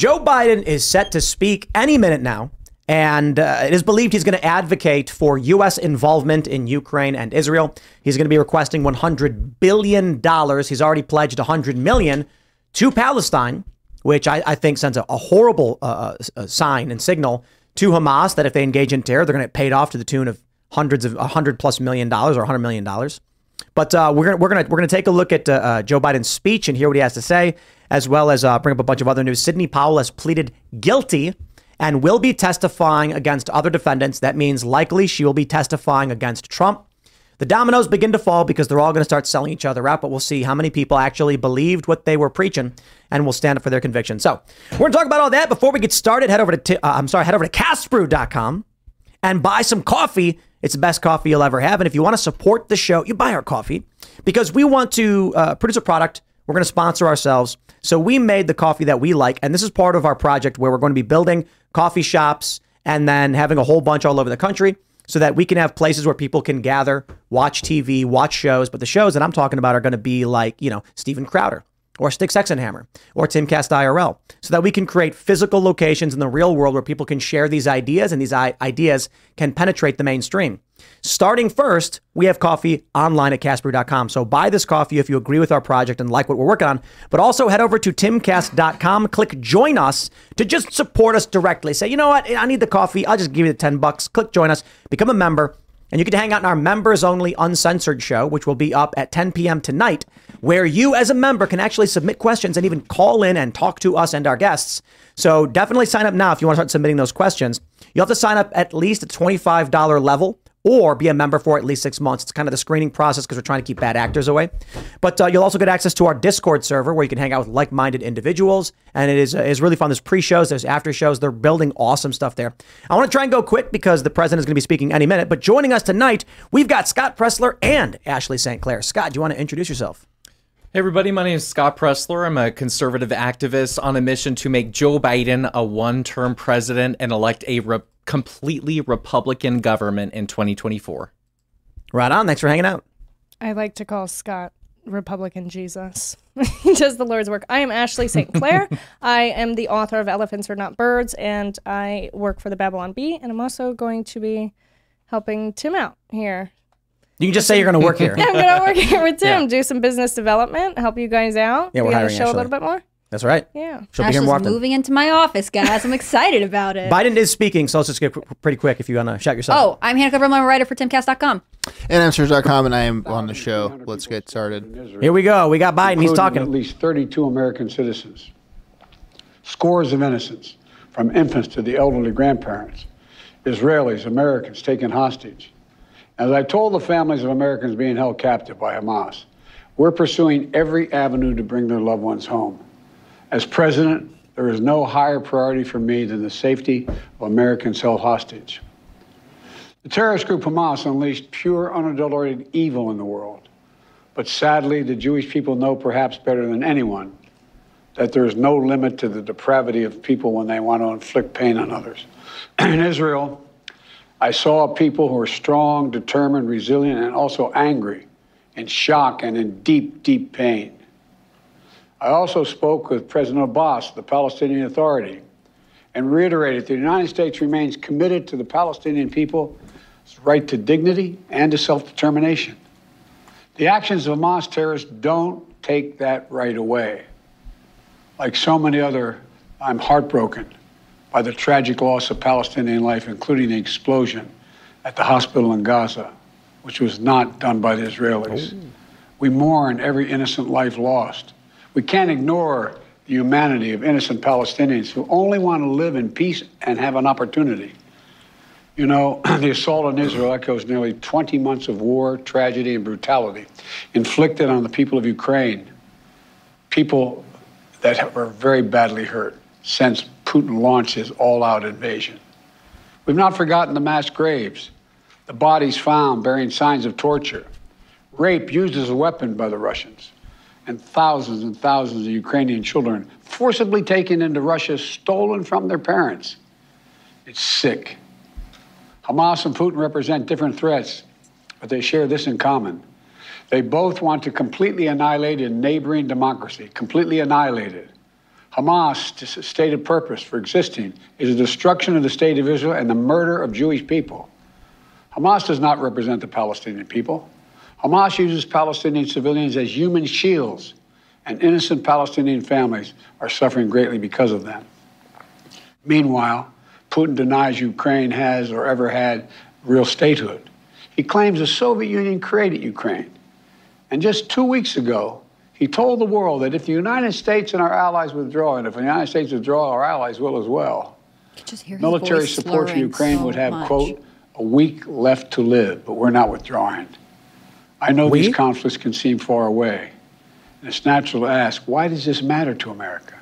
Joe Biden is set to speak any minute now, and uh, it is believed he's going to advocate for U.S. involvement in Ukraine and Israel. He's going to be requesting 100 billion dollars. He's already pledged 100 million to Palestine, which I, I think sends a, a horrible uh, uh sign and signal to Hamas that if they engage in terror, they're going to get paid off to the tune of hundreds of 100 plus million dollars or 100 million dollars. But uh, we're gonna we're gonna we're gonna take a look at uh, uh, Joe Biden's speech and hear what he has to say, as well as uh, bring up a bunch of other news. Sidney Powell has pleaded guilty and will be testifying against other defendants. That means likely she will be testifying against Trump. The dominoes begin to fall because they're all going to start selling each other out, but we'll see how many people actually believed what they were preaching and will stand up for their conviction. So we're going to talk about all that. Before we get started, head over to, t- uh, I'm sorry, head over to castbrew.com and buy some coffee it's the best coffee you'll ever have. And if you want to support the show, you buy our coffee because we want to uh, produce a product. We're going to sponsor ourselves. So we made the coffee that we like. And this is part of our project where we're going to be building coffee shops and then having a whole bunch all over the country so that we can have places where people can gather, watch TV, watch shows. But the shows that I'm talking about are going to be like, you know, Steven Crowder or Stick Hammer or Timcast IRL so that we can create physical locations in the real world where people can share these ideas and these ideas can penetrate the mainstream. Starting first, we have coffee online at castbrew.com. So buy this coffee if you agree with our project and like what we're working on. But also head over to timcast.com, click join us to just support us directly. Say, you know what? I need the coffee. I'll just give you the 10 bucks. Click join us, become a member. And you to hang out in our members only uncensored show, which will be up at 10 p.m. tonight, where you as a member can actually submit questions and even call in and talk to us and our guests. So definitely sign up now if you want to start submitting those questions. You'll have to sign up at least a $25 level or be a member for at least six months. It's kind of the screening process because we're trying to keep bad actors away. But uh, you'll also get access to our Discord server where you can hang out with like-minded individuals, and it is uh, is really fun. There's pre-shows, there's after shows. They're building awesome stuff there. I want to try and go quick because the president is going to be speaking any minute. But joining us tonight, we've got Scott Pressler and Ashley St. Clair. Scott, do you want to introduce yourself? Hey everybody, my name is Scott Presler. I'm a conservative activist on a mission to make Joe Biden a one-term president and elect a re- completely Republican government in 2024. Right on. Thanks for hanging out. I like to call Scott Republican Jesus. he does the Lord's work. I am Ashley St. Clair. I am the author of Elephants Are Not Birds, and I work for the Babylon Bee, and I'm also going to be helping Tim out here you can just say you're going to work here. yeah, I'm going to work here with Tim, yeah. do some business development, help you guys out. Yeah, we're hiring the show Ashley. a little bit more. That's right. Yeah. She'll Ashley's be here more often. moving into my office, guys. I'm excited about it. Biden is speaking, so let's just get pretty quick if you want to shout yourself. Oh, I'm Hannah Coverman, I'm a writer for timcast.com. And I'm Serge.com, and I am on the show. Let's get started. Here we go. We got Biden. He's talking. At least 32 American citizens, scores of innocents, from infants to the elderly grandparents, Israelis, Americans taken hostage as I told the families of Americans being held captive by Hamas, we're pursuing every avenue to bring their loved ones home. As president, there is no higher priority for me than the safety of Americans held hostage. The terrorist group Hamas unleashed pure, unadulterated evil in the world. But sadly, the Jewish people know perhaps better than anyone that there is no limit to the depravity of people when they want to inflict pain on others. in Israel, I saw people who were strong, determined, resilient, and also angry, in shock, and in deep, deep pain. I also spoke with President Abbas, the Palestinian Authority, and reiterated the United States remains committed to the Palestinian people's right to dignity and to self determination. The actions of Hamas terrorists don't take that right away. Like so many other, I'm heartbroken by the tragic loss of Palestinian life, including the explosion at the hospital in Gaza, which was not done by the Israelis. Oh. We mourn every innocent life lost. We can't ignore the humanity of innocent Palestinians who only want to live in peace and have an opportunity. You know, the assault on Israel echoes nearly 20 months of war, tragedy, and brutality inflicted on the people of Ukraine, people that were very badly hurt since Putin launched his all out invasion. We've not forgotten the mass graves, the bodies found bearing signs of torture, rape used as a weapon by the Russians, and thousands and thousands of Ukrainian children forcibly taken into Russia, stolen from their parents. It's sick. Hamas and Putin represent different threats, but they share this in common. They both want to completely annihilate a neighboring democracy, completely annihilate it Hamas' stated purpose for existing is the destruction of the state of Israel and the murder of Jewish people. Hamas does not represent the Palestinian people. Hamas uses Palestinian civilians as human shields, and innocent Palestinian families are suffering greatly because of them. Meanwhile, Putin denies Ukraine has or ever had real statehood. He claims the Soviet Union created Ukraine. And just two weeks ago, he told the world that if the United States and our allies withdraw, and if the United States withdraw, our allies will as well, Just hear his military support for Ukraine so would have, much. quote, a week left to live, but we're not withdrawing. I know We? these conflicts can seem far away. And it's natural to ask, why does this matter to America?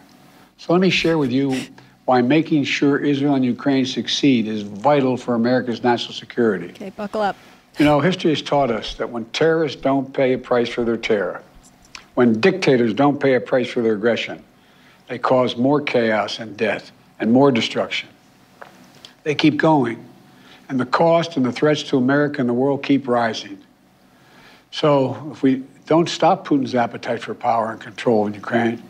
So let me share with you why making sure Israel and Ukraine succeed is vital for America's national security. Okay, buckle up. You know, history has taught us that when terrorists don't pay a price for their terror, when dictators don't pay a price for their aggression, they cause more chaos and death and more destruction. They keep going, and the cost and the threats to America and the world keep rising. So if we don't stop Putin's appetite for power and control in Ukraine,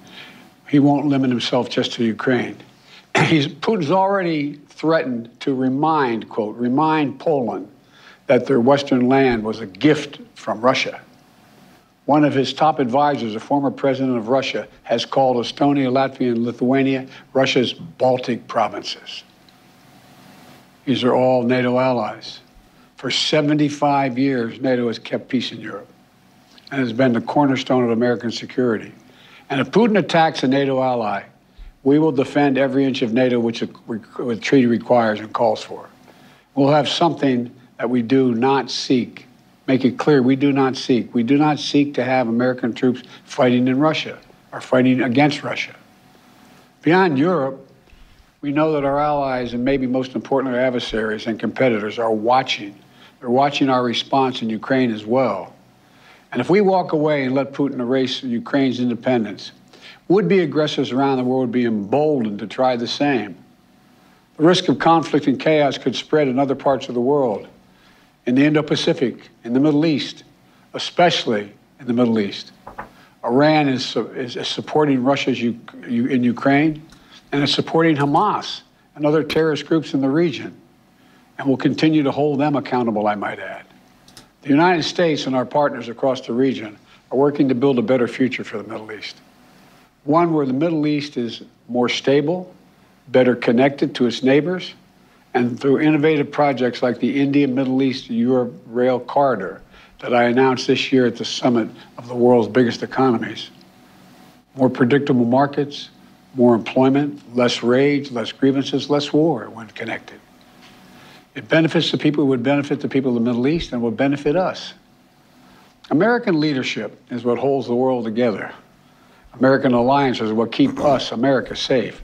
he won't limit himself just to Ukraine. He's, Putin's already threatened to remind, quote, remind Poland that their Western land was a gift from Russia. One of his top advisors, a former president of Russia, has called Estonia, Latvia, and Lithuania Russia's Baltic provinces. These are all NATO allies. For 75 years, NATO has kept peace in Europe and has been the cornerstone of American security. And if Putin attacks a NATO ally, we will defend every inch of NATO which the treaty requires and calls for. We'll have something that we do not seek. Make it clear we do not seek. We do not seek to have American troops fighting in Russia or fighting against Russia. Beyond Europe, we know that our allies and maybe most importantly our adversaries and competitors are watching. They're watching our response in Ukraine as well. And if we walk away and let Putin erase Ukraine's independence, would be aggressors around the world would be emboldened to try the same. The risk of conflict and chaos could spread in other parts of the world, in the Indo Pacific, in the Middle East, especially in the Middle East. Iran is, is, is supporting Russia U, U, in Ukraine and is supporting Hamas and other terrorist groups in the region and will continue to hold them accountable, I might add. The United States and our partners across the region are working to build a better future for the Middle East. One where the Middle East is more stable, better connected to its neighbors, and through innovative projects like the India Middle East Europe Rail Corridor that I announced this year at the summit of the world's biggest economies. More predictable markets, more employment, less rage, less grievances, less war when connected. It benefits the people who would benefit the people of the Middle East and will benefit us. American leadership is what holds the world together. American alliances are what keep us, America, safe.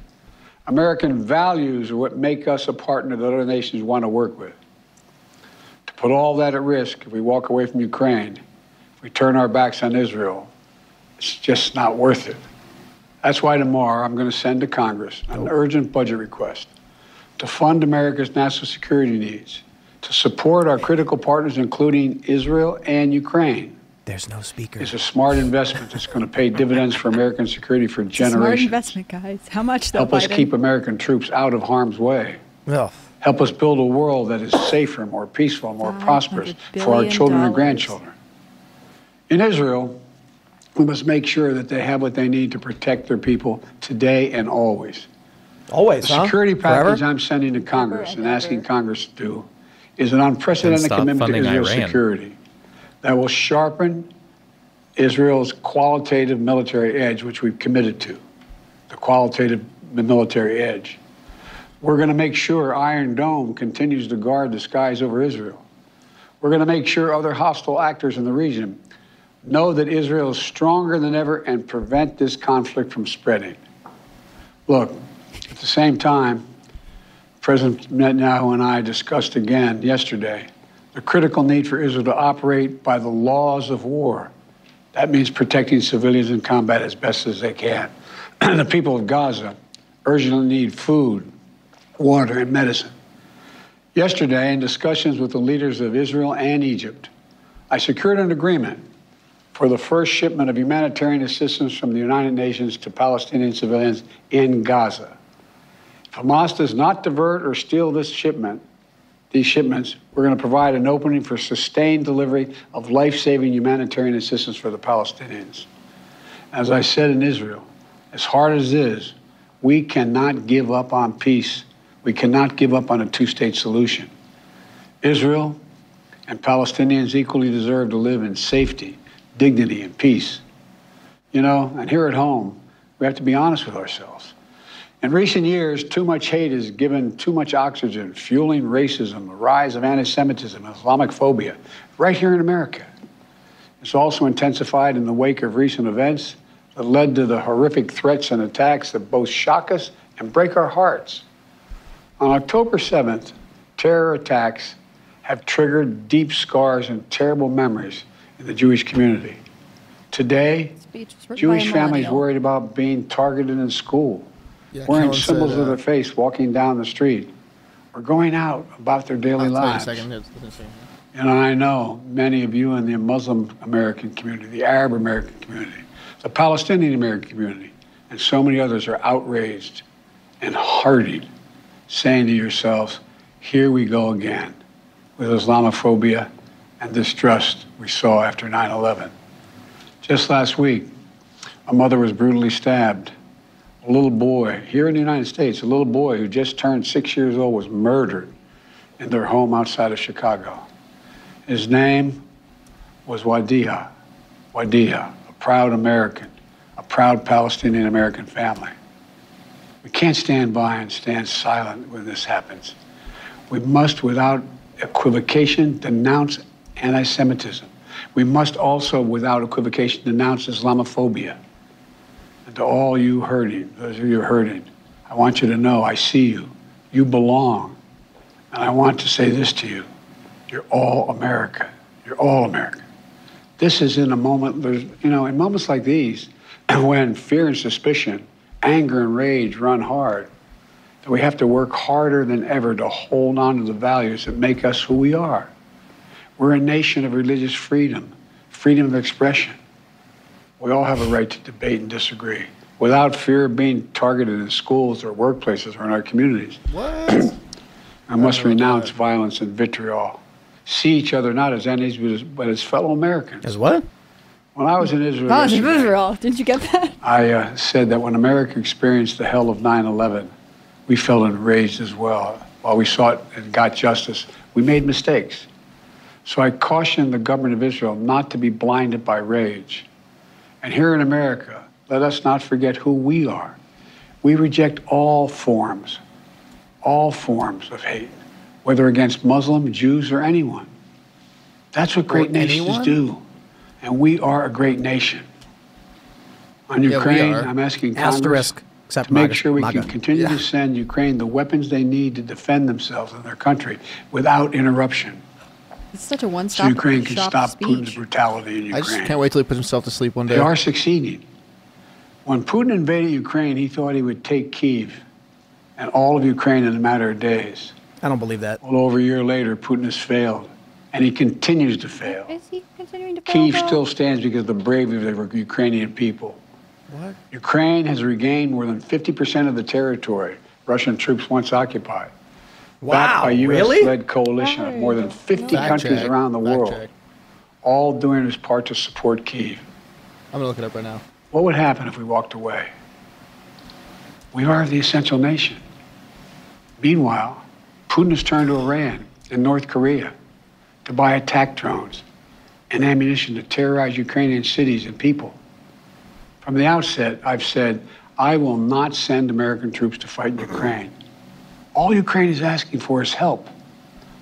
American values are what make us a partner that other nations want to work with. To put all that at risk, if we walk away from Ukraine, if we turn our backs on Israel, it's just not worth it. That's why tomorrow I'm going to send to Congress an urgent budget request to fund America's national security needs, to support our critical partners, including Israel and Ukraine. There's no speaker. It's a smart investment that's going to pay dividends for American security for generations. Smart investment, guys. How much though, Help us keep American troops out of harm's way. Ugh. Help us build a world that is safer, more peaceful, more prosperous for our billion children and grandchildren. In Israel, we must make sure that they have what they need to protect their people today and always. Always, The huh? security Forever? package I'm sending to Congress and and asking. Congress to do is an unprecedented commitment to Israel's Iran. security that will sharpen Israel's qualitative military edge, which we've committed to, the qualitative military edge. We're going to make sure Iron Dome continues to guard the skies over Israel. We're going to make sure other hostile actors in the region know that Israel is stronger than ever and prevent this conflict from spreading. Look, at the same time, President Netanyahu and I discussed again yesterday the critical need for Israel to operate by the laws of war. That means protecting civilians in combat as best as they can. the people of Gaza urgently need food, water, and medicine. Yesterday, in discussions with the leaders of Israel and Egypt, I secured an agreement for the first shipment of humanitarian assistance from the United Nations to Palestinian civilians in Gaza. If Hamas does not divert or steal this shipment, these shipments, we're going to provide an opening for sustained delivery of life saving humanitarian assistance for the Palestinians. As I said in Israel, as hard as it is, we cannot give up on peace. We cannot give up on a two state solution. Israel and Palestinians equally deserve to live in safety, dignity, and peace. You know, and here at home, we have to be honest with ourselves. In recent years, too much hate has given too much oxygen, fueling racism, the rise of anti Semitism, Islamic phobia, right here in America. It's also intensified in the wake of recent events that led to the horrific threats and attacks that both shock us and break our hearts. On October 7th, terror attacks have triggered deep scars and terrible memories in the Jewish community. Today, Speech was written by a Jewish families worried about being targeted in school, Yeah, wearing Kellen symbols said, of uh, their face, walking down the street, or going out about their daily Wait a lives. second. It's- it's. And I know many of you in the Muslim American community, the Arab American community, the Palestinian American community, and so many others are outraged and heartened, saying to yourselves, here we go again with Islamophobia and distrust we saw after 9 11. Just last week, a mother was brutally stabbed. A little boy here in the United States, a little boy who just turned six years old, was murdered in their home outside of Chicago. His name was Wadea. Wadea, a proud American, a proud Palestinian American family. We can't stand by and stand silent when this happens. We must, without equivocation, denounce anti Semitism. We must also, without equivocation, denounce Islamophobia. And to all you hurting, those of you hurting, I want you to know I see you. You belong. And I want to say this to you you're all America. You're all America. This is in a moment, there's, you know, in moments like these, when fear and suspicion, anger and rage run hard, that we have to work harder than ever to hold on to the values that make us who we are. We're a nation of religious freedom, freedom of expression. We all have a right to debate and disagree without fear of being targeted in schools or workplaces or in our communities. What? I must never renounce thought. violence and vitriol. See each other not as enemies, but as, but as fellow Americans. Is what? When I was in Israel, Oh, it's yesterday, Israel. Did you get that? I uh, said that when America experienced the hell of 9 11, we felt enraged as well. While we sought and got justice, we made mistakes. So I cautioned the government of Israel not to be blinded by rage. And here in America, let us not forget who we are. We reject all forms, all forms of hate, whether against Muslim, Jews, or anyone. That's what great nations anyone? do. And we are a great nation. On Yeah, Ukraine. I'm asking Congress Asterisk. Except to make MAGA. sure we MAGA. can continue to send Ukraine the weapons they need to defend themselves and their country without interruption. It's such a one-stop Ukraine can shop stop Putin's brutality in Ukraine. I just can't wait till he puts himself to sleep one day. They are succeeding. When Putin invaded Ukraine, he thought he would take Kiev and all of Ukraine in a matter of days. I don't believe that. Well, over a year later, Putin has failed, and he continues to fail. Is he continuing to fail? Kiev though? still stands because of the bravery of the Ukrainian people. What? Ukraine has regained more than 50% of the territory Russian troops once occupied. Backed by Wow, really? U.S.-led coalition of more than 50 Fact countries check. around the Fact world, check. all doing its part to support Kiev. I'm gonna look it up right now. What would happen if we walked away? We are the essential nation. Meanwhile, Putin has turned to Iran and North Korea to buy attack drones and ammunition to terrorize Ukrainian cities and people. From the outset, I've said, I will not send American troops to fight in Ukraine. All Ukraine is asking for is help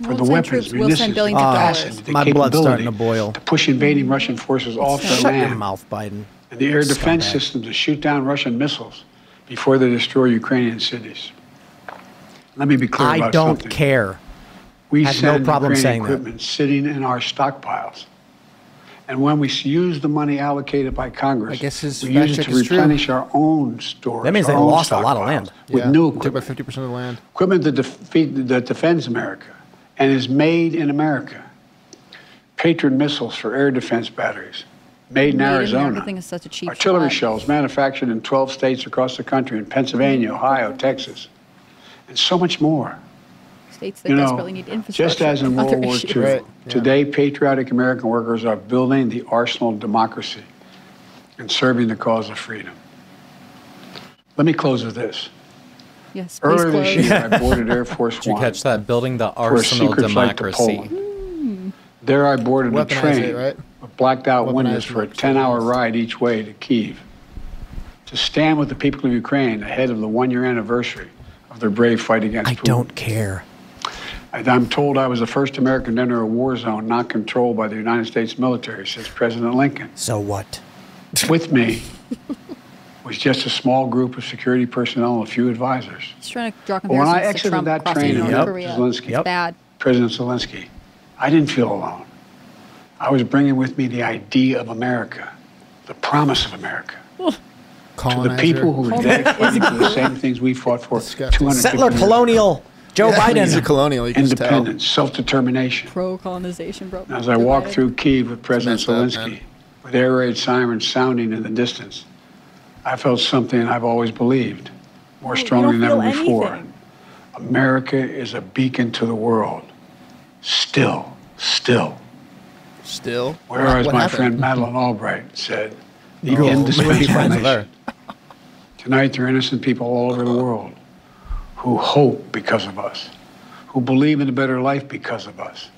for We'll the weapons, troops, we'll munitions, send billions the of dollars. the My blood's starting to boil. to push invading Russian forces off their Shut your land mouth, Biden. and the air defense Scumbag. system to shoot down Russian missiles before they destroy Ukrainian cities. Let me be clear I about don't care. We have no problem Ukrainian saying that. equipment sitting in our stockpiles. And when we use the money allocated by Congress, I guess his we use it to is true. replenish our own stores. That means they lost a lot of land. With yeah, new we took about 50% of the land. equipment that, defeat, that defends America and is made in America. Patriot missiles for air defense batteries, made in Made in Arizona. Everything is such a cheap Artillery shot. shells manufactured in 12 states across the country, in Pennsylvania, Ohio, Texas, and so much more. States that You know, desperately need infrastructure. just as in and World War issues. II, Right, today patriotic American workers are building the arsenal of democracy and serving the cause of freedom. Let me close with this. Yes, please Earlier this year, I boarded Air Force Did you catch that? Building the arsenal of secret flight to democracy. Poland. Hmm. There I boarded a Weaponize train it, right? with blacked out Weaponize windows for a 10 hour ride each way to Kiev to stand with the people of Ukraine ahead of the one year anniversary of their brave fight against I Putin. don't care. I- I'm told I was the first American to enter a war zone not controlled by the United States military since President Lincoln. So what? With me was just a small group of security personnel and a few advisors. He's trying to draw But when I comparisons to exited Trump that crossing train and North met Korea. Zelensky, Yep. Bad. President Zelensky, I didn't feel alone. I was bringing with me the idea of America, the promise of America. To the people who are dead fighting for the same things we fought for Disgusting. 250 Settler years colonial Joe He's a Biden. colonial. You can just tell. Independence, self-determination. Pro colonization, bro. As I walked through Kiev with President messed up, Zelensky, with air raid sirens sounding in the distance, I felt something I've always believed, more strongly than ever before. America is a beacon to the world. Still, still. Still. Where, as What my happened? friend Madeleine Albright said, the oh, Cool. Maybe indispensable friends with nation. Tonight, there are innocent people all over the world who hope because of us, who believe in a better life because of us,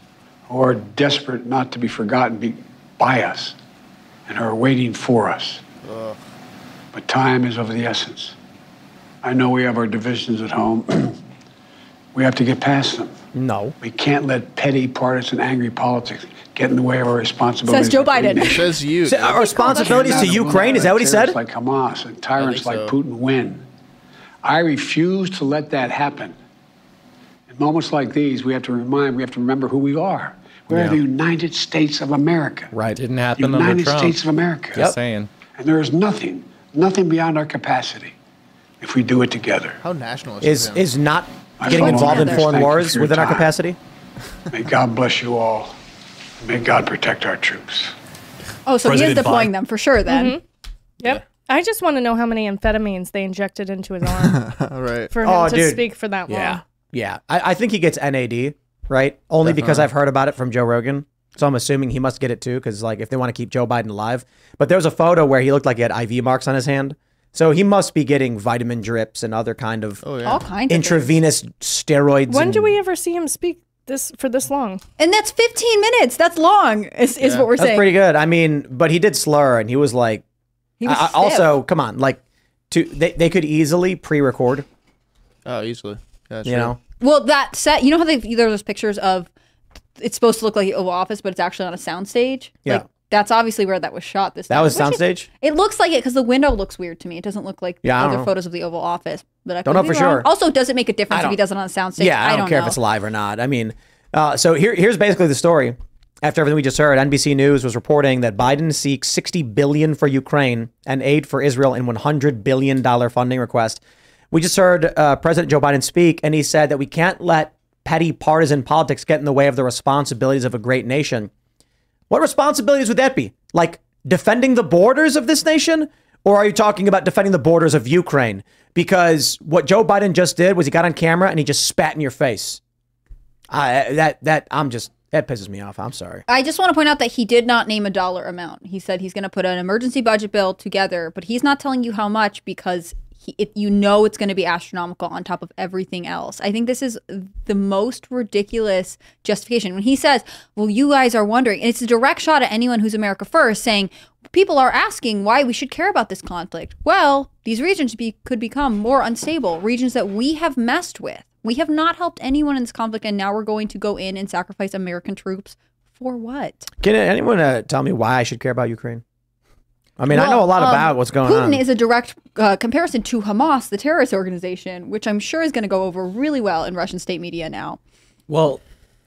who are desperate not to be forgotten be, by us, and are waiting for us. But time is of the essence. I know we have our divisions at home. we have to get past them. No. We can't let petty, partisan, angry politics get in the way of our responsibilities. Says Joe as a free Biden. Says you. So our responsibilities to Ukraine, is that what he said? Like Hamas and tyrants think like so. Putin win. I refuse to let that happen. In moments like these, we have to remind, we have to remember who we are. We Yeah. are the United States of America. Right. Didn't happen under United Trump. States of America. Just saying. And there is nothing, nothing beyond our capacity if we do it together. How nationalist Is him. is not I getting involved in foreign wars for your within our capacity? May God bless you all. May God protect our troops. Oh, so he is deploying Biden. them for sure then. Mm-hmm. Yep. I just want to know how many amphetamines they injected into his arm All right. for him Oh, to dude. speak for that long. Yeah. Yeah. I, I think he gets NAD, right? Only because I've heard about it from Joe Rogan. So I'm assuming he must get it too, because like if they want to keep Joe Biden alive. But there was a photo where he looked like he had IV marks on his hand. So he must be getting vitamin drips and other kind of Oh yeah. All kinds of things. intravenous steroids. When do we ever see him speak this for this long? And that's 15 minutes. That's long, is, is what we're saying. That's saying. pretty good. I mean, but he did slur, and he was like, He was I- I- also, come on, like, to they, they could easily pre-record, Oh, easily. Yeah, you know. Well, that set, you know how they there's those pictures of it's supposed to look like the Oval Office, but it's actually on a soundstage? Yeah. Like, that's obviously where that was shot this That time. was soundstage. It looks like it because the window looks weird to me. It doesn't look like Yeah, other know. photos of the Oval Office. But I Don't could know be for wrong. sure. Also, does it make a difference if he don't- does it on a soundstage? Yeah, I don't, care know. if it's live or not. I mean, uh, so here, here's basically the story. After everything we just heard, NBC News was reporting that Biden seeks 60 billion for Ukraine and aid for Israel in 100 billion dollar funding request. We just heard uh, President Joe Biden speak, and he said that we can't let petty partisan politics get in the way of the responsibilities of a great nation. What responsibilities would that be? Like defending the borders of this nation? Or are you talking about defending the borders of Ukraine? Because what Joe Biden just did was he got on camera and he just spat in your face. I that that I'm just that pisses me off. I'm sorry. I just want to point out that he did not name a dollar amount. He said he's going to put an emergency budget bill together, but he's not telling you how much because it, you know it's going to be astronomical on top of everything else. I think this is the most ridiculous justification. When he says, "Well, you guys are wondering," and it's a direct shot at anyone who's America first, saying people are asking why we should care about this conflict. Well, these regions be, could become more unstable, regions that we have messed with. We have not helped anyone in this conflict, and now we're going to go in and sacrifice American troops for what? Can anyone uh, tell me why I should care about Ukraine? I mean, I know a lot um, about what's going Putin on. Putin is a direct uh, comparison to Hamas, the terrorist organization, which I'm sure is going to go over really well in Russian state media now. Well,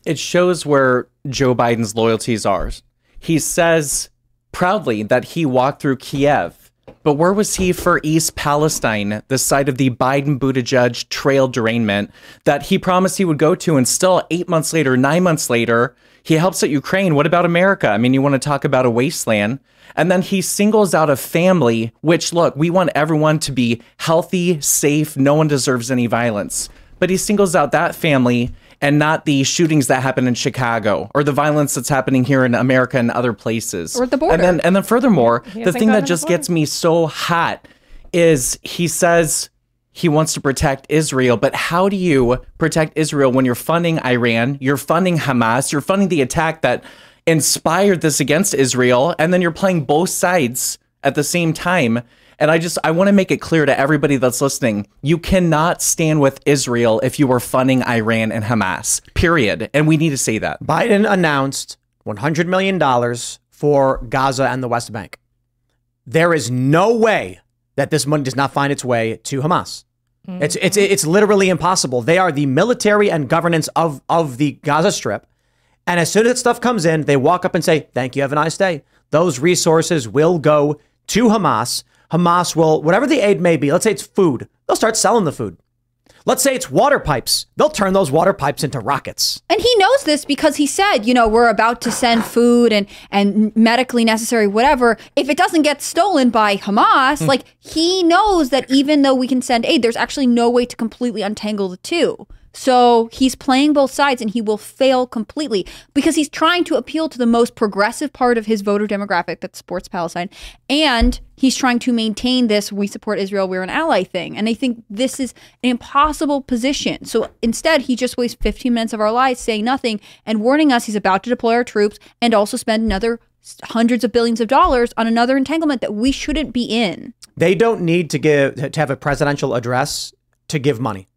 it shows where Joe Biden's loyalties are. He says proudly that he walked through Kiev But where was he for East Palestine, the site of the Biden Buttigieg trail derailment that he promised he would go to? And still, eight months later, nine months later, he helps out Ukraine. What about America? I mean, you want to talk about a wasteland. And then he singles out a family, which, look, we want everyone to be healthy, safe. No one deserves any violence. But he singles out that family and not the shootings that happen in Chicago or the violence that's happening here in America and other places. Or at the border. And then, and then furthermore, the thing that to the just gets me so hot is he says he wants to protect Israel, but how do you protect Israel when you're funding Iran, you're funding Hamas, you're funding the attack that inspired this against Israel, and then you're playing both sides at the same time? And I just I want to make it clear to everybody that's listening, you cannot stand with Israel if you are funding Iran and Hamas. Period. And we need to say that. Biden announced $100 million for Gaza and the West Bank. There is no way that this money does not find its way to Hamas. It's, it's, it's literally impossible. They are the military and governance of, of the Gaza Strip. And as soon as that stuff comes in, they walk up and say, Thank you, have a nice day. Those resources will go to Hamas. Hamas will, whatever the aid may be, let's say it's food, they'll start selling the food. Let's say it's water pipes, they'll turn those water pipes into rockets. And he knows this because he said, you know, we're about to send food and and medically necessary whatever. If it doesn't get stolen by Hamas, hmm. like he knows that even though we can send aid, there's actually no way to completely untangle the two. So he's playing both sides and he will fail completely because he's trying to appeal to the most progressive part of his voter demographic that supports Palestine. And he's trying to maintain this we support Israel, we're an ally thing. And I think this is an impossible position. So instead, he just wastes 15 minutes of our lives saying nothing and warning us he's about to deploy our troops and also spend another hundreds of billions of dollars on another entanglement that we shouldn't be in. They don't need to give to have a presidential address to give money.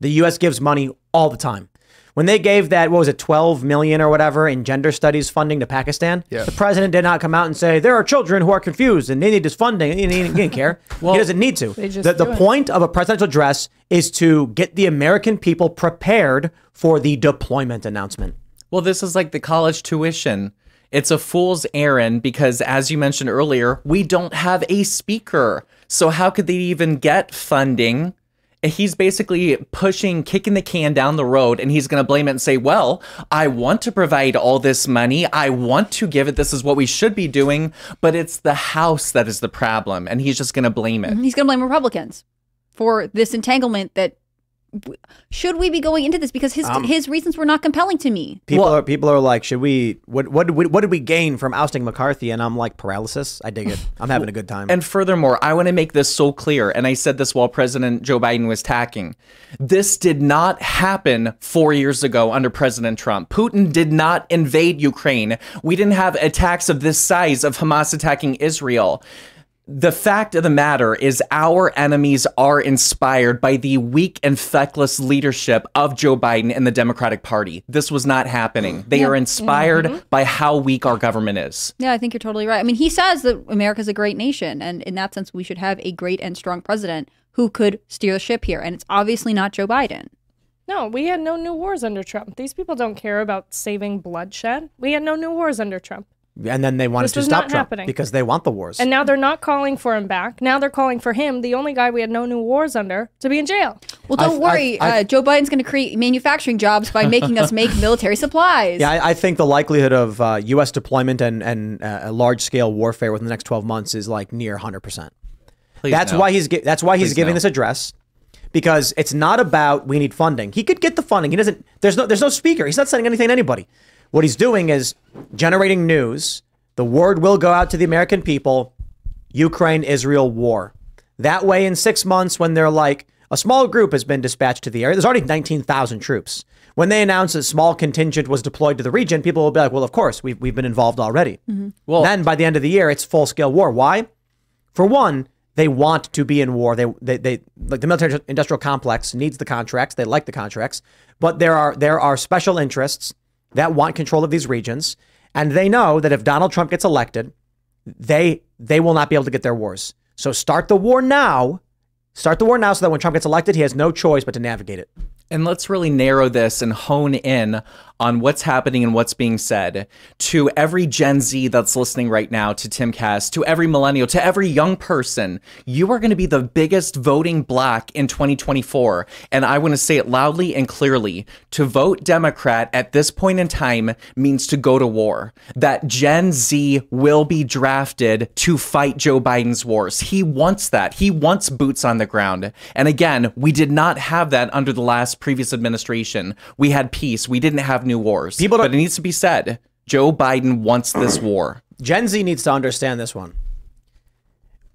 The U.S. gives money all the time. When they gave that, what was it, 12 million or whatever in gender studies funding to Pakistan, Yeah. the president did not come out and say there are children who are confused and they need this funding. He, he- he didn't care. he doesn't need to. the the point of a presidential address is to get the American people prepared for the deployment announcement. Well, this is like the college tuition. It's a fool's errand because, as you mentioned earlier, we don't have a speaker. So, how could they even get funding? He's basically pushing, kicking the can down the road, and he's going to blame it and say, Well, I want to provide all this money. I want to give it. This is what we should be doing. But it's the House that is the problem. And he's just going to blame it. He's going to blame Republicans for this entanglement that should we be going into this because his um, his reasons were not compelling to me. People Well- are people are like, should we? What what did we, what did we gain from ousting McCarthy? And I'm like, paralysis. I dig it. I'm having a good time. And furthermore, I want to make this so clear, and I said this while President Joe Biden was tacking. This did not happen four years ago under President Trump. Putin did not invade Ukraine. We didn't have attacks of this size of Hamas attacking Israel. The fact of the matter is, our enemies are inspired by the weak and feckless leadership of Joe Biden and the Democratic Party. This was not happening. They are inspired mm-hmm. by how weak our government is. Yeah, I think you're totally right. I mean, he says that America's a great nation, and in that sense, we should have a great and strong president who could steer the ship here. And it's obviously not Joe Biden. No, we had no new wars under Trump. These people don't care about saving bloodshed. We had no new wars under Trump. And then they wanted This to stop Trump happening. because they want the wars. And now they're not calling for him back. Now they're calling for him, the only guy we had no new wars under, to be in jail. Well, don't I've- worry. I've- uh, Joe Biden's going to create manufacturing jobs by making us make military supplies. Yeah, I, I think the likelihood of uh, U.S. deployment and and uh, large scale warfare within the next 12 months is like near 100. percent That's no. why he's that's why he's Please giving no. this address because it's not about we need funding. He could get the funding. He doesn't. There's no there's no speaker. He's not sending anything to anybody. What he's doing is generating news. The word will go out to the American people. Ukraine Israel war. That way, in six months, when they're like a small group has been dispatched to the area, there's already 19,000 troops. When they announce a small contingent was deployed to the region, people will be like, well, of course, we've, we've been involved already. Mm-hmm. Well- then by the end of the year, it's full scale war. Why? For one, they want to be in war. They, they, they like the military industrial complex needs the contracts. They like the contracts, but there are there are special interests that want control of these regions, and they know that if Donald Trump gets elected, they they will not be able to get their wars. So start the war now. Start the war now so that when Trump gets elected, he has no choice but to navigate it. And let's really narrow this and hone in on what's happening and what's being said to every Gen Z that's listening right now to Timcast, to every millennial, to every young person, you are going to be the biggest voting block in 2024. And I want to say it loudly and clearly to vote Democrat at this point in time means to go to war. That Gen Z will be drafted to fight Joe Biden's wars. He wants that. He wants boots on the ground. And again, we did not have that under the last previous administration. We had peace. We didn't have new wars. People don't- but it needs to be said. Joe Biden wants this war. Gen Z needs to understand this one.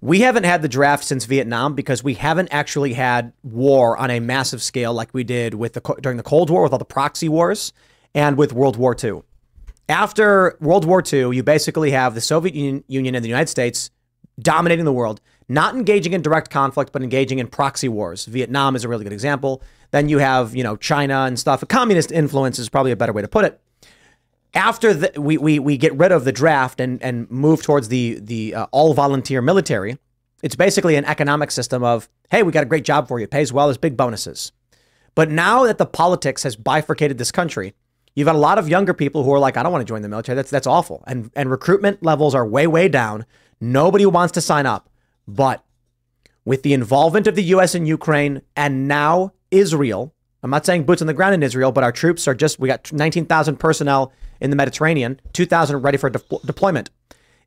We haven't had the draft since Vietnam because we haven't actually had war on a massive scale like we did with the during the Cold War with all the proxy wars and with World War II. After World War II, you basically have the Soviet Union, Union and the United States dominating the world, not engaging in direct conflict, but engaging in proxy wars. Vietnam is a really good example. Then you have, you know, China and stuff. A Communist influence is probably a better way to put it after the, we, we, we get rid of the draft and, and move towards the, the uh, all volunteer military, it's basically an economic system of, hey, we got a great job for you, it pays well, there's big bonuses. But now that the politics has bifurcated this country, you've got a lot of younger people who are like, I don't want to join the military. That's that's awful. And and recruitment levels are way, way down. Nobody wants to sign up. But with the involvement of the US in Ukraine and now Israel, I'm not saying boots on the ground in Israel, but our troops are just, we got 19,000 personnel in the Mediterranean, 2,000 ready for de- deployment.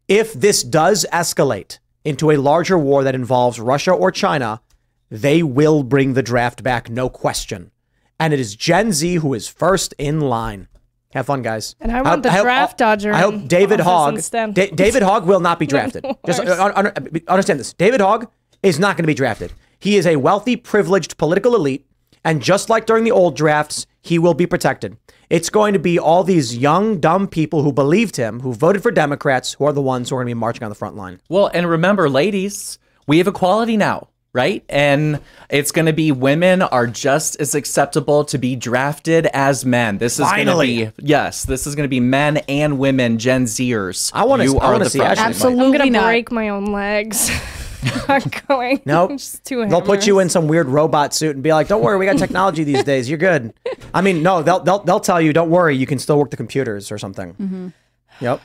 If this does escalate into a larger war that involves Russia or China, they will bring the draft back, no question. And it is Gen Z who is first in line. Have fun, guys. And I want the hope- draft dodger I hope David Hogg. Da- David Hogg will not be drafted. Just worse. uh, un- un- understand this. David Hogg is not going to be drafted. He is a wealthy, privileged political elite, and just like during the old drafts, he will be protected. It's going to be all these young, dumb people who believed him, who voted for Democrats, who are the ones who are going to be marching on the front line. Well, and remember, ladies, we have equality now, right? And it's going to be women are just as acceptable to be drafted as men. This is going to Finally. be yes, this is going to be men and women, Gen Zers. I wanna- You I are wanna see. Ashley. Absolutely I'm gonna break my own legs. Not going. Nope. Just two they'll put you in some weird robot suit and be like, "Don't worry, we got technology these days. You're good." I mean, no, they'll they'll, they'll tell you, "Don't worry, you can still work the computers or something." Mm-hmm. Yep.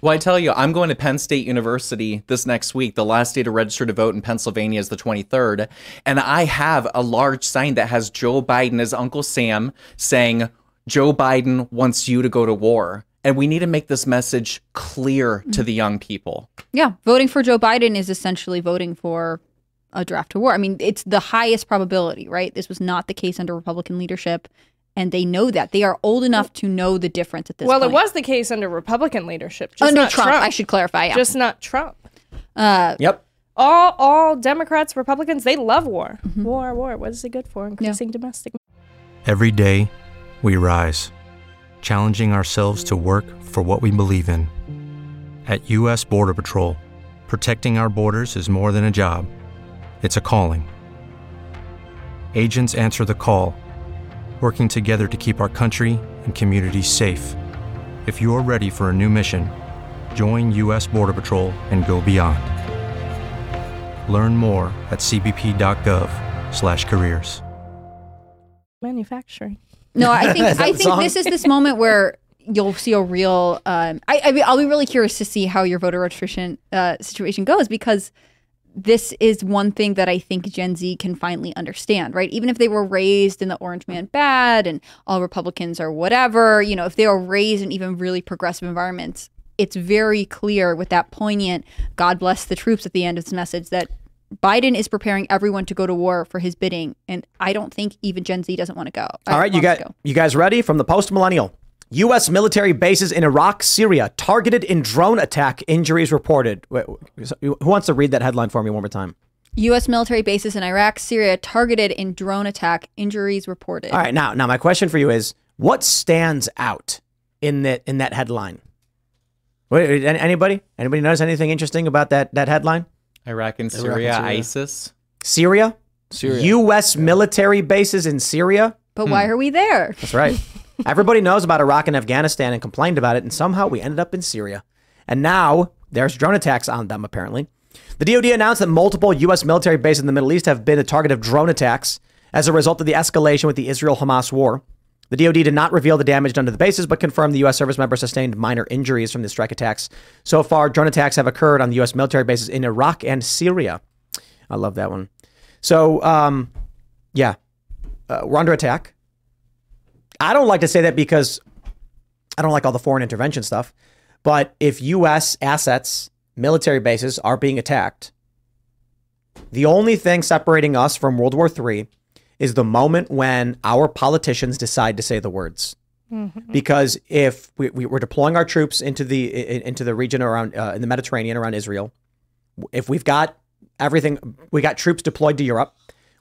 Well, I tell you, I'm going to Penn State University this next week. The last day to register to vote in Pennsylvania is the 23rd. And I have a large sign that has Joe Biden as Uncle Sam saying, Joe Biden wants you to go to war. And we need to make this message clear to the young people. Yeah, voting for Joe Biden is essentially voting for a draft to war. I mean, it's the highest probability, right? This was not the case under Republican leadership, and they know that. They are old enough to know the difference at this Well, point. it was the case under Republican leadership, just under not Trump, Trump. I should clarify. Yeah. Just not Trump. Yep. All all Democrats, Republicans, they love war. Mm-hmm. War, war. What is it good for? Increasing domestic. Every day, we rise, challenging ourselves to work for what we believe in. At U.S. Border Patrol, protecting our borders is more than a job, it's a calling. Agents answer the call, working together to keep our country and communities safe. If you're ready for a new mission, join U.S. Border Patrol and go beyond. Learn more at cbp.gov/careers. Manufacturing. No, I think I think song? this is this moment where you'll see a real. Um, I, I I'll be really curious to see how your voter registration uh, situation goes because this is one thing that I think Gen Z can finally understand, right? Even if they were raised in the Orange Man bad and all Republicans are whatever, you know, if they are raised in even really progressive environments, it's very clear with that poignant "God bless the troops" at the end of this message that. Biden is preparing everyone to go to war for his bidding, and I don't think even Gen Z doesn't want to go. All right, you got go. you guys ready from the post millennial? U.S. military bases in Iraq, Syria targeted in drone attack. Injuries reported. Wait, Who wants to read that headline for me one more time? U.S. military bases in Iraq, Syria targeted in drone attack. Injuries reported. All right, now now my question for you is, what stands out in that in that headline? Wait, anybody? Anybody notice anything interesting about that that headline? Iraq and Syria, Syria. ISIS. Syria, Syria. U.S. military bases in Syria. But why hmm. are we there? That's right. Everybody knows about Iraq and Afghanistan and complained about it, and somehow we ended up in Syria. And now there's drone attacks on them, apparently. The DoD announced that multiple U.S. military bases in the Middle East have been a target of drone attacks as a result of the escalation with the Israel Hamas war. The DoD did not reveal the damage done to the bases, but confirmed the U.S. service member sustained minor injuries from the strike attacks. So far, drone attacks have occurred on the U.S. military bases in Iraq and Syria. I love that one. So, um, yeah, uh, we're under attack. I don't like to say that because I don't like all the foreign intervention stuff. But if U.S. assets, military bases are being attacked, the only thing separating us from World War III is the moment when our politicians decide to say the words. Because if we, we, we're deploying our troops into the into the region around uh, in the Mediterranean around Israel, if we've got everything, we got troops deployed to Europe,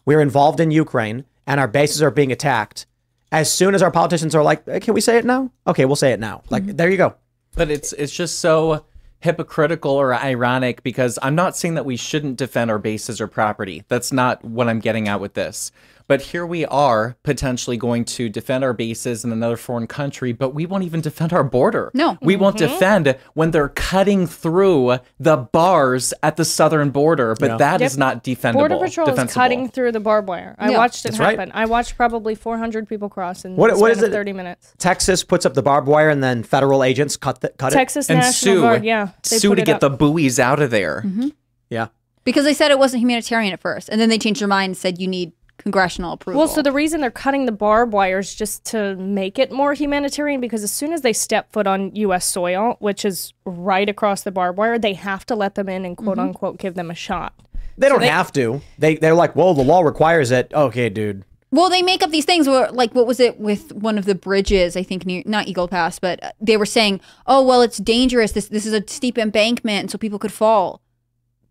we're involved in Ukraine, and our bases are being attacked. As soon as our politicians are like, "Eh, "Can we say it now?" Okay, we'll say it now. Like, there you go. But it's it's just so hypocritical or ironic because I'm not saying that we shouldn't defend our bases or property. That's not what I'm getting at with this. But here we are potentially going to defend our bases in another foreign country, but we won't even defend our border. No. We won't mm-hmm. defend when they're cutting through the bars at the southern border, but that is Yep. not defendable. Border Patrol is cutting through the barbed wire. I Yeah. watched it That's right. happen. I watched probably 400 people cross in What- the what span is of it? 30 minutes. Texas puts up the barbed wire, and then federal agents cut the, cut it. Texas and National sue, Guard, yeah. they sue put to it get up. the buoys out of there. Mm-hmm. Yeah. Because they said it wasn't humanitarian at first, and then they changed their mind and said you need congressional approval. Well, so the reason they're cutting the barbed wire is just to make it more humanitarian because as soon as they step foot on U.S. soil, which is right across the barbed wire, they have to let them in and quote unquote give them a shot. They don't have to. They they're like, well, the law requires it. Okay, dude. Well, they make up these things where, like, what was it with one of the bridges? I think near, not Eagle Pass, but uh, they were saying, "Oh, well, it's dangerous. This this is a steep embankment, and so people could fall."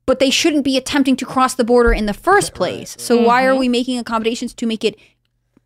But they shouldn't be attempting to cross the border in the first place. So why are mm-hmm. we making accommodations to make it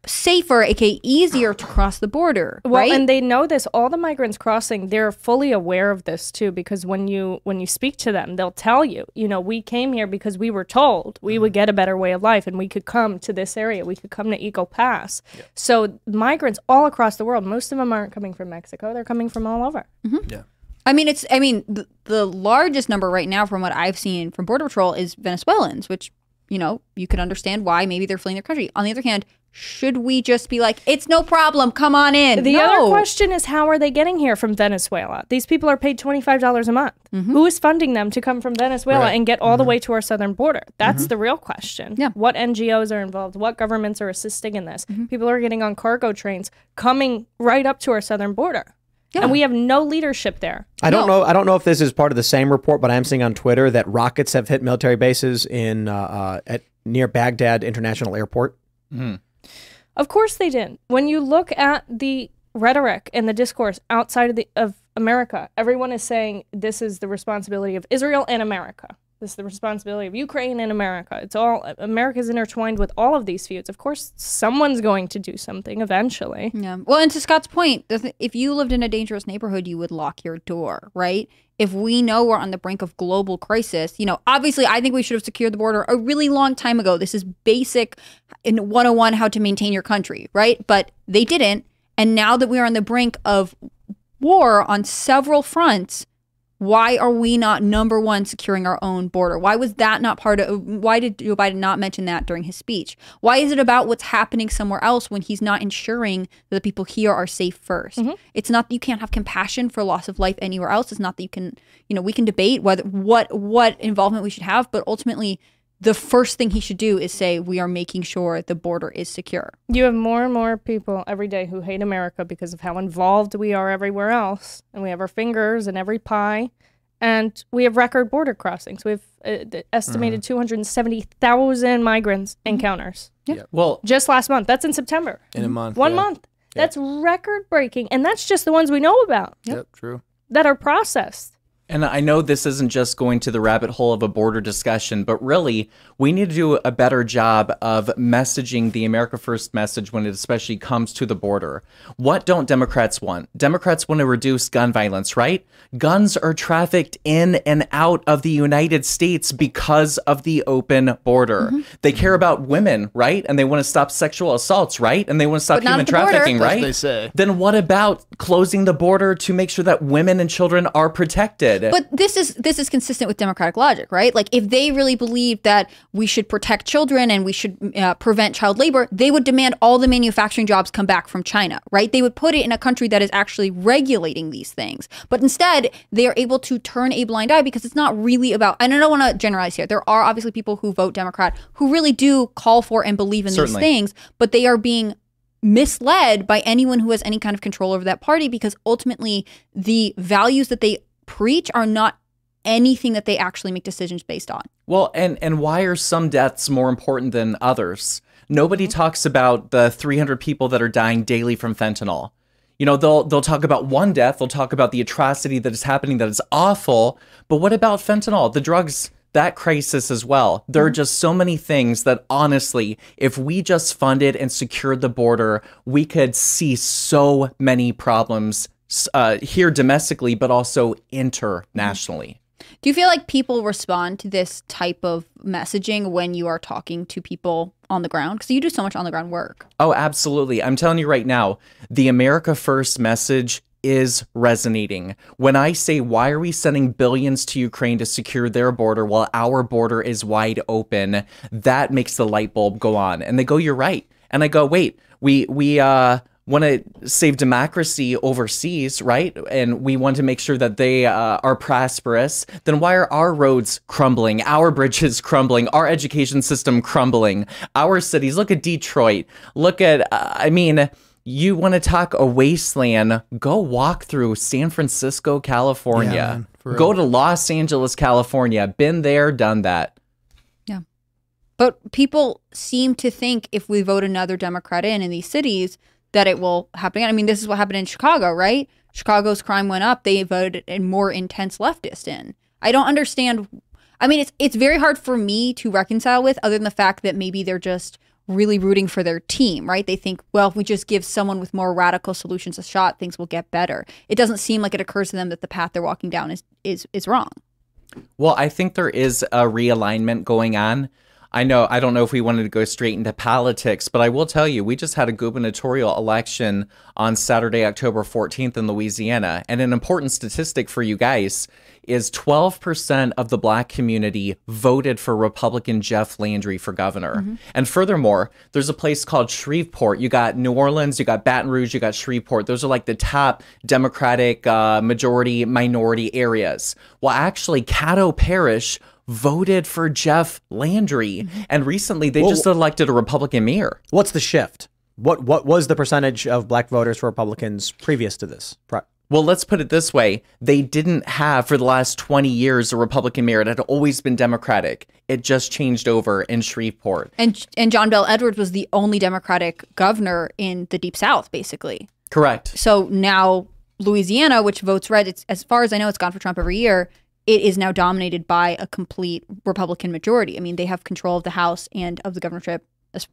safer, aka easier to cross the border? Well, right? and they know this. All the migrants crossing, they're fully aware of this too, because when you when you speak to them, they'll tell you, you know, we came here because we were told we would get a better way of life, and we could come to this area. We could come to Eagle Pass. So migrants all across the world, most of them aren't coming from Mexico; they're coming from all over. Mm-hmm. I mean, it's. I mean, the, the largest number right now, from what I've seen from Border Patrol, is Venezuelans, which you know you could understand why maybe they're fleeing their country. On the other hand, should we just be like, it's no problem, come on in? The no. other question is, how are they getting here from Venezuela? These people are paid twenty five dollars a month. Mm-hmm. Who is funding them to come from Venezuela Right. and get all the mm-hmm. way to our southern border? That's mm-hmm. the real question. Yeah. What NGOs are involved? What governments are assisting in this? People are getting on cargo trains coming right up to our southern border. And we have no leadership there. I don't No. know. I don't know if this is part of the same report, but I'm seeing on Twitter that rockets have hit military bases in uh, uh, at near Baghdad International Airport. Of course they didn't. When you look at the rhetoric and the discourse outside of the of America, everyone is saying this is the responsibility of Israel and America. This is the responsibility of Ukraine and America. It's all America's intertwined with all of these feuds. Of course, someone's going to do something eventually. Yeah. Well, and to Scott's point, if you lived in a dangerous neighborhood, you would lock your door, right? If we know we're on the brink of global crisis, you know, obviously, I think we should have secured the border a really long time ago. This is basic in 101 how to maintain your country, right? But they didn't. And now that we are on the brink of war on several fronts, why are we not number one securing our own border? Why was that not part of? Why did Joe Biden not mention that during his speech? Why is it about what's happening somewhere else when he's not ensuring that the people here are safe 1st mm-hmm. It's not that you can't have compassion for loss of life anywhere else. It's not that you can, you know, we can debate whether what what involvement we should have, but ultimately, the first thing he should do is say we are making sure the border is secure. You have more and more people every day who hate America because of how involved we are everywhere else, and we have our fingers in every pie, and we have record border crossings. We have uh, the estimated two hundred seventy thousand migrants encounters Yeah. Well, just last month. That's in September. in a month. One yeah. month. That's record breaking, and that's just the ones we know about Yep, true. that are processed. And I know this isn't just going to the rabbit hole of a border discussion, but really, we need to do a better job of messaging the America First message when it especially comes to the border. What don't Democrats want? Democrats want to reduce gun violence, right? Guns are trafficked in and out of the United States because of the open border. Mm-hmm. They care about women, right? And they want to stop sexual assaults, right? And they want to stop human at the border. trafficking, right? they say. Then what about closing the border to make sure that women and children are protected? But this is this is consistent with democratic logic, right? Like if they really believed that we should protect children and we should uh, prevent child labor, they would demand all the manufacturing jobs come back from China, right? They would put it in a country that is actually regulating these things. But instead, they are able to turn a blind eye because it's not really about. And I don't want to generalize here. There are obviously people who vote Democrat who really do call for and believe in Certainly. these things, but they are being misled by anyone who has any kind of control over that party because ultimately the values that they preach are not anything that they actually make decisions based on. Well, and and why are some deaths more important than others? Nobody mm-hmm. talks about the 300 people that are dying daily from fentanyl. You know, they'll they'll talk about one death, they'll talk about the atrocity that is happening that is awful, but what about fentanyl? The drugs that crisis as well. There are mm-hmm. just so many things that honestly, if we just funded and secured the border, we could see so many problems uh, here domestically, but also internationally. Do you feel like people respond to this type of messaging when you are talking to people on the ground? Because you do so much on the ground work. Oh, absolutely. I'm telling you right now, the America First message is resonating. When I say, why are we sending billions to Ukraine to secure their border while our border is wide open? That makes the light bulb go on. And they go, you're right. And I go, wait, we, we, uh, want to save democracy overseas, right? And we want to make sure that they uh, are prosperous. Then why are our roads crumbling, our bridges crumbling, our education system crumbling, our cities? Look at Detroit. Look at, uh, I mean, you want to talk a wasteland, go walk through San Francisco, California. Yeah, man, go to Los Angeles, California. Been there, done that. Yeah. But people seem to think if we vote another Democrat in in these cities, that it will happen. again. I mean, this is what happened in Chicago, right? Chicago's crime went up. They voted a more intense leftist in. I don't understand. I mean, it's it's very hard for me to reconcile with, other than the fact that maybe they're just really rooting for their team, right? They think, well, if we just give someone with more radical solutions a shot, things will get better. It doesn't seem like it occurs to them that the path they're walking down is is is wrong. Well, I think there is a realignment going on. I know, I don't know if we wanted to go straight into politics, but I will tell you, we just had a gubernatorial election on Saturday, October 14th in Louisiana. And an important statistic for you guys is 12% of the black community voted for Republican Jeff Landry for governor. And furthermore, there's a place called Shreveport. You got New Orleans, you got Baton Rouge, you got Shreveport. Those are like the top Democratic uh, majority minority areas. Well, actually, Caddo Parish voted for Jeff Landry. Mm-hmm. And recently they Well- just elected a Republican mayor. What's the shift? What what was the percentage of black voters for Republicans previous to this? Well, let's put it this way. They didn't have for the last 20 years a Republican mayor. It had always been Democratic. It just changed over in Shreveport. And and John Bell Edwards was the only Democratic governor in the Deep South, basically. Correct. So now Louisiana, which votes red, it's as far as I know, it's gone for Trump every year. It is now dominated by a complete Republican majority. I mean, they have control of the House and of the governorship.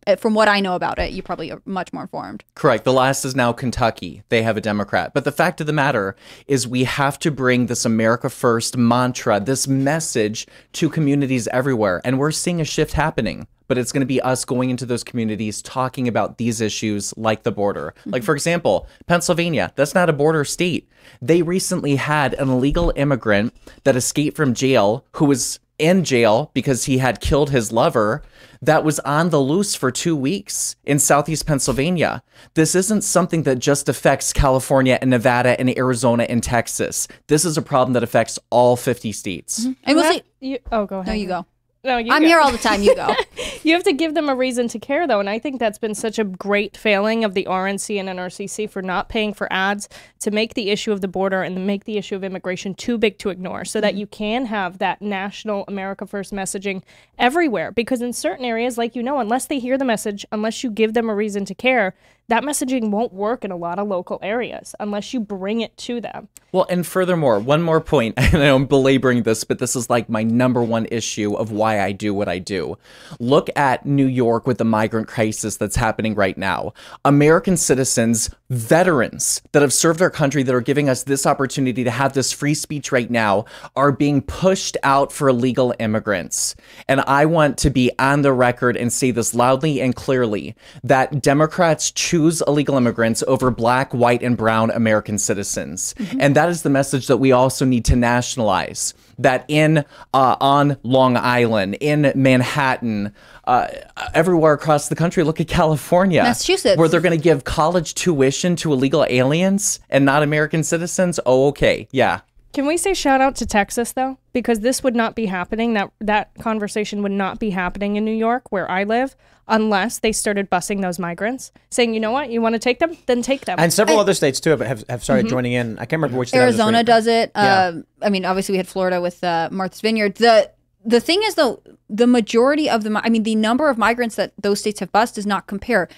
Eh, From what I know about it, you probably are much more informed. Correct. The last is now Kentucky. They have a Democrat. But the fact of the matter is, we have to bring this America First mantra, this message to communities everywhere. And we're seeing a shift happening. But it's going to be us going into those communities talking about these issues like the border. Like, for example, Pennsylvania, that's not a border state. They recently had an illegal immigrant that escaped from jail who was in jail because he had killed his lover that was on the loose for two weeks in southeast Pennsylvania. This isn't something that just affects California and Nevada and Arizona and Texas. This is a problem that affects all 50 states. Mm-hmm. And You we'll have- see. you- oh, go ahead. No, you go. No, I'm go. here all the time. You go. You have to give them a reason to care, though, and I think that's been such a great failing of the RNC and NRCC for not paying for ads to make the issue of the border and make the issue of immigration too big to ignore, so that mm-hmm. you can have that national America First messaging everywhere. Because in certain areas, like you know, unless they hear the message, unless you give them a reason to care, that messaging won't work in a lot of local areas unless you bring it to them. Well, and furthermore, one more point, and I'm belaboring this, but this is like my number one issue of why I do what I do. Look at New York with the migrant crisis that's happening right now. American citizens veterans that have served our country that are giving us this opportunity to have this free speech right now are being pushed out for illegal immigrants. And I want to be on the record and say this loudly and clearly that Democrats choose illegal immigrants over black, white, and brown American citizens. And that is the message that we also need to nationalize that in uh, on Long Island, in Manhattan, uh, everywhere across the country. Look at California, Massachusetts. where they're going to give college tuition to illegal aliens and not American citizens. Oh, okay, yeah. Can we say shout out to Texas though? Because this would not be happening. That that conversation would not be happening in New York, where I live, unless they started busing those migrants, saying, you know what, you want to take them, then take them. And several other states too have, have started joining in. I can't remember which. state I was just Arizona reading. does it. Yeah. Um, I mean, obviously we had Florida with uh, Martha's Vineyard. The the thing is though, the majority of the i mean, the number of migrants that those states have bused does not compare.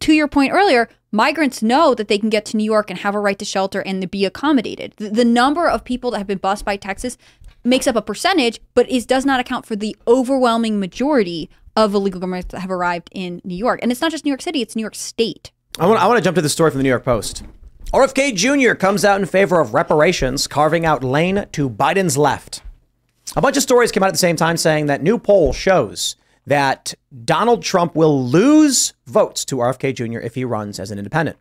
To your point earlier, migrants know that they can get to New York and have a right to shelter and to be accommodated. The, the number of people that have been bused by Texas makes up a percentage, but is does not account for the overwhelming majority of illegal immigrants that have arrived in New York. And it's not just New York City; it's New York State. I want, I want to jump to the story from the New York Post. RFK Jr. comes out in favor of reparations, carving out lane to Biden's left. A bunch of stories came out at the same time saying that new poll shows that Donald Trump will lose votes to RFK Jr. if he runs as an independent,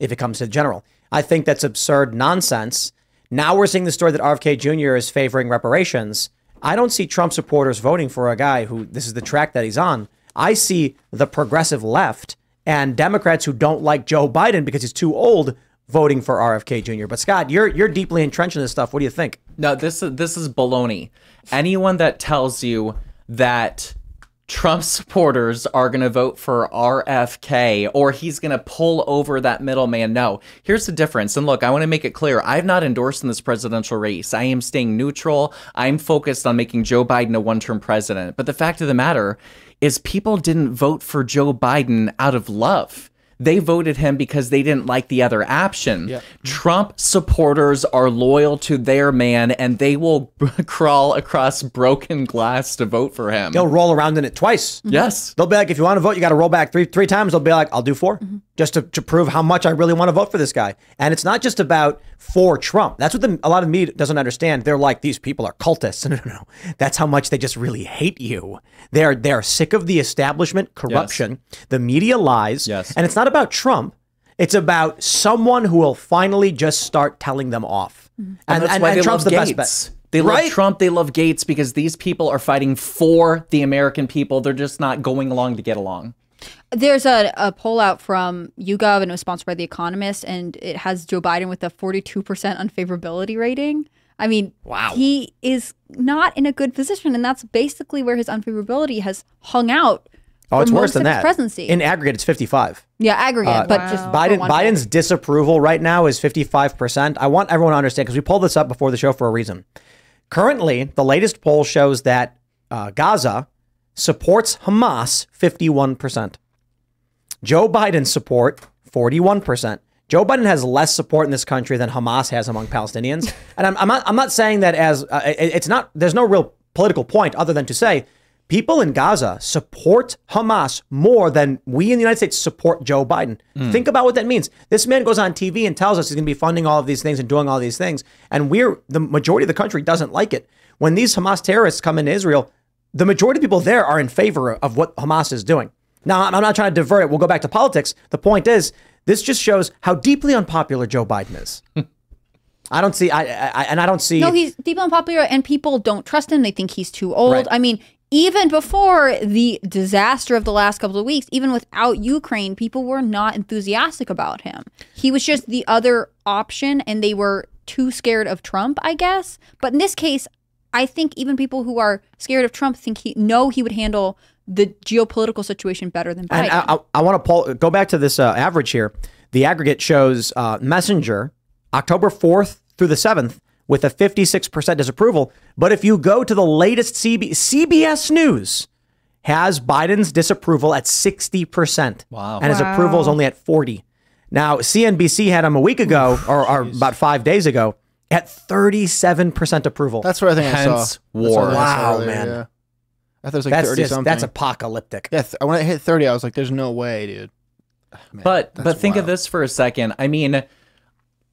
if it comes to the general. I think that's absurd nonsense. Now we're seeing the story that RFK Jr. is favoring reparations. I don't see Trump supporters voting for a guy who this is the track that he's on. I see the progressive left and Democrats who don't like Joe Biden because he's too old voting for RFK Jr. But Scott, you're you're deeply entrenched in this stuff. What do you think? No, this is this is baloney. Anyone that tells you that Trump supporters are going to vote for RFK or he's going to pull over that middleman. No, here's the difference. And look, I want to make it clear I've not endorsed in this presidential race. I am staying neutral. I'm focused on making Joe Biden a one term president. But the fact of the matter is, people didn't vote for Joe Biden out of love. They voted him because they didn't like the other option. Trump supporters are loyal to their man and they will crawl across broken glass to vote for him. They'll roll around in it twice. Yes. They'll be like, if you want to vote, you got to roll back three three times. They'll be like, I'll do 4 mm-hmm. Just to, to prove how much I really want to vote for this guy. And it's not just about for Trump. That's what the, a lot of me doesn't understand. They're like, these people are cultists. No, no, no. That's how much they just really hate you. They're they're sick of the establishment corruption, the media lies, Yes. and it's not about Trump. It's about someone who will finally just start telling them off. Mm-hmm. And, And that's why they Trump's love the Gaetz. best bet. They Right? love Trump. They love Gaetz because these people are fighting for the American people. They're just not going along to get along. There's a, a poll out from YouGov and it was sponsored by The Economist, and it has Joe Biden with a 42% unfavorability rating. I mean, wow. he is not in a good position, and that's basically where his unfavorability has hung out. Oh, it's worse than that. Presidency. In aggregate, it's 55. yeah, aggregate, but just Biden Biden's disapproval right now is 55%. I want everyone to understand because we pulled this up before the show for a reason. Currently, the latest poll shows that uh, Gaza supports Hamas 51%. Joe Biden's support 41%. Joe Biden has less support in this country than Hamas has among Palestinians. And I'm, I'm not I'm not saying that as uh, it- it's not there's no real political point other than to say people in Gaza support Hamas more than we in the United States support Joe Biden. Think about what that means. This man goes on TV and tells us he's going to be funding all of these things and doing all these things, and we're the majority of the country doesn't like it. When these Hamas terrorists come into Israel, the majority of people there are in favor of what Hamas is doing. Now, I'm not trying to divert it. We'll go back to politics. The point is, this just shows how deeply unpopular Joe Biden is. I don't see, I, I, and I don't see. No, he's deeply unpopular, and people don't trust him. They think he's too old. Right. I mean, even before the disaster of the last couple of weeks, even without Ukraine, people were not enthusiastic about him. He was just the other option, and they were too scared of Trump, I guess. But in this case, I think even people who are scared of Trump think he know he would handle the geopolitical situation better than Biden. And I, I, I want to pull go back to this uh, average here. The aggregate shows uh, Messenger October 4th through the 7th with a 56% disapproval. But if you go to the latest CB, CBS News has Biden's disapproval at 60%. Wow. And his approval is only at 40. Now, CNBC had him a week ago or, or about five days ago at 37% approval. That's what I think I saw. Hence That's what I war. think I saw Wow, earlier, man. Yeah. I thought it was like that's thirty just, something. that's apocalyptic. yeah. Th- when I hit thirty, I was like, "There's no way, dude." but but think of this for a second. I mean,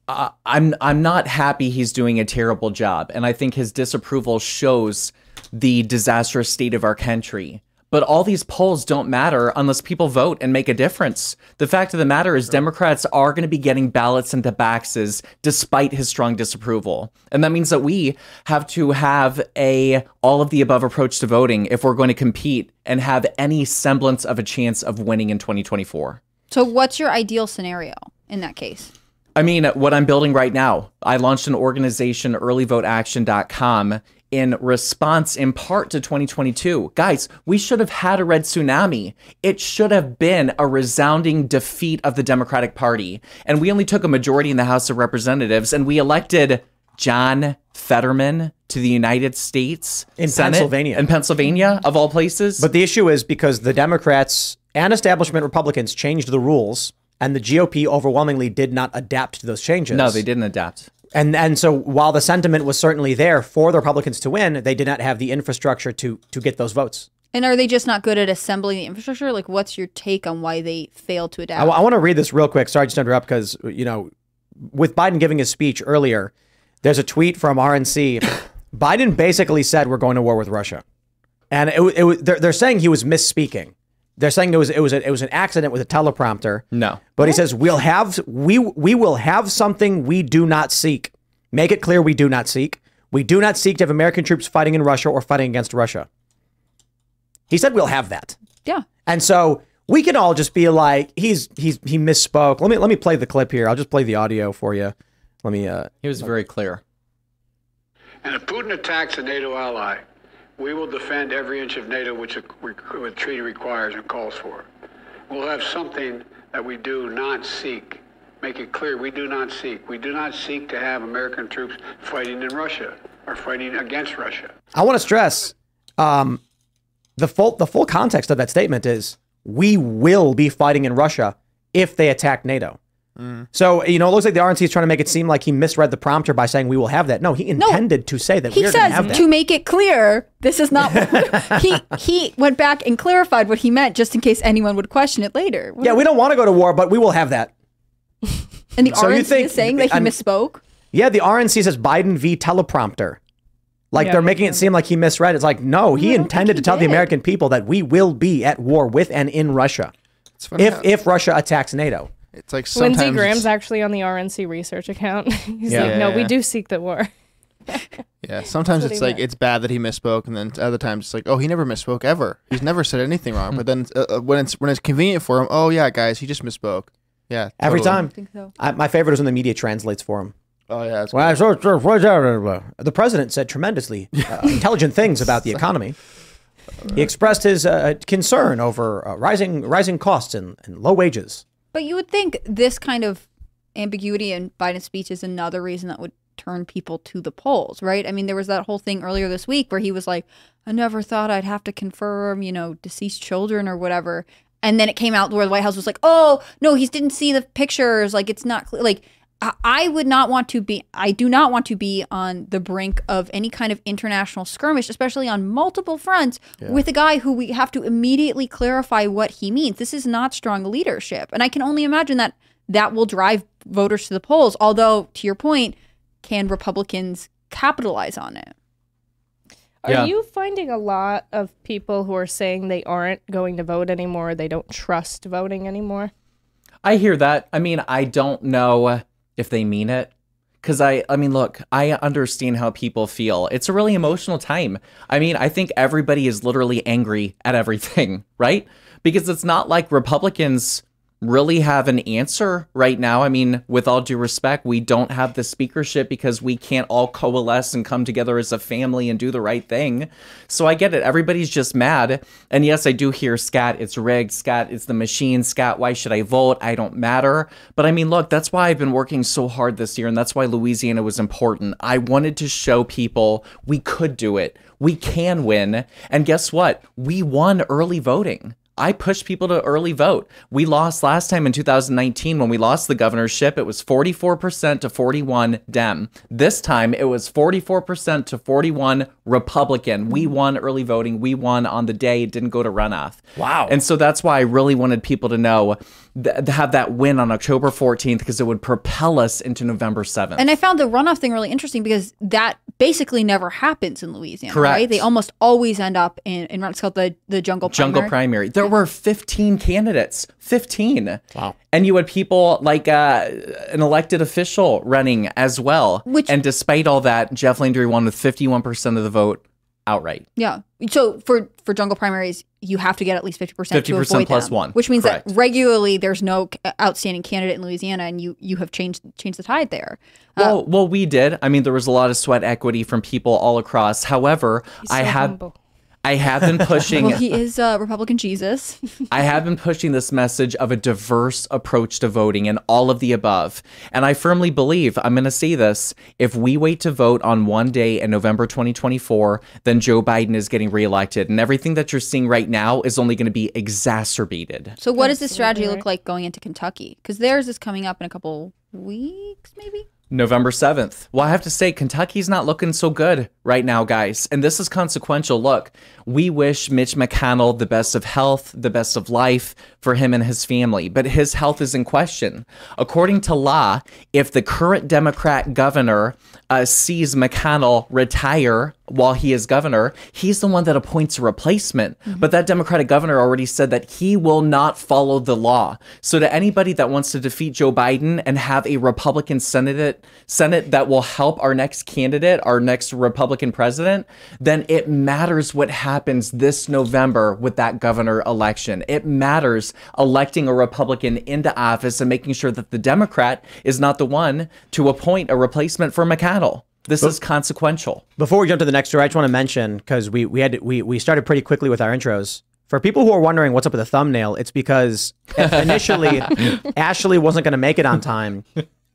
uh, I'm I'm not happy he's doing a terrible job, and I think his disapproval shows the disastrous state of our country. But all these polls don't matter unless people vote and make a difference. The fact of the matter is, Democrats are going to be getting ballots into boxes despite his strong disapproval, and that means that we have to have a all of the above approach to voting if we're going to compete and have any semblance of a chance of winning in 2024. So, what's your ideal scenario in that case? I mean, what I'm building right now, I launched an organization, earlyvoteaction.com, in response in part to 2022. Guys, we should have had a red tsunami. It should have been a resounding defeat of the Democratic Party. And we only took a majority in the House of Representatives and we elected John Fetterman to the United States In Senate Pennsylvania. In Pennsylvania, of all places. But the issue is because the Democrats and establishment Republicans changed the rules, and the GOP overwhelmingly did not adapt to those changes. no, they didn't adapt. And and so while the sentiment was certainly there for the Republicans to win, they did not have the infrastructure to to get those votes. And are they just not good at assembling the infrastructure? Like, what's your take on why they failed to adapt? I, want to read this real quick. Sorry, just to interrupt because you know, with Biden giving his speech earlier, there's a tweet from RNC. Biden basically said we're going to war with Russia, and it, it, they're, they're saying he was misspeaking. They're saying it was it was a, it was an accident with a teleprompter. No. But he says we'll have we we will have something we do not seek. Make it clear we do not seek. We do not seek to have American troops fighting in Russia or fighting against Russia. He said we'll have that. yeah. And so we can all just be like, he's he's he misspoke. Let me let me play the clip here. I'll just play the audio for you. Let me uh He was very clear. And if Putin attacks a NATO ally, we will defend every inch of NATO which the treaty requires and calls for. We'll have something that we do not seek. Make it clear we do not seek. We do not seek to have American troops fighting in Russia or fighting against Russia. I want to stress um the full the full context of that statement is we will be fighting in Russia if they attack NATO. So you know, it looks like the RNC is trying to make it seem like he misread the prompter by saying we will have that. No, he intended to say that He we're says have that. to make it clear, this is not. he he went back and clarified what he meant, just in case anyone would question it later. yeah, we don't want to go to war, but we will have that. and the so you RNC think- is saying that he I'm- misspoke. Yeah, the RNC says Biden v teleprompter. Like Yeah, they're he making it seem like he misread. It's like no, he I intended think to he tell the. American people that we will be at war with and in Russia if how- if Russia attacks NATO. It's like sometimes Lindsey Graham's actually on the RNC research account. He's Yeah. like, no, we Yeah. do seek the war. Yeah, sometimes what it's he like meant. it's bad that he misspoke, and then other times it's like, oh, he never misspoke ever. He's never said anything wrong. But then uh, uh, when it's when it's convenient for him, oh yeah, guys, he just misspoke. Yeah, Every totally. time. think so. I, my favorite is when the media translates for him. Oh yeah, it's Well, I saw- the president said tremendously uh, intelligent things about the economy. He expressed his uh, concern over uh, rising rising costs and, and low wages. But you would think this kind of ambiguity in Biden's speech is another reason that would turn people to the polls, right? I mean, there was that whole thing earlier this week where he was like, I never thought I'd have to confirm, you know, deceased children or whatever. And then it came out where the White House was like, oh, no, he didn't see the pictures. Like, it's not clear. Like, I- I would not want to be, I do not want to be on the brink of any kind of international skirmish, especially on multiple fronts, with a guy who we have to immediately clarify what he means. This is not strong leadership. And I can only imagine that that will drive voters to the polls. Although, to your point, can Republicans capitalize on it? Are Yeah. you finding a lot of people who are saying they aren't going to vote anymore? They don't trust voting anymore? I hear that. I mean, I don't know if they mean it. Cause I, I mean, look, I understand how people feel. It's a really emotional time. I mean, I think everybody is literally angry at everything, right? Because it's not like Republicans really have an answer right now. I mean, with all due respect, we don't have the speakership because we can't all coalesce and come together as a family and do the right thing. So I get it. Everybody's just mad. And yes, I do hear Scott, it's rigged, Scott, it's the machine, Scott, why should I vote? I don't matter. But I mean, look, that's why I've been working so hard this year, and that's why Louisiana was important. I wanted to show people we could do it. We can win. And guess what? We won early voting. I pushed people to early vote. We lost last time in 2019 when we lost the governorship. It was 44% to 41 Dem. This time it was 44% to 41 Republican. We won early voting. We won on the day. It didn't go to runoff. Wow. And so that's why I really wanted people to know, th- to have that win on October 14th because it would propel us into November 7th. And I found the runoff thing really interesting because that basically never happens in Louisiana, Correct. right? They almost always end up in, in it's called the, the jungle jungle primary. primary. There were 15 candidates. 15. Wow. And you had people like uh, an elected official running as well. Which- and despite all that, Jeff Landry won with 51% of the vote outright. Yeah. So for for jungle primaries, you have to get at least fifty percent to 50% avoid plus them, one. which means Correct. that regularly there's no outstanding candidate in Louisiana, and you you have changed changed the tide there. Uh, Well, well, we did. I mean, there was a lot of sweat equity from people all across. However, I have humble. I have been pushing well, he is uh, Republican Jesus. I have been pushing this message of a diverse approach to voting and all of the above. And I firmly believe, I'm going to say this, if we wait to vote on one day in November 2024, then Joe Biden is getting reelected. And everything that you're seeing right now is only going to be exacerbated. so what does this strategy look like going into Kentucky? Because theirs is coming up in a couple weeks, maybe. November 7th. Well, I have to say, Kentucky's not looking so good right now, guys. And this is consequential. Look, we wish Mitch McConnell the best of health, the best of life for him and his family, but his health is in question. According to law, if the current Democrat governor uh, sees McConnell retire while he is governor, he's the one that appoints a replacement. Mm-hmm. But that Democratic governor already said that he will not follow the law. So to anybody that wants to defeat Joe Biden and have a Republican Senate Senate that will help our next candidate, our next Republican president, then it matters what happens this November with that governor election. It matters electing a Republican into office and making sure that the Democrat is not the one to appoint a replacement for McConnell. This is consequential. Before we jump to the next story, I just want to mention because we we had we we started pretty quickly with our intros. For people who are wondering what's up with the thumbnail, it's because initially Ashley wasn't going to make it on time,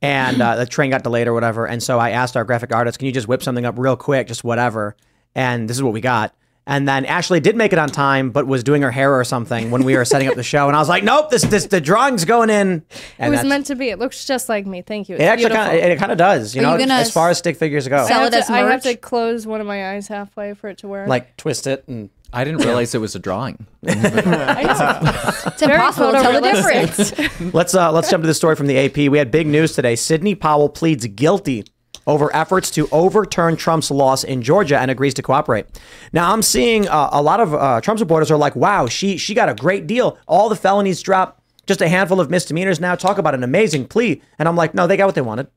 and uh, the train got delayed or whatever. And so I asked our graphic artist, "Can you just whip something up real quick, just whatever?" And this is what we got. And then Ashley did make it on time, but was doing her hair or something when we were setting up the show. And I was like, "Nope, this this the drawing's going in." It was meant to be. It looks just like me. Thank you. It actually beautiful. kind of it kind of does, you Are know, you as far as stick figures go. I Sell have, it as to, I have to close one of my eyes halfway for it to work. Like twist it and I didn't realize it was a drawing. It's impossible to tell the difference. Let's uh, let's jump to the story from the AP. We had big news today. Sidney Powell pleads guilty over efforts to overturn Trump's loss in Georgia and agrees to cooperate. Now I'm seeing uh, a lot of uh, Trump supporters are like, "Wow, she she got a great deal. All the felonies dropped, just a handful of misdemeanors now. Talk about an amazing plea." And I'm like, "No, they got what they wanted.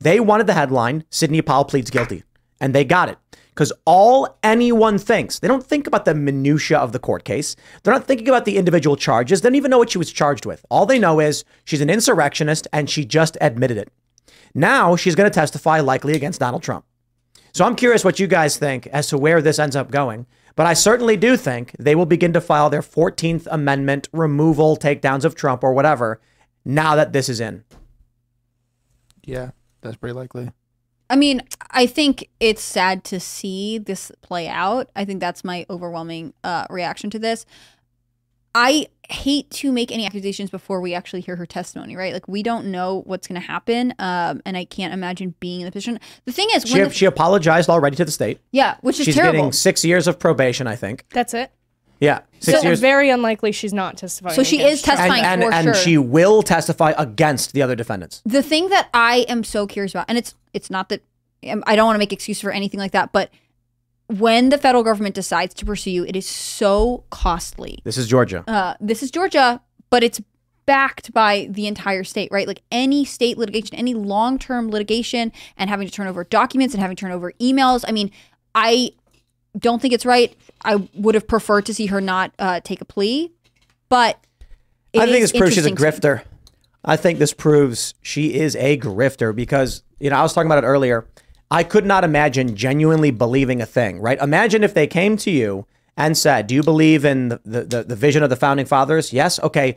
They wanted the headline: Sidney Powell pleads guilty, and they got it." Because all anyone thinks, they don't think about the minutia of the court case. They're not thinking about the individual charges. They don't even know what she was charged with. All they know is she's an insurrectionist and she just admitted it. Now she's going to testify likely against Donald Trump. So I'm curious what you guys think as to where this ends up going. But I certainly do think they will begin to file their 14th Amendment removal, takedowns of Trump or whatever, now that this is in. Yeah, that's pretty likely. I mean, I think it's sad to see this play out. I think that's my overwhelming uh, reaction to this. I hate to make any accusations before we actually hear her testimony, right? Like we don't know what's going to happen, um, and I can't imagine being in the position. The thing is, She, when the, she apologized already to the state. yeah, which is She's terrible. getting six years of probation, I think. That's it. Yeah, six So years. very unlikely she's not testifying. So she is testifying and and, for and sure. she will testify against the other defendants. the thing that I am so curious about, and it's it's not that um, I don't want to make excuse for anything like that, but when the federal government decides to pursue you, it is so costly. This is Georgia. Uh, this is Georgia, but it's backed by the entire state, right? Like any state litigation, any long term litigation, and having to turn over documents and having to turn over emails. I mean, I don't think it's right. I would have preferred to see her not uh, take a plea, but I think is this proves she's a interesting to me. grifter. I think this proves she is a grifter because, you know, I was talking about it earlier. I could not imagine genuinely believing a thing, right? Imagine if they came to you and said, Do you believe in the, the, the, the vision of the founding fathers? Yes. Okay.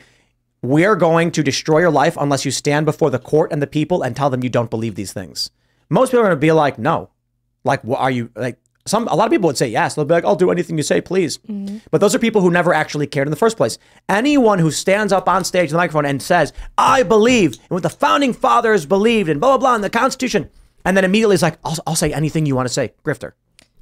We're going to destroy your life unless you stand before the court and the people and tell them you don't believe these things. Most people are going to be like, No. Like, what are you like? some a lot of people would say yes. They'll be like, "I'll do anything you say, please." Mm-hmm. But those are people who never actually cared in the first place. Anyone who stands up on stage with a microphone and says, "I believe in what the founding fathers believed in blah blah blah in the Constitution," and then immediately is like, "I'll, I'll say anything you want to say," grifter.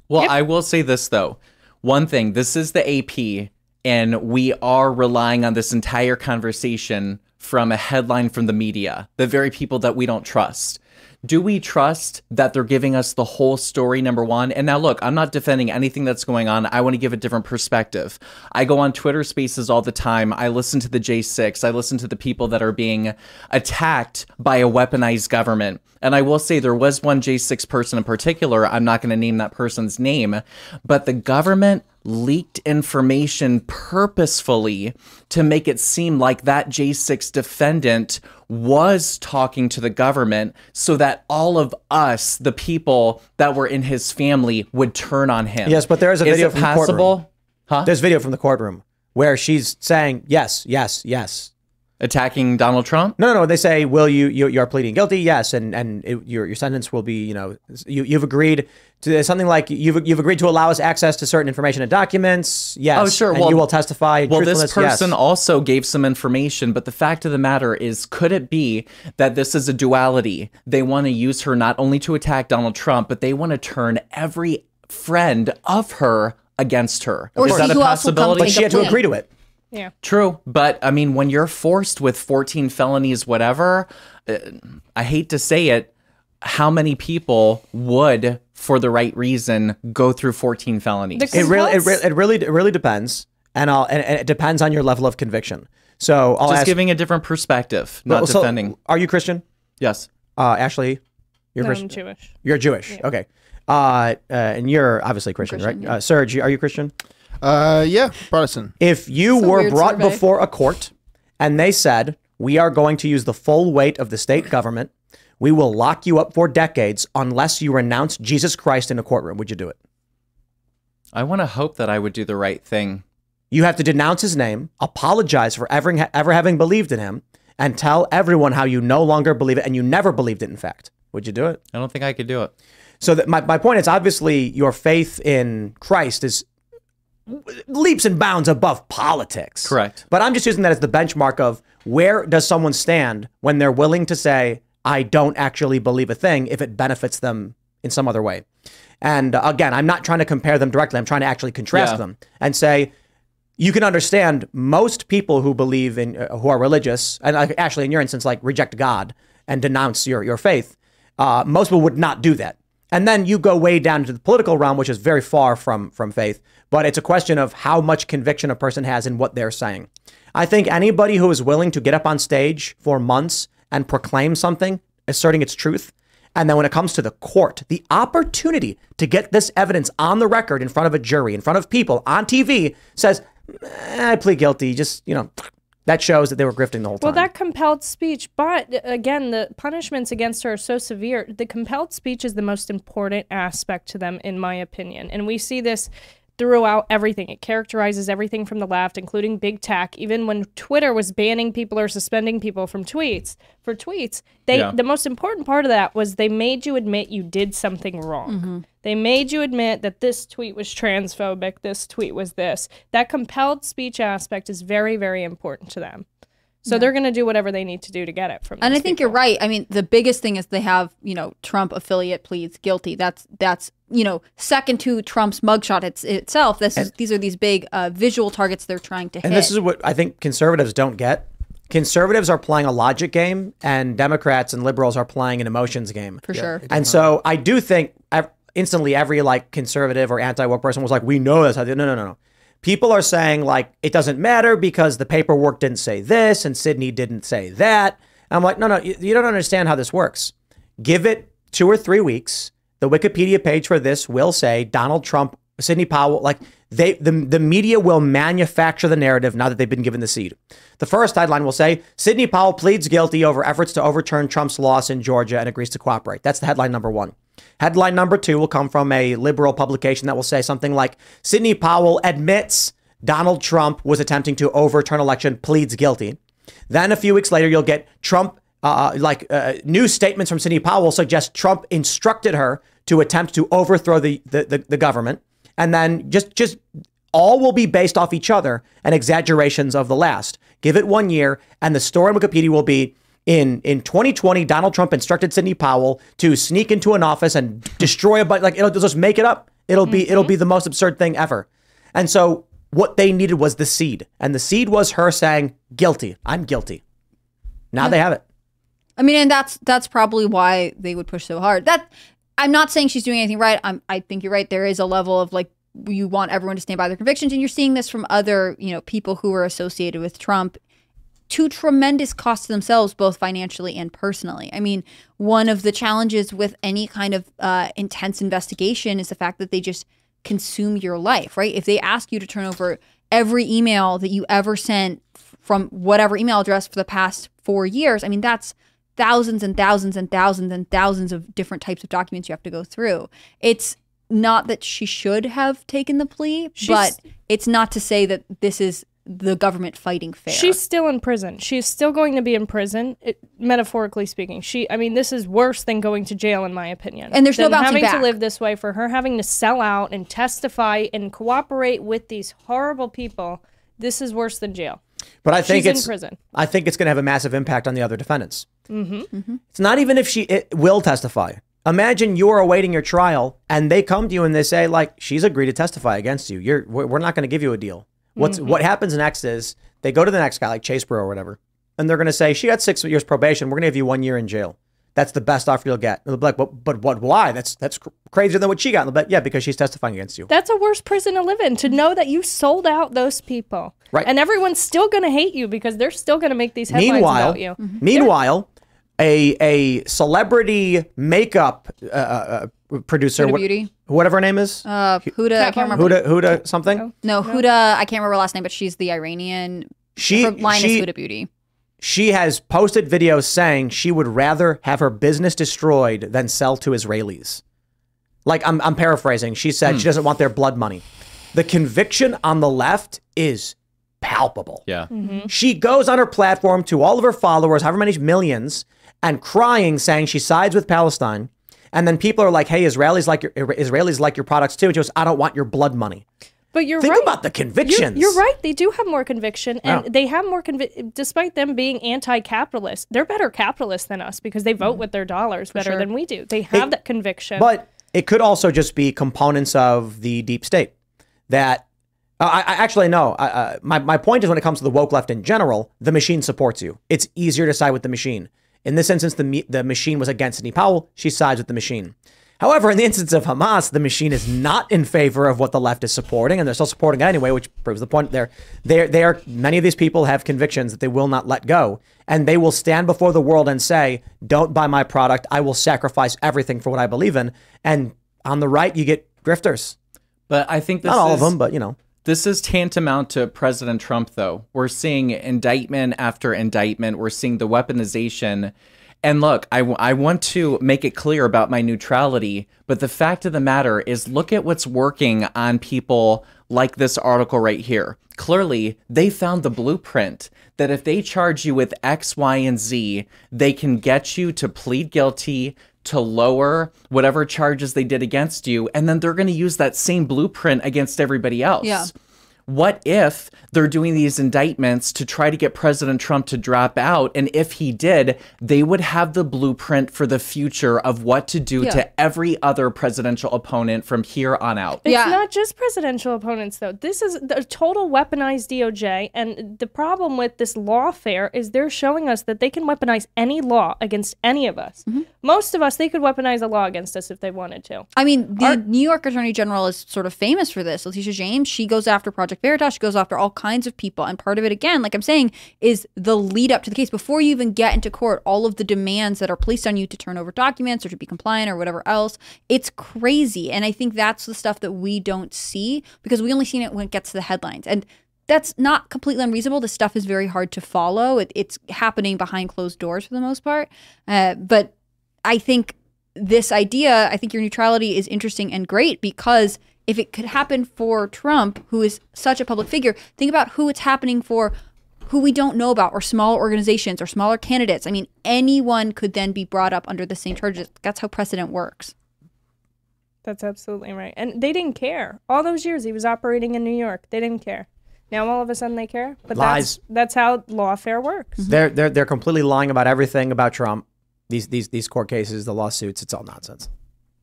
Well, I will say this though. One thing, this is the AP, and we are relying on this entire conversation from a headline from the media, the very people that we don't trust. Do we trust that they're giving us the whole story, number one? And now, look, I'm not defending anything that's going on. I want to give a different perspective. I go on Twitter spaces all the time. I listen to the J6. I listen to the people that are being attacked by a weaponized government. And I will say there was one J6 person in particular. I'm not going to name that person's name, but the government leaked information purposefully to make it seem like that J6 defendant was talking to the government so that all of us, the people that were in his family, would turn on him. Yes, but there is a video it from the courtroom. possible? Huh? There's video from the courtroom where she's saying yes, yes, yes. Attacking Donald Trump? No, no, no. They say, "Will you? You, you are pleading guilty? Yes, and and it, your your sentence will be, you know, you you've agreed to something like you've you've agreed to allow us access to certain information and documents. Yes. Oh, sure. And Well- you will testify. Well, this person yes. also gave some information, but the fact of the matter is, could it be that this is a duality? They want to use her not only to attack Donald Trump, but they want to turn every friend of her against her. Or is see that a who else will come possibility? but she had to agree to it. Yeah. True, but I mean, when you're forced with 14 felonies, whatever, uh, I hate to say it, how many people would, for the right reason, go through 14 felonies? It really, it, re- it really, it really depends, and I'll, and, and it depends on your level of conviction. So I'll Just ask. giving a different perspective, not so, defending. Are you Christian? Yes. Uh, Ashley, you're No, Christian. I'm Jewish. You're Jewish. Okay. Uh, uh, and you're obviously Christian, right? Uh, Serge, are you Christian? Uh, yeah, Protestant. If you It's a were weird brought survey. before a court and they said, we are going to use the full weight of the state government, we will lock you up for decades unless you renounce Jesus Christ in a courtroom, would you do it? I want to hope that I would do the right thing. You have to denounce his name, apologize for ever, ever having believed in him, and tell everyone how you no longer believe it and you never believed it, in fact. Would you do it? I don't think I could do it. So that my, my point is obviously your faith in Christ is leaps and bounds above politics. Correct. But I'm just using that as the benchmark of where does someone stand when they're willing to say, I don't actually believe a thing if it benefits them in some other way. And uh, again, I'm not trying to compare them directly. I'm trying to actually contrast Yeah. them and say, you can understand most people who believe in, uh, who are religious, and like Ashley, in your instance, like reject God and denounce your, your faith. Uh, most people would not do that. And then you go way down into the political realm, which is very far from from faith. But it's a question of how much conviction a person has in what they're saying. I think anybody who is willing to get up on stage for months and proclaim something, asserting its truth, and then when it comes to the court, the opportunity to get this evidence on the record in front of a jury, in front of people on TV, says, "Eh, I plead guilty. Just, you know, that shows that they were grifting the whole time. Well, that compelled speech, but again, the punishments against her are so severe. The compelled speech is the most important aspect to them, in my opinion. And we see this throughout everything. It characterizes everything from the left, including big tech. Even when Twitter was banning people or suspending people from tweets for tweets, they Yeah. the most important part of that was they made you admit you did something wrong. Mm-hmm. They made you admit that this tweet was transphobic, this tweet was this. That compelled speech aspect is very, very important to them. So they're going to do whatever they need to do to get it from. And I think people. you're right. I mean, the biggest thing is they have, you know, Trump affiliate pleads guilty. That's that's you know second to Trump's mugshot it's, itself. This is these are these big uh, visual targets they're trying to And hit. this is what I think conservatives don't get. Conservatives are playing a logic game, and Democrats and liberals are playing an emotions game. for sure. And so I do think ev- instantly every like conservative or anti woke person was like, we know this. I did- No, no, no, no. People are saying like it doesn't matter because the paperwork didn't say this and Sidney didn't say that. And I'm like, no, no, you, you don't understand how this works. Give it two or three weeks. The Wikipedia page for this will say Donald Trump, Sidney Powell, like they the, the media will manufacture the narrative now that they've been given the seed. The first headline will say Sidney Powell pleads guilty over efforts to overturn Trump's loss in Georgia and agrees to cooperate. That's the headline number one. Headline number two will come from a liberal publication that will say something like Sidney Powell admits Donald Trump was attempting to overturn election, pleads guilty. Then a few weeks later, you'll get Trump, uh, like uh, new statements from Sidney Powell suggest Trump instructed her to attempt to overthrow the, the, the, the government. And then just just all will be based off each other and exaggerations of the last. Give it one year, and the story on Wikipedia will be in in 2020, Donald Trump instructed Sidney Powell to sneak into an office and destroy a bunch. Like it'll just make it up. It'll be it'll be mm-hmm. the most absurd thing ever. And so what they needed was the seed, and the seed was her saying, "Guilty. I'm guilty." Now they have it. I mean, and that's that's probably why they would push so hard. That I'm not saying she's doing anything right. I'm I think you're right. There is a level of like you want everyone to stand by their convictions, and you're seeing this from other you know people who are associated with Trump to tremendous cost to themselves, both financially and personally. I mean, one of the challenges with any kind of uh, intense investigation is the fact that they just consume your life, right? If they ask you to turn over every email that you ever sent from whatever email address for the past four years, I mean, that's thousands and thousands and thousands and thousands of different types of documents you have to go through. It's not that she should have taken the plea, but it's not to say that this is the government fighting fair. She's still in prison. She's still going to be in prison, it, metaphorically speaking. She, I mean, this is worse than going to jail, in my opinion. And there's no Than bouncing having back. to live this way for her having to sell out and testify and cooperate with these horrible people. This is worse than jail. But I think She's in it's prison. I think it's going to have a massive impact on the other defendants. Mm-hmm. It's not even if she it will testify. Imagine you're awaiting your trial and they come to you and they say like she's agreed to testify against you. You're we're not going to give you a deal. What's Mm-hmm. what happens next is they go to the next guy like Chesebro or whatever, and they're going to say she got six years probation. We're going to give you one year in jail. That's the best offer you'll get. And they'll be like, but, but what? Why? That's that's cr- crazier than what she got. And they'll be like, yeah, because she's testifying against you. That's a worse prison to live in to know that you sold out those people. Right. And everyone's still going to hate you because they're still going to make these headlines Meanwhile, about you. meanwhile, a a celebrity makeup uh, uh, uh, producer, Huda what- Beauty? whatever her name is, uh, Huda, I can't remember. Huda Huda something. No, Huda, I can't remember her last name, but she's the Iranian. She her line she is Huda Beauty. she has posted videos saying she would rather have her business destroyed than sell to Israelis. Like I'm I'm paraphrasing. She said she doesn't want their blood money. The conviction on the left is palpable. Yeah. She goes on her platform to all of her followers, however many millions, and crying, saying she sides with Palestine. And then people are like, "Hey, Israelis like your Israelis like your products too." And she goes, "I don't want your blood money." But you're Think right. about the You're, you're right. They do have more conviction, and Yeah. they have more convi- despite them being anti-capitalist. They're better capitalists than us because they vote with their dollars better sure. than we do. They have that conviction. But it could also just be components of the deep state that. Uh, I, I actually no. I, uh, my my point is when it comes to the woke left in general, the machine supports you. It's easier to side with the machine. In this instance, the the machine was against Sidney Powell. She sides with the machine. However, in the instance of Hamas, the machine is not in favor of what the left is supporting, and they're still supporting it anyway, which proves the point. There, they they are many of these people have convictions that they will not let go, and they will stand before the world and say, "Don't buy my product. I will sacrifice everything for what I believe in." And on the right, you get grifters. But I think this Not all is, of them, but you know. This is tantamount to President Trump, though. We're seeing indictment after indictment. We're seeing the weaponization. And look, I, I want to make it clear about my neutrality, but the fact of the matter is look at what's working on people like this article right here. Clearly, they found the blueprint that if they charge you with X, Y, and Z, they can get you to plead guilty, to lower whatever charges they did against you, and then they're going to use that same blueprint against everybody else. Yeah. What if they're doing these indictments to try to get President Trump to drop out? And if he did, they would have the blueprint for the future of what to do Yeah. to every other presidential opponent from here on out. It's Yeah. not just presidential opponents, though. This is a total weaponized DOJ. And the problem with this lawfare is they're showing us that they can weaponize any law against any of us. Mm-hmm. Most of us, they could weaponize a law against us if they wanted to. I mean, the New York Attorney General is sort of famous for this. Letitia James, she goes after Project Veritas, goes after all kinds of people. And part of it, again, like I'm saying, is the lead up to the case. Before you even get into court, all of the demands that are placed on you to turn over documents or to be compliant or whatever else, it's crazy. And I think that's the stuff that we don't see because we only see it when it gets to the headlines. And that's not completely unreasonable. This stuff is very hard to follow. It, it's happening behind closed doors for the most part. Uh, but I think this idea, I think your neutrality is interesting and great because if it could happen for Trump, who is such a public figure, think about who it's happening for who we don't know about or smaller organizations or smaller candidates. I mean, anyone could then be brought up under the same charges. That's how precedent works. That's absolutely right. And they didn't care. All those years he was operating in New York, they didn't care. Now all of a sudden they care. But Lies. that's that's how lawfare works. Mm-hmm. They're they're they're completely lying about everything about Trump. These these these court cases, the lawsuits, it's all nonsense.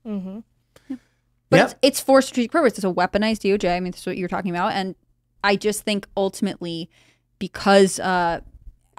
Mm-hmm. But Yep. it's, it's for strategic purpose. It's a weaponized DOJ. I mean, that's what you're talking about. And I just think ultimately, because uh,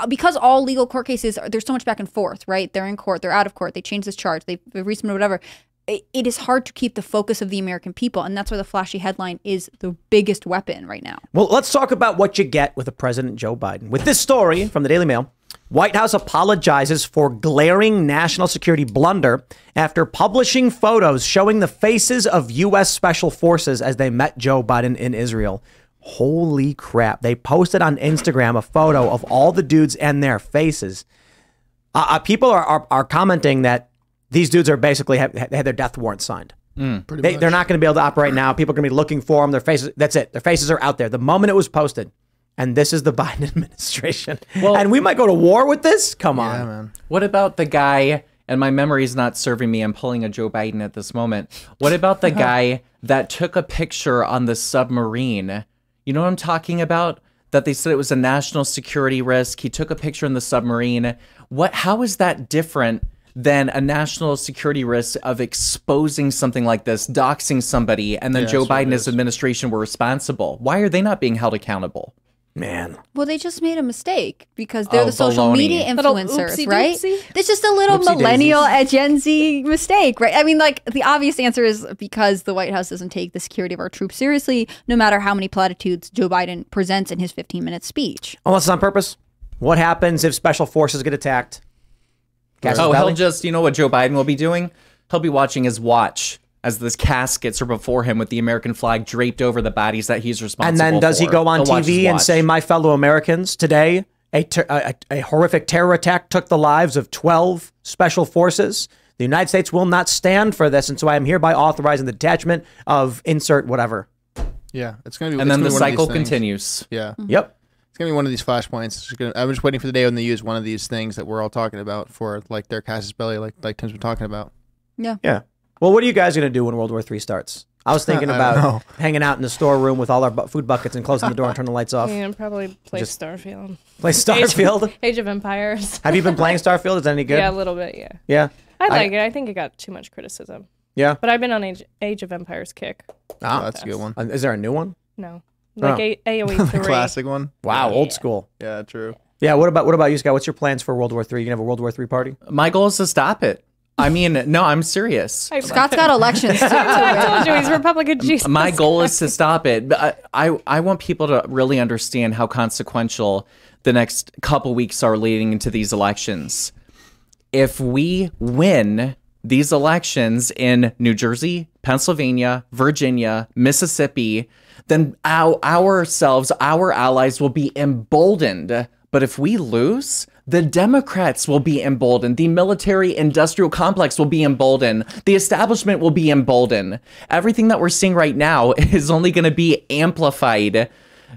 because all legal court cases, are, there's so much back and forth, right? They're in court, they're out of court, they change this charge, they resubmit whatever. It, it is hard to keep the focus of the American people, and that's why the flashy headline is the biggest weapon right now. Well, let's talk about what you get with a President Joe Biden. With this story from the Daily Mail, White House apologizes for glaring national security blunder after publishing photos showing the faces of U.S. Special Forces as they met Joe Biden in Israel. Holy crap. They posted on Instagram a photo of all the dudes and their faces. Uh, uh, people are, are, are commenting that these dudes are basically have, had their death warrant signed. They, they're not going to be able to operate now. People are going to be looking for them. Their faces, that's it. Their faces are out there. The moment it was posted, and this is the Biden administration. and we might go to war with this? Come on. Yeah, man. What about the guy? And my memory is not serving me. I'm pulling a Joe Biden at this moment. What about the guy that took a picture on the submarine? You know what I'm talking about? That they said it was a national security risk. He took a picture in the submarine. What? How is that different than a national security risk of exposing something like this, doxing somebody, and then Yeah, Joe that's what Biden and his administration were responsible? Why are they not being held accountable? Man. Well, they just made a mistake because they're Oh, the social baloney. media influencers, right? doopsie? It's just a little Whoopsie millennial at Gen Z mistake, right? I mean, like the obvious answer is because the White House doesn't take the security of our troops seriously, no matter how many platitudes Joe Biden presents in his 15 minute speech. Oh, Unless it's on purpose. What happens if special forces get attacked? Gas Oh, belly? he'll just, you know what Joe Biden will be doing? He'll be watching his watch as this caskets are before him with the American flag draped over the bodies that he's responsible for. and then does he go on He'll watch his TV and say, "My fellow Americans, today a, ter- a, a horrific terror attack took the lives of 12 special forces. The United States will not stand for this, and so I am hereby authorizing the detachment of insert whatever." Yeah, it's gonna be. And then the one of these cycle continues. Yeah, mm-hmm. Yep. it's gonna be one of these flashpoints. Gonna, I'm just waiting for the day when they use one of these things that we're all talking about for like their Casus Belli, like like Tim's been talking about. Yeah. Yeah. Well, what are you guys going to do when World War III starts? I was thinking about hanging out in the storeroom with all our bu- food buckets and closing the door and turning the lights off. Yeah, probably play Just- Starfield. Play Starfield. Age of Empires. Have you been playing Starfield? Is that any good? Yeah, a little bit, yeah. Yeah. I like it. I think it got too much criticism. Yeah. But I've been on Age, Age of Empires kick. Oh, Ah. that's a good one. Uh, Is there a new one? No. Like Oh. a- AOE three. classic one. Wow, old school. Yeah, true. Yeah. What about what about you, Scott? What's your plans for World War Three? You gonna have a World War Three party? My goal is to stop it. I mean, no, I'm serious. I, Scott's got elections too. I told you he's Republican Jesus. My goal is to stop it. But I, I, I want people to really understand how consequential the next couple weeks are leading into these elections. If we win these elections in New Jersey, Pennsylvania, Virginia, Mississippi, then our, ourselves, our allies will be emboldened. But if we lose, the Democrats will be emboldened. The military industrial complex will be emboldened. The establishment will be emboldened. Everything that we're seeing right now is only going to be amplified.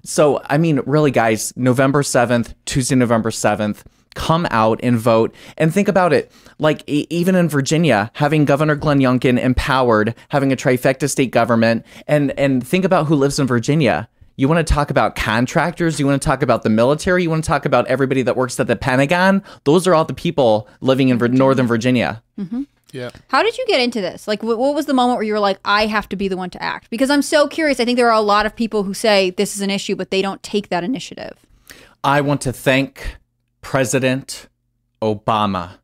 So, I mean, really, guys, November 7th, Tuesday, November 7th, come out and vote. And think about it. Like, even in Virginia, having Governor Glenn Youngkin empowered, having a trifecta state government, and, and think about who lives in Virginia. You want to talk about contractors? You want to talk about the military? You want to talk about everybody that works at the Pentagon? Those are all the people living in Vir- Northern Virginia. Mm-hmm. Yeah. How did you get into this? Like, wh- what was the moment where you were like, I have to be the one to act? Because I'm so curious. I think there are a lot of people who say this is an issue, but they don't take that initiative. I want to thank President Obama.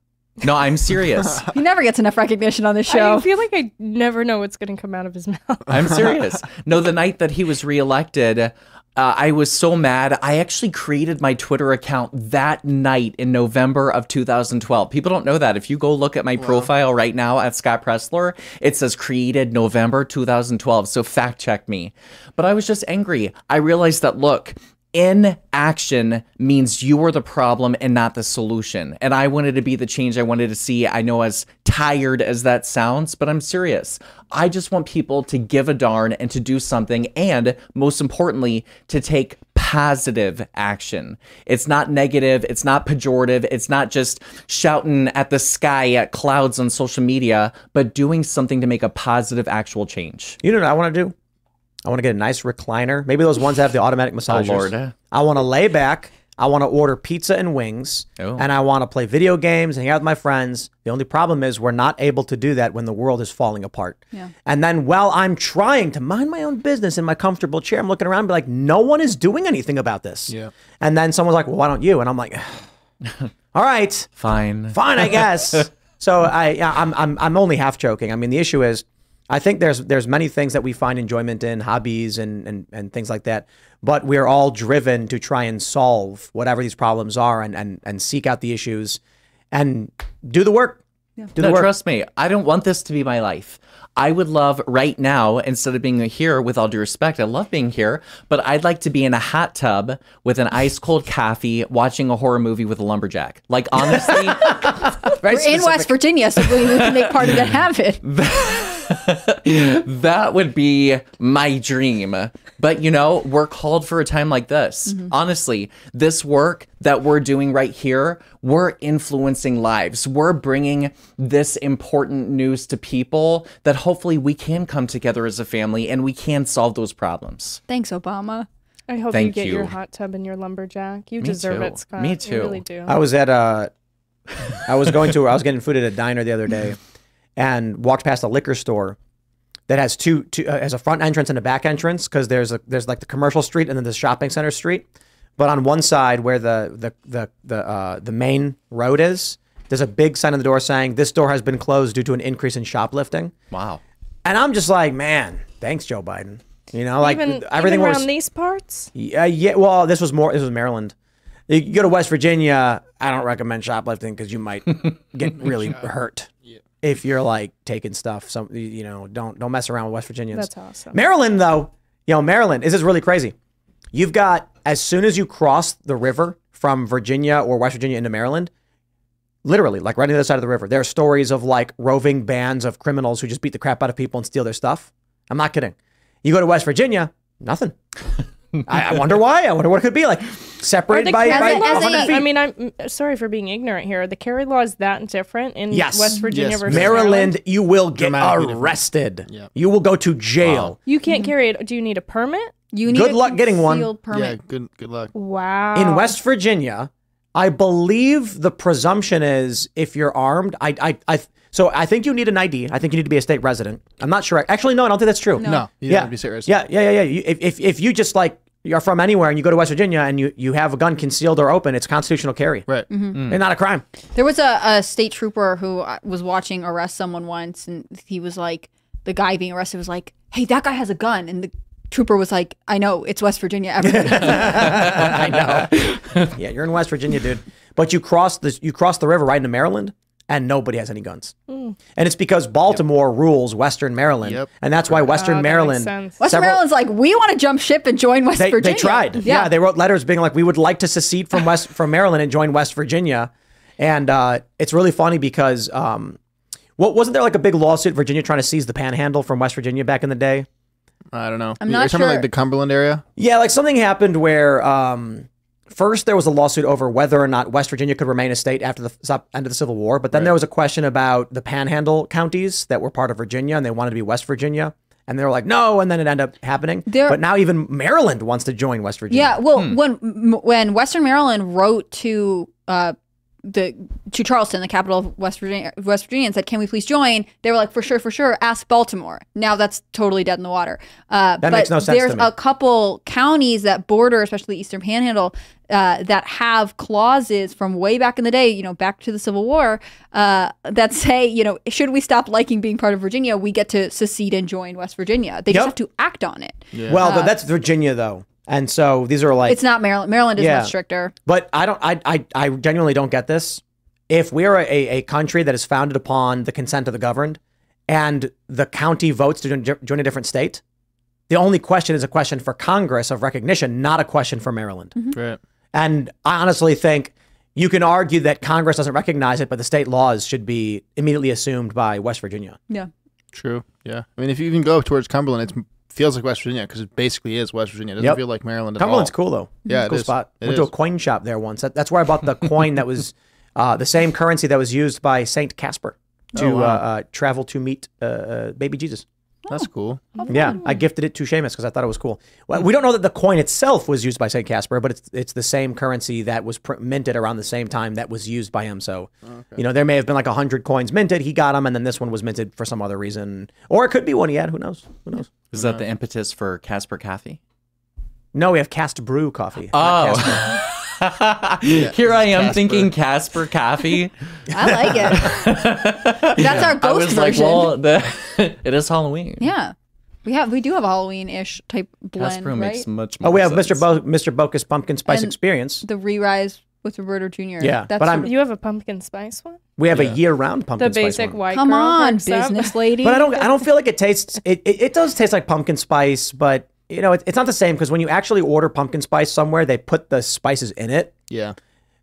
No, I'm serious. He never gets enough recognition on this show. I feel like I never know what's going to come out of his mouth. I'm serious. No, the night that he was reelected, uh, I was so mad. I actually created my Twitter account that night in November of 2012. People don't know that. If you go look at my profile right now at Scott Pressler, it says created November 2012. So fact check me. But I was just angry. I realized that, look, inaction means you are the problem and not the solution. And I wanted to be the change I wanted to see. I know as tired as that sounds, but I'm serious. I just want people to give a darn and to do something, and most importantly, to take positive action. It's not negative, it's not pejorative, it's not just shouting at the sky at clouds on social media, but doing something to make a positive actual change. You know what I want to do? I want to get a nice recliner. Maybe those ones that have the automatic massagers. Lord. I want to lay back. I want to order pizza and wings. Oh. And I want to play video games and hang out with my friends. The only problem is we're not able to do that when the world is falling apart. Yeah. And then while I'm trying to mind my own business in my comfortable chair, I'm looking around and be like, no one is doing anything about this. Yeah. And then someone's like, well, why don't you? And I'm like, all right Fine. fine, I guess. so I, yeah, I'm, I'm, I'm only half joking. I mean, the issue is, I think there's, there's many things that we find enjoyment in, hobbies and, and, and things like that. But we're all driven to try and solve whatever these problems are, and, and, and seek out the issues, and do the work. Yeah. Do the work. trust me, I don't want this to be my life. I would love right now, instead of being here, with all due respect, I love being here, but I'd like to be in a hot tub with an ice cold coffee, watching a horror movie with a lumberjack. Like, honestly, We're in. West Virginia, so we, we can make part of that happen. that would be my dream. But you know, we're called for a time like this. Mm-hmm. Honestly, this work that we're doing right here, we're influencing lives. We're bringing this important news to people that hopefully we can come together as a family and we can solve those problems. Thanks, Obama. I hope you Thank get your hot tub and your lumberjack. You Me deserve too. it, Scott. Me You too. really do. I was at a, I was going to, I was getting food at a diner the other day, and walked past a liquor store that has two, two uh, has a front entrance and a back entrance because there's a there's like the commercial street and then the shopping center street, but on one side where the the the the uh, the main road is, there's a big sign on the door saying this door has been closed due to an increase in shoplifting, Wow. and I'm just like, man, thanks Joe Biden. You know, like even, everything even was around these parts. yeah, yeah. Well, this was more. This was Maryland. You go to West Virginia. I don't recommend shoplifting because you might get really hurt if you're like taking stuff. Some you know, don't don't mess around with West Virginians. That's awesome. Maryland, though, you know, Maryland. This is really crazy. You've got as soon as you cross the river from Virginia or West Virginia into Maryland, literally, like right on the other side of the river, there are stories of like roving bands of criminals who just beat the crap out of people and steal their stuff. I'm not kidding. You go to West Virginia, nothing. I, I wonder why. I wonder what it could be like. Separated by, by carry as a- 100 a- feet. I mean, I'm mm, sorry for being ignorant here. The carry law is that different in Yes. West Virginia Yes. versus Maryland, you will get arrested. Yeah. You will go to jail. You can't carry it. Do you need a permit? You need Good a luck getting one. concealed Yeah, Permit. good good luck. Wow. In West Virginia, I believe the presumption is if you're armed, I, I, I, so I think you need an ID. I think you need to be a state resident. I'm not sure. Actually, no, I don't think that's true. No, you yeah. have to be serious. Yeah, yeah, yeah, yeah. You, if, if, if you just like you're from anywhere and you go to West Virginia and you, you have a gun concealed or open, it's constitutional carry. Right. And not a crime. There was a, a state trooper who uh, was watching arrest someone once, and he was like, the guy being arrested was like, "Hey, that guy has a gun," and the trooper was like, "I know, it's West Virginia. Everybody has a gun." I know. yeah, you're in West Virginia, dude. But you cross the you cross the river right into Maryland, and nobody has any guns. And it's because Baltimore rules Western Maryland, Yep. and that's why Western Oh, that Maryland. Western several- Maryland's like, we want to jump ship and join West They, Virginia. they tried. Yeah. they wrote letters being like, "We would like to secede from West from Maryland and join West Virginia." And uh, it's really funny because um, what wasn't there like a big lawsuit, Virginia trying to seize the Panhandle from West Virginia back in the day? I don't know. I'm You're not talking sure. like the Cumberland area. Yeah, like something happened where um, first there was a lawsuit over whether or not West Virginia could remain a state after the end of the Civil War, but then there was a question about the Panhandle counties that were part of Virginia and they wanted to be West Virginia. And they were like, no, and then it ended up happening. There- but now even Maryland wants to join West Virginia. Yeah, well, when when Western Maryland wrote to uh, the to Charleston, the capital of West Virginia, West Virginia, and said, "Can we please join?" They were like, "For sure, for sure." Ask Baltimore. Now that's totally dead in the water. Uh, That but makes no sense to There's me. a couple counties that border, especially the Eastern Panhandle, uh, that have clauses from way back in the day. You know, back to the Civil War, uh, that say, you know, should we stop liking being part of Virginia, we get to secede and join West Virginia. They Yep. just have to act on it. Well, th- that's Virginia though, and so these are like. It's not Maryland. Maryland is Yeah. much stricter. but I don't. I, I I genuinely don't get this. If we're a, a country that is founded upon the consent of the governed, and the county votes to join, join a different state, The only question is a question for Congress of recognition, not a question for Maryland. Mm-hmm. Right. And I honestly think you can argue that Congress doesn't recognize it, but the state laws should be immediately assumed by West Virginia. Yeah. True. Yeah. I mean, if you even go towards Cumberland, it feels like West Virginia because it basically is West Virginia. It doesn't Yep. feel like Maryland at Cumberland's all. cool though. Yeah, cool is. spot. It Went to a coin shop there once. That, that's where I bought the coin that was uh, the same currency that was used by Saint Casper to Oh, wow. uh, uh, travel to meet uh, uh, baby Jesus. That's cool. Yeah, I gifted it to Seamus because I thought it was cool. Well, we don't know that the coin itself was used by Saint Casper, but it's it's the same currency that was pr- minted around the same time that was used by him. So, you know, there may have been like a hundred coins minted. He got them, and then this one was minted for some other reason, or it could be one he had. Who knows? Who knows? Is that the impetus for Casper Coffee? No, we have Cast Brew coffee. Oh. not Casper. Oh. Here I am Casper. thinking Casper Coffee. I like it. That's our I ghost was like, version. well, the, it is Halloween. yeah. We have we do have Halloween-ish type blend, Casper right? makes much more Oh, we have sense. Mr. Bo- Mr. Bocus Pumpkin Spice And- Experience. the re-rise with Roberto Jr. Yeah, That's but I'm- You have a pumpkin spice one? We have Yeah. a year-round The pumpkin spice basic one. white come girl on, works out. business lady. But I don't I don't feel like it tastes it, it, it does taste like pumpkin spice, but you know, it, it's not the same because when you actually order pumpkin spice somewhere, they put the spices in it. Yeah.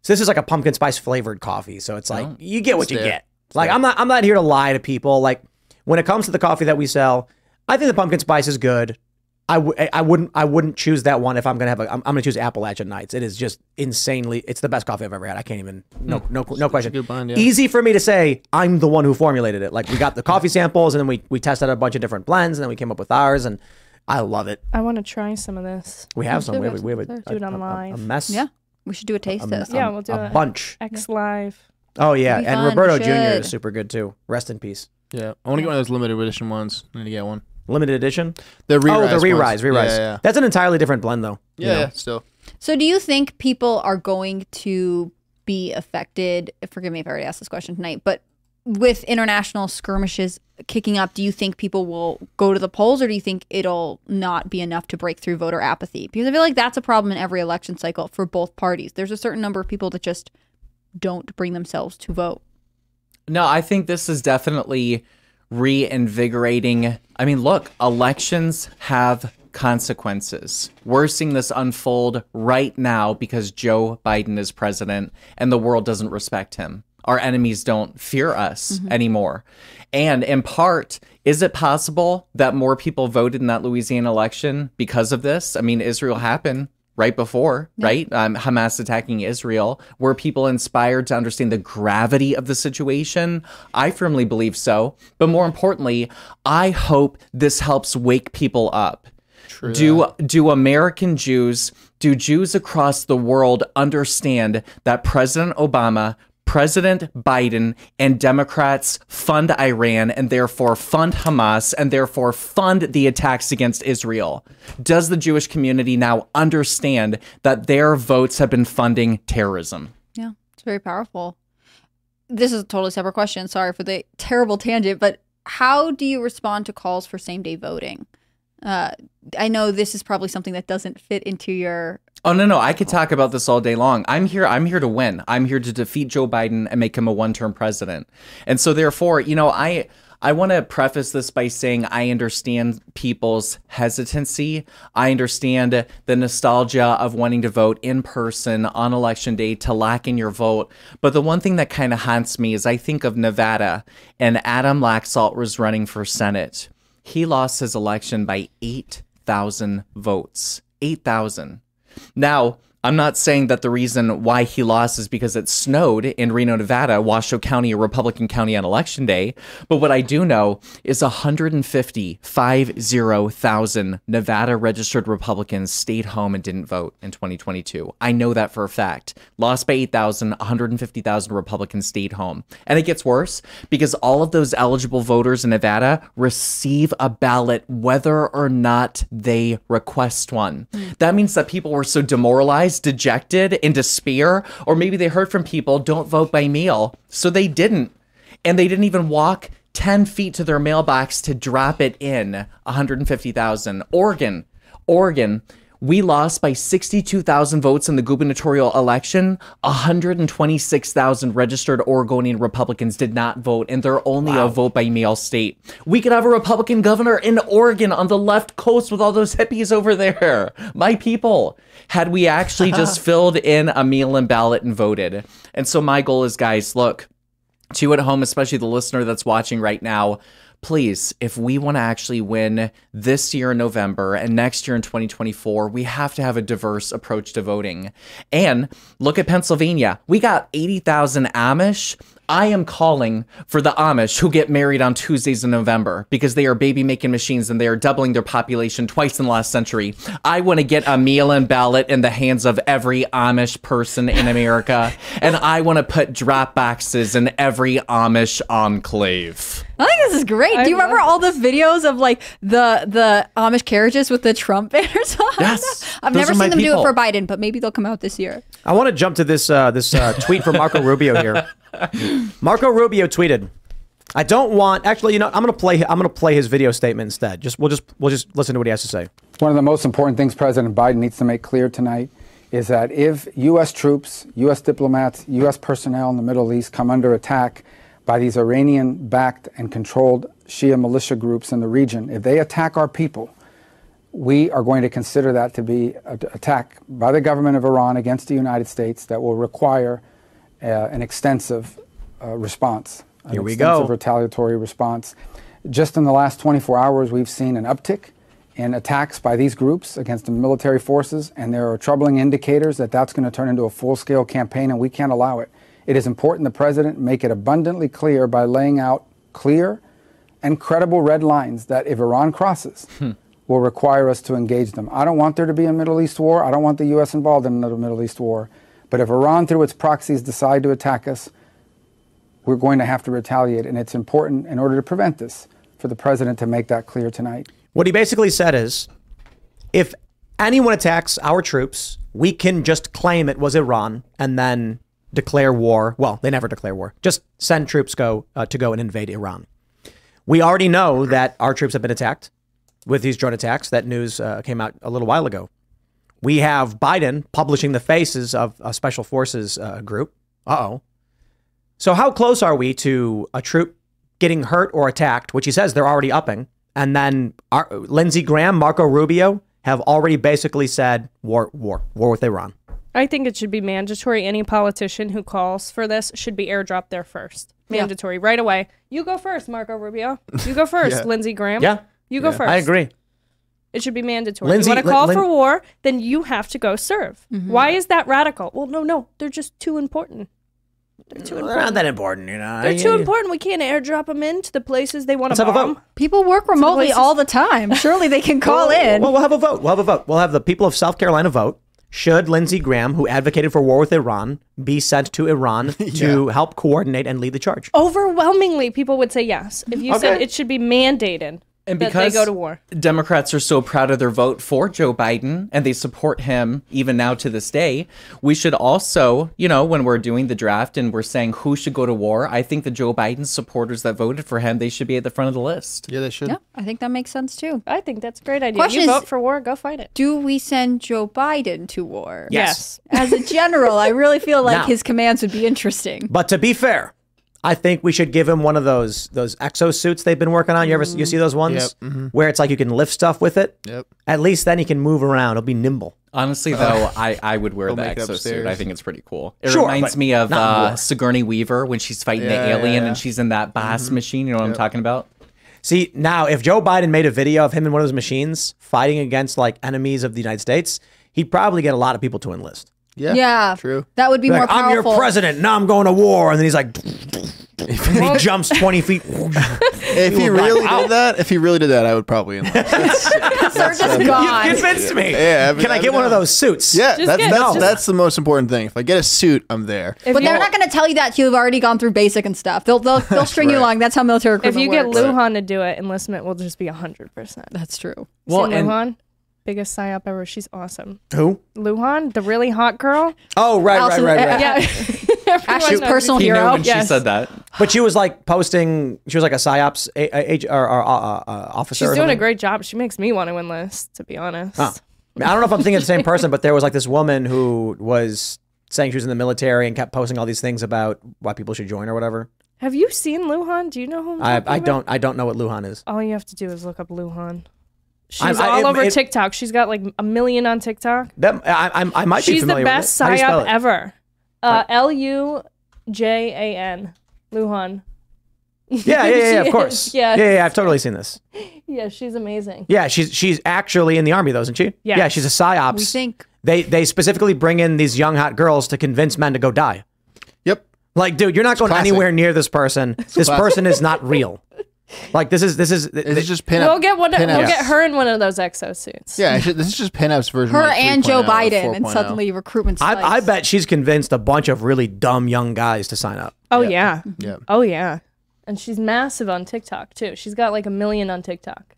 So this is like a pumpkin spice flavored coffee. So it's like you get what you there. get. Like I'm not I'm not here to lie to people. Like when it comes to the coffee that we sell, I think the pumpkin spice is good. I w- I wouldn't I wouldn't choose that one if I'm gonna have a I'm, I'm gonna choose Appalachian Nights. It is just insanely it's the best coffee I've ever had. I can't even no no no question. blend, yeah. Easy for me to say I'm the one who formulated it. Like we got the coffee samples and then we we tested a bunch of different blends and then we came up with ours and I love it. I want to try some of this. We have some. We have, we have a, Do it a- on a- a mess. yeah, we should do a taste test. Yeah, we'll do a it. bunch. X Live. Oh yeah, and fun, Roberto Jr. is super good too. Rest in peace. Yeah. I want to get one of those limited edition ones. I need to get one. Limited edition. The re oh, the re-rise, re-rise. Yeah, yeah. That's an entirely different blend though. you Yeah, know. yeah, still. So, do you think people are going to be affected? Forgive me if I already asked this question tonight, but with international skirmishes kicking up, do you think people will go to the polls, or do you think it'll not be enough to break through voter apathy? Because I feel like that's a problem in every election cycle for both parties. There's a certain number of people that just don't bring themselves to vote. No, I think this is definitely reinvigorating. I mean, look, elections have consequences. We're seeing this unfold right now because Joe Biden is president and the world doesn't respect him. Our enemies don't fear us anymore. And in part, is it possible that more people voted in that Louisiana election because of this? I mean, Israel happened right before, right? Um, Hamas attacking Israel. Were people inspired to understand the gravity of the situation? I firmly believe so. But more importantly, I hope this helps wake people up. do do American Jews, do Jews across the world understand that President Obama President Biden and Democrats fund Iran and therefore fund Hamas and therefore fund the attacks against Israel. Does the Jewish community now understand that their votes have been funding terrorism? Yeah, it's very powerful. This is a totally separate question. Sorry for the terrible tangent, but how do you respond to calls for same day voting? Uh, I know this is probably something that doesn't fit into your. Oh no no, I could talk about this all day long. I'm here I'm here to win. I'm here to defeat Joe Biden and make him a one-term president. And so therefore, you know, I I want to preface this by saying I understand people's hesitancy. I understand the nostalgia of wanting to vote in person on election day to lack in your vote. But the one thing that kind of haunts me is I think of Nevada and Adam Laxalt was running for Senate. He lost his election by 8,000 votes. 8,000. Now, I'm not saying that the reason why he lost is because it snowed in Reno, Nevada, Washoe County, a Republican county on election day. But what I do know is 150, 50,000 Nevada registered Republicans stayed home and didn't vote in 2022. I know that for a fact. Lost by 8,000, 150,000 Republicans stayed home. And it gets worse because all of those eligible voters in Nevada receive a ballot whether or not they request one. That means that people were so demoralized, dejected, in despair, or maybe they heard from people, don't vote by mail. So they didn't. And they didn't even walk 10 feet to their mailbox to drop it in 150,000. Oregon, Oregon, We lost by 62,000 votes in the gubernatorial election. 126,000 registered Oregonian Republicans did not vote, and they're only a vote by mail state. We could have a Republican governor in Oregon on the left coast with all those hippies over there. My people. Had we actually just filled in a meal and ballot and voted. And so my goal is, guys, look, to you at home, especially the listener that's watching right now, please, if we want to actually win this year in November and next year in 2024, we have to have a diverse approach to voting. And look at Pennsylvania. We got 80,000 Amish. I am calling for the Amish who get married on Tuesdays in November because they are baby making machines and they are doubling their population twice in the last century. I want to get a mail in ballot in the hands of every Amish person in America, and I want to put drop boxes in every Amish enclave. I think this is great. I Do you remember love all the videos of like the the Amish carriages with the Trump banners on? Yes, I've those never are seen them do it for Biden, but maybe they'll come out this year. I want to jump to this uh, this uh, tweet from Marco Rubio here. Marco Rubio tweeted, "I don't want. Actually, you know, I'm gonna play. I'm gonna play his video statement instead. Just we'll just we'll just listen to what he has to say. One of the most important things President Biden needs to make clear tonight is that if U.S. troops, U.S. diplomats, U.S. personnel in the Middle East come under attack by these Iranian backed and controlled Shia militia groups in the region, if they attack our people, we are going to consider that to be an attack by the government of Iran against the United States that will require uh, an extensive uh, response. An Here we extensive go. retaliatory response. Just in the last 24 hours, we've seen an uptick in attacks by these groups against the military forces, and there are troubling indicators that that's going to turn into a full scale campaign, and we can't allow it. It is important the president make it abundantly clear by laying out clear and credible red lines that if Iran crosses, will require us to engage them. I don't want there to be a Middle East war. I don't want the U.S. involved in another Middle East war. But if Iran, through its proxies, decide to attack us, we're going to have to retaliate. And it's important, in order to prevent this, for the president to make that clear tonight. What he basically said is, if anyone attacks our troops, we can just claim it was Iran and then declare war. Well, they never declare war. Just send troops go uh, to go and invade Iran. We already know that our troops have been attacked with these drone attacks. That news uh, came out a little while ago. We have Biden publishing the faces of a special forces uh, group. Uh oh. So how close are we to a troop getting hurt or attacked, which he says they're already upping, and then our, Lindsey Graham, Marco Rubio have already basically said war, war, war with Iran. I think it should be mandatory. Any politician who calls for this should be airdropped there first. Yeah. Mandatory, right away. You go first, Marco Rubio. You go first, Yeah. Lindsey Graham. Yeah. You go first. I agree. It should be mandatory. Lindsey- you want to Lin- call Lin- for war, then you have to go serve. Mm-hmm. Why is that radical? Well, no, no. They're just too important. They're too They're not important. that important, you know. They're too important. We can't airdrop them into the places they want Let's to have a bomb. vote. People work remotely places- all the time. Surely they can call in. Well, we'll have a vote. We'll have a vote. We'll have the people of South Carolina vote. Should Lindsey Graham, who advocated for war with Iran, be sent to Iran to help coordinate and lead the charge? Overwhelmingly, people would say yes. If you said it should be mandated And because they go to war. Democrats are so proud of their vote for Joe Biden and they support him even now to this day, we should also, you know, when we're doing the draft and we're saying who should go to war, I think the Joe Biden supporters that voted for him, they should be at the front of the list. Yeah, they should. yeah, I think that makes sense too. I think that's a great idea. Question you is- vote for war, go fight it. Do we send Joe Biden to war? Yes. As a general, I really feel like Now- his commands would be interesting. But to be fair, I think we should give him one of those those exosuits they've been working on. You ever you mm-hmm. see those ones Yep, mm-hmm. where it's like you can lift stuff with it? Yep. At least then he can move around. He'll be nimble. Honestly, uh, though, I, I would wear They'll the make it exosuit. I think it's pretty cool. It Sure, reminds me of uh. Sigourney Weaver when she's fighting Yeah, the alien yeah. and she's in that mm-hmm. Bass machine. You know what I'm talking about? See, now if Joe Biden made a video of him in one of those machines fighting against like enemies of the United States, he'd probably get a lot of people to enlist. Yeah. Yeah, True. That would be more Like, I'm powerful. your president. Now I'm going to war. And then he's like, and he jumps 20 feet. If he were really "Wow." did that, if he really did that, I would probably enlist. That's- They're just gone. Convinced me. Yeah, I mean, Can I I get one of those suits? yeah, Just that's get- that's, just- that's the most important thing. If I get a suit, I'm there. If But you, they're not going to tell you that you've already gone through basic and stuff. They'll they'll, they'll string you right. along. That's how military if recruitment you get works. Lujan to do it, enlistment will just be 100%. That's true. Well, and- Lujan, biggest psyop ever. She's awesome. Who? Lujan, the really hot girl. Oh, right, right, Allison- right, right. Yeah. Everyone Ashley's personal who He knew hero. when she said that. But she was like posting, she was like a PSYOPs a, a, age- or, or, uh, uh, officer. She's or doing a great job. She makes me want to enlist, to be honest. Huh. I don't know if I'm thinking of the same person, but there was like this woman who was saying she was in the military and kept posting all these things about why people should join or whatever. Have you seen Lujan? Do you know who I'm I, I don't I don't know what Lujan is. All you have to do is look up Lujan. She's I'm- I- all it- over it- TikTok. She's got like a million on TikTok. That I, I, I might be She's the familiar with best it. How do you spell psyop ever. Uh, L U J A N. Lujan. Yeah, yeah, yeah, yeah, of course. yes. Yeah, yeah, yeah, I've totally seen this. Yeah, she's amazing. Yeah, she's she's actually in the army though, isn't she? Yes. Yeah, she's a psyops. We think they they specifically bring in these young hot girls to convince men to go die. Yep. Like, dude, you're not going classic. anywhere near this person. This classic. person is not real. Like, this is this is. This is just pin We'll get one. pin We'll get her in one of those exosuits. Yeah, this is just pinups version. Of her like and oh Joe Biden, and oh. suddenly recruitment. I, I bet she's convinced a bunch of really dumb young guys to sign up. Oh yeah. Yeah. Oh yeah. And she's massive on TikTok too. She's got like a million on TikTok.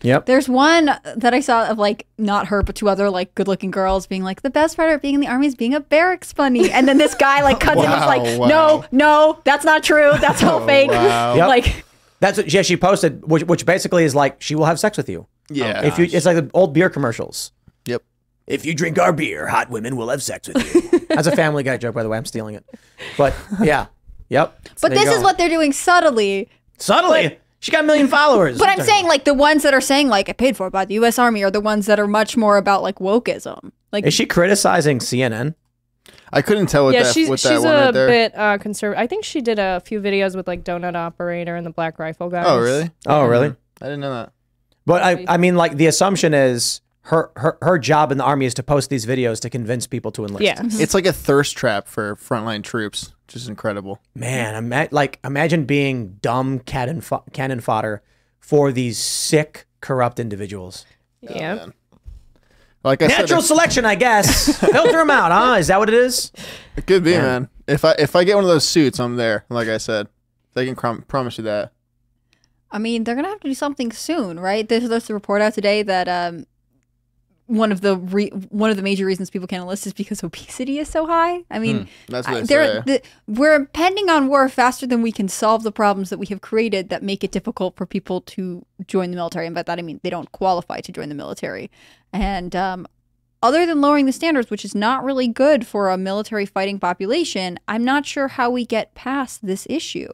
Yep. There's one that I saw of like not her, but two other like good-looking girls being like, the best part of being in the army is being a barracks bunny, and then this guy like cuts in, he's Wow, like, wow. no, no, that's not true, that's all Oh, fake. wow. Yep. Like, That's what yeah, she posted, which, which basically is like she will have sex with you. Yeah. Oh, if you, it's like the old beer commercials. Yep. If you drink our beer, hot women will have sex with you. That's a Family Guy joke, by the way. I'm stealing it. But yeah, yep. but There you this is go. what they're doing subtly. subtly she got a million followers. But I'm saying like the ones that are saying like I paid for it by the U.S. Army are the ones that are much more about like wokeism. Like, is she criticizing CNN? I couldn't tell with yeah, that she's with she's that one a right there. bit uh, conservative. I think she did a few videos with like Donut Operator and the Black Rifle guys. Oh, really? Oh, really? I didn't know that. But I, I mean, like the assumption is her, her her job in the army is to post these videos to convince people to enlist. Yeah. It's like a thirst trap for frontline troops, which is incredible. Man, ima- like imagine being dumb cannon fo- cannon fodder for these sick, corrupt individuals. Yeah. man. Like I Natural said, selection, I guess. Filter them out, huh? Is that what it is? it could be, man. If I if I get one of those suits, I'm there. Like I said, they can crom- promise you that. I mean, they're gonna have to do something soon, right? There's, there's a report out today that um, one of the re- one of the major reasons people can't enlist is because obesity is so high. I mean, That's what I- the, we're impending on war faster than we can solve the problems that we have created that make it difficult for people to join the military. And by that I mean they don't qualify to join the military. And um, other than lowering the standards, which is not really good for a military fighting population, I'm not sure how we get past this issue.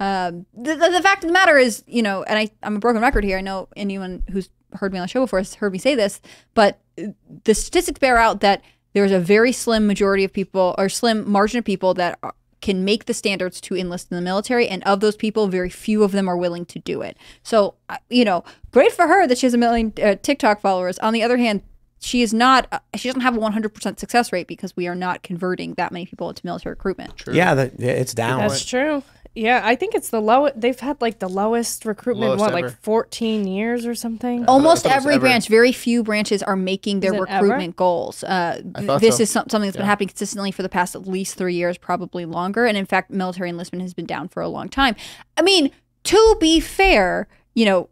Um, the, the, the fact of the matter is, you know, and I, I'm a broken record here. I know anyone who's heard me on the show before has heard me say this, but the statistics bear out that there's a very slim majority of people or slim margin of people that are, can make the standards to enlist in the military and of those people very few of them are willing to do it. So you know great for her that she has a million uh, tiktok followers. On the other hand she is not uh, she doesn't have a 100% success rate because we are not converting that many people into military recruitment Yeah, the, yeah, it's down. That's true. Yeah, I think it's the lowest. They've had like the lowest recruitment, Lowest what, ever. like 14 years or something? almost thought it was every branch very few branches are making their Is it ever? recruitment goals uh, th- this so. is something that's been happening consistently for the past at least three years probably longer and in fact military enlistment has been down for a long time i mean to be fair you know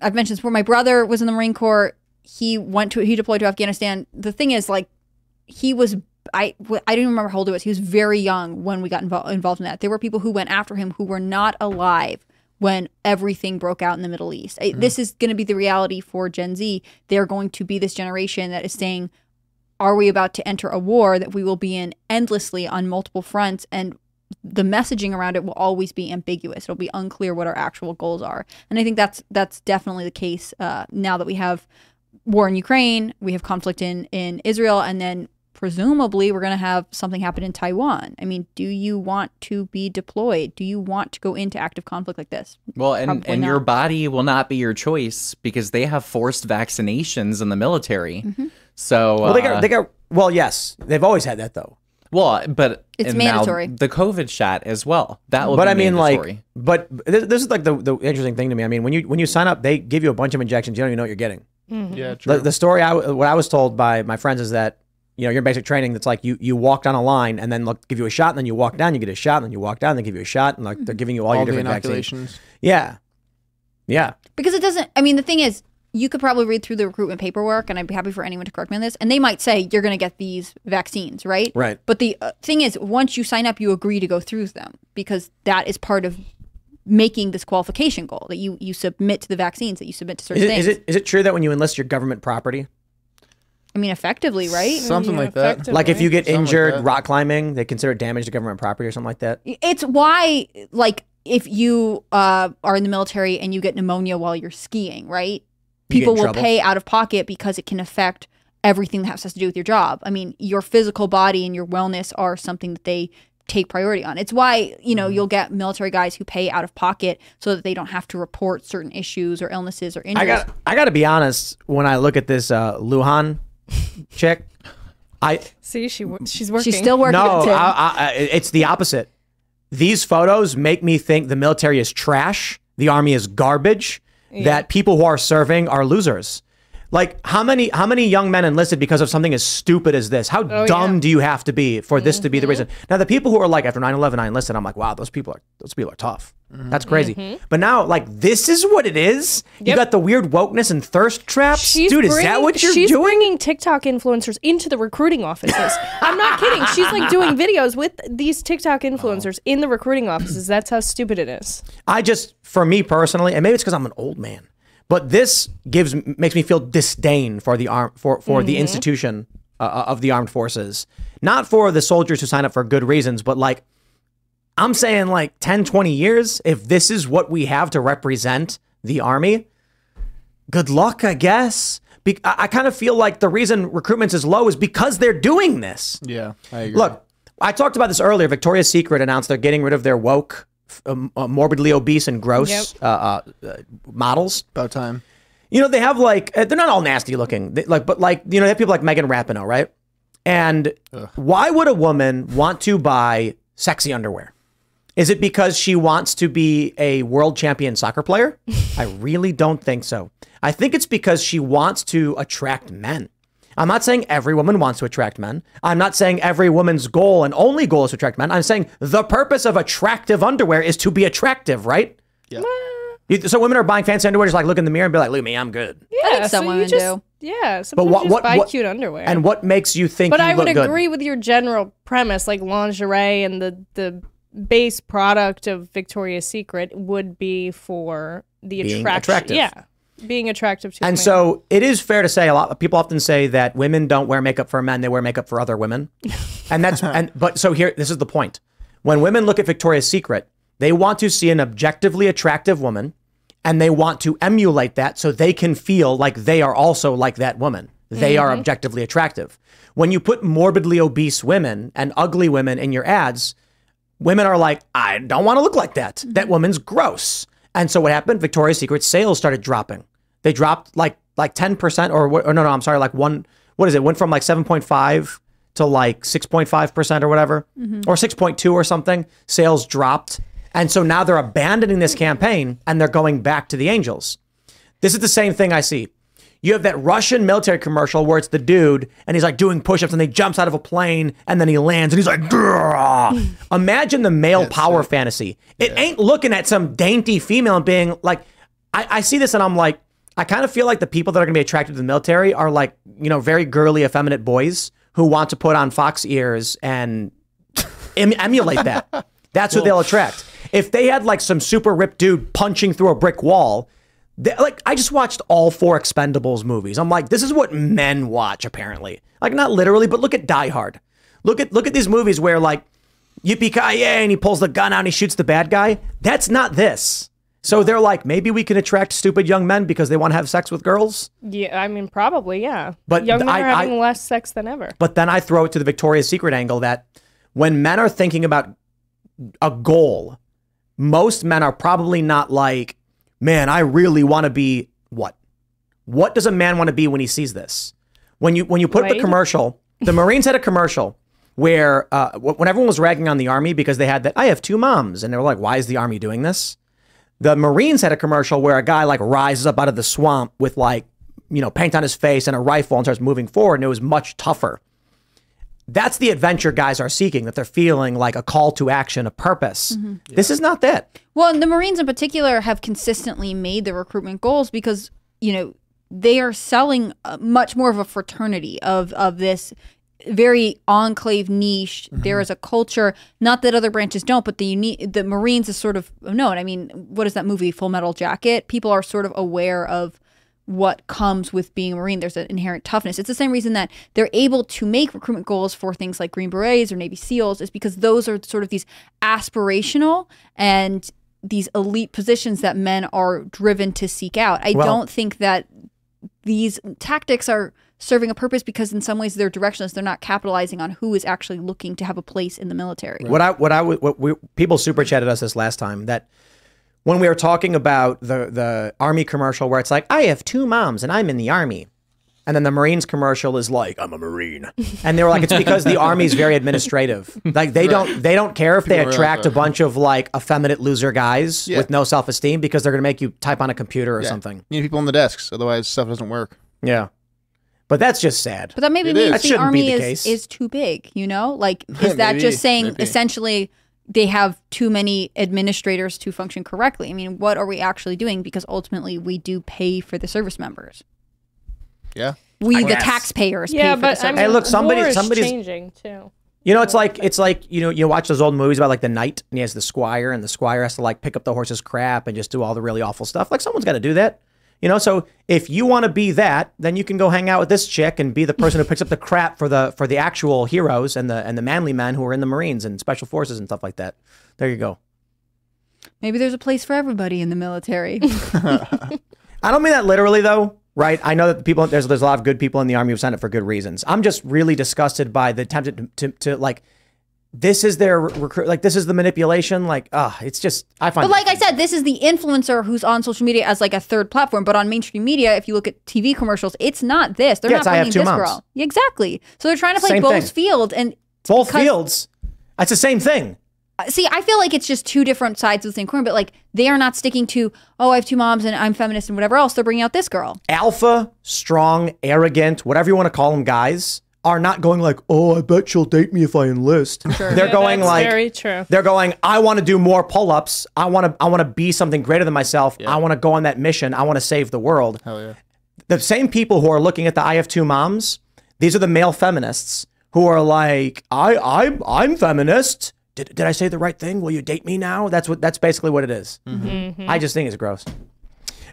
i've mentioned this before my brother was in the marine corps he went to he deployed to afghanistan the thing is like he was I, I don't even remember how old he was. He was very young when we got invo- involved in that. There were people who went after him who were not alive when everything broke out in the Middle East. I- This is going to be the reality for Gen Z. They're going to be this generation that is saying, are we about to enter a war that we will be in endlessly on multiple fronts? And the messaging around it will always be ambiguous. It'll be unclear what our actual goals are. And I think that's that's definitely the case uh, now that we have war in Ukraine, we have conflict in in Israel, and then presumably we're going to have something happen in Taiwan. I mean, do you want to be deployed? Do you want to go into active conflict like this? Well, and, Probably and your body will not be your choice because they have forced vaccinations in the military. Mm-hmm. So, well, they uh, got they got. Well, yes, they've always had that though. well, but It's mandatory. the COVID shot as well. That will But be I mean, mandatory. like, but this, this is like the, the interesting thing to me. I mean, when you when you sign up, they give you a bunch of injections. You don't even know what you're getting. Yeah, true. The, the story I what I was told by my friends is that you know your basic training. That's like you you walk down a line and then look give you a shot, and then you walk down, you get a shot, and then you walk down, they give you a shot, and like they're giving you all, All your the different vaccines. inoculations. Yeah, yeah. Because it doesn't, I mean, the thing is, you could probably read through the recruitment paperwork, and I'd be happy for anyone to correct me on this, and they might say you're going to get these vaccines, right? Right. But the uh, thing is, once you sign up, you agree to go through them because that is part of making this qualification goal that you you submit to the vaccines that you submit to certain Is it, things. is it is it true that when you enlist your government property? I mean, effectively, right? Something Yeah, like that. Like if you get Something injured that. rock climbing, they consider it damage to government property or something like that. It's why, like, if you uh, are in the military and you get pneumonia while you're skiing, right? You People will trouble. pay out of pocket because it can affect everything that has to do with your job. I mean, your physical body and your wellness are something that they take priority on. It's why, you know, you'll get military guys who pay out of pocket so that they don't have to report certain issues or illnesses or injuries. I got I got to be honest. When I look at this uh, Lujan chick, I See, she she's working. She's still working. no, I, I, it's the opposite. These photos make me think the military is trash, the army is garbage, that people who are serving are losers. Like how many how many young men enlisted because of something as stupid as this? How Oh, dumb yeah. do you have to be for this to be the mm-hmm. reason? Now the people who are like after 9/11 I enlisted, I'm like, wow, those people are those people are tough. Mm-hmm. That's crazy. Mm-hmm. But now like this is what it is. You got the weird wokeness and thirst traps. She's Dude, is that what you're she's doing? bringing TikTok influencers into the recruiting offices. I'm not kidding. She's like doing videos with these TikTok influencers oh. in the recruiting offices. That's how stupid it is. I just, for me personally, and maybe it's because I'm an old man, but this gives makes me feel disdain for the arm for for the institution uh, of the armed forces, not for the soldiers who sign up for good reasons, but like I'm saying, like 10, 20 years, if this is what we have to represent the army, good luck, I guess. Be- I, I kind of feel like the reason recruitment is low is because they're doing this. Yeah, I agree. Look, I talked about this earlier. Victoria's Secret announced they're getting rid of their woke, f- uh, morbidly obese and gross Yep. uh, uh, uh, models. about time. You know, they have like uh, they're not all nasty looking, they, like, but like you know, they have people like Megan Rapinoe, right? And why would a woman want to buy sexy underwear? Is it because she wants to be a world champion soccer player? I really don't think so. I think it's because she wants to attract men. I'm not saying every woman wants to attract men. I'm not saying every woman's goal and only goal is to attract men. I'm saying the purpose of attractive underwear is to be attractive, right? Yeah. You- So women are buying fancy underwear, just like look in the mirror and be like, "Look at me, I'm good." Yeah, some you women just, do. Yeah, sometimes what- just what- buy what- cute underwear. And what makes you think? but you I would look good? agree with your general premise, like lingerie and the the base product of Victoria's Secret would be for the Being attraction. attractive. Yeah, being attractive to. And man. so it is fair to say a lot people often say that women don't wear makeup for men, they wear makeup for other women. And that's and but so here this is the point. When women look at Victoria's Secret, they want to see an objectively attractive woman and they want to emulate that so they can feel like they are also like that woman. They are mm-hmm. objectively attractive. When you put morbidly obese women and ugly women in your ads, women are like, I don't want to look like that. That mm-hmm. woman's gross. And so what happened? Victoria's Secret sales started dropping. They dropped like like 10% or, what- or no, no, I'm sorry, like one, what is it? Went from like 7.5 to like 6.5% or whatever, mm-hmm. or 6.2 or something. Sales dropped. And so now they're abandoning this campaign and they're going back to the angels. This is the same thing I see. You have that Russian military commercial where it's the dude and he's like doing push-ups and he jumps out of a plane and then he lands and he's like, imagine the male power fantasy. It ain't looking at some dainty female and being like, I, I see this and I'm like, I kind of feel like the people that are going to be attracted to the military are like, you know, very girly, effeminate boys who want to put on fox ears and em- emulate that. That's who they'll attract. If they had like some super ripped dude punching through a brick wall, they, like I just watched all four Expendables movies. I'm like, this is what men watch apparently. Like not literally, but look at Die Hard. Look at look at these movies where like yippee ki yay and he pulls the gun out and he shoots the bad guy. That's not this. So they're like, maybe we can attract stupid young men because they want to have sex with girls. yeah, I mean, probably yeah. But young men I- are having I- less sex than ever. But then I throw it to the Victoria's Secret angle that when men are thinking about a goal, most men are probably not like, man, I really want to be what? What does a man want to be when he sees this? When you when you put the Wade? commercial, the Marines had a commercial where uh, when everyone was ragging on the army because they had that I have two moms and they were like, why is the army doing this? The Marines had a commercial where a guy like rises up out of the swamp with like, you know, paint on his face and a rifle and starts moving forward, and it was much tougher. That's the adventure guys are seeking, that they're feeling like a call to action, a purpose. This is not that. Well, and the Marines in particular have consistently made the recruitment goals because you know they are selling uh, much more of a fraternity of of this very enclave niche. Mm-hmm. There is a culture, not that other branches don't, but the unique the Marines is sort of known. I mean, what is that movie, Full Metal Jacket? People are sort of aware of what comes with being a Marine. There's an inherent toughness. It's the same reason that they're able to make recruitment goals for things like Green Berets or Navy SEALs, is because those are sort of these aspirational and these elite positions that men are driven to seek out. I Well- don't think that these tactics are serving a purpose because in some ways they're directionless. They're not capitalizing on who is actually looking to have a place in the military. What I what I would- what we, people super chatted us this last time that when we were talking about the the army commercial where it's like I have two moms and I'm in the army. And then the Marines commercial is like, I'm a Marine. And they were like, it's because the army's very administrative. Like they don't they don't care if they attract a bunch of like effeminate loser guys Yeah. with no self esteem because they're gonna make you type on a computer or Yeah. something. You need people on the desks, otherwise stuff doesn't work. Yeah. But that's just sad. But that maybe It means is. The shouldn't be army the is, case. is too big, you know? Like, is that Maybe, just saying maybe. essentially they have too many administrators to function correctly? I mean, what are we actually doing? Because ultimately we do pay for the service members. Yeah. We, the guess. taxpayers, Yeah, pay for but the I service mean, Hey, look, somebody- war is somebody's- changing too. You know, it's like it's like you know you watch those old movies about like the knight and he has the squire and the squire has to like pick up the horse's crap and just do all the really awful stuff. Like someone's got to do that. You know, so if you want to be that, then you can go hang out with this chick and be the person who picks up the crap for the for the actual heroes and the and the manly men who are in the Marines and special forces and stuff like that. There you go. Maybe there's a place for everybody in the military. I don't mean that literally though, right? I know that the people there's there's a lot of good people in the army who signed up for good reasons. I'm just really disgusted by the attempt to, to, to like this is their recruit like this is the manipulation like ah it's just I find But like I said, this is the influencer who's on social media as like a third platform. But on mainstream media, if you look at TV commercials, it's not this. They're Yeah, not it's I have bringing this moms. girl. Exactly. So they're trying to play Same both thing. fields. And both fields. That's the same thing. see, I feel like it's just two different sides of the same coin. But like they are not sticking to, oh, I have two moms and I'm feminist and whatever else. They're bringing out this girl. Alpha, strong, arrogant, whatever you want to call them, guys are not going like, oh, I bet she'll date me if I enlist. They're Yeah, going that's like, very true. they're going. I want to do more pull-ups. I want to. I want to be something greater than myself. I want to go on that mission. I want to save the world. Hell yeah. the same people who are looking at the I have two moms, these are the male feminists who are like, I, I, I'm feminist. Did, did I say the right thing? Will you date me now? That's what. That's basically what it is. Mm-hmm. I just think it's gross.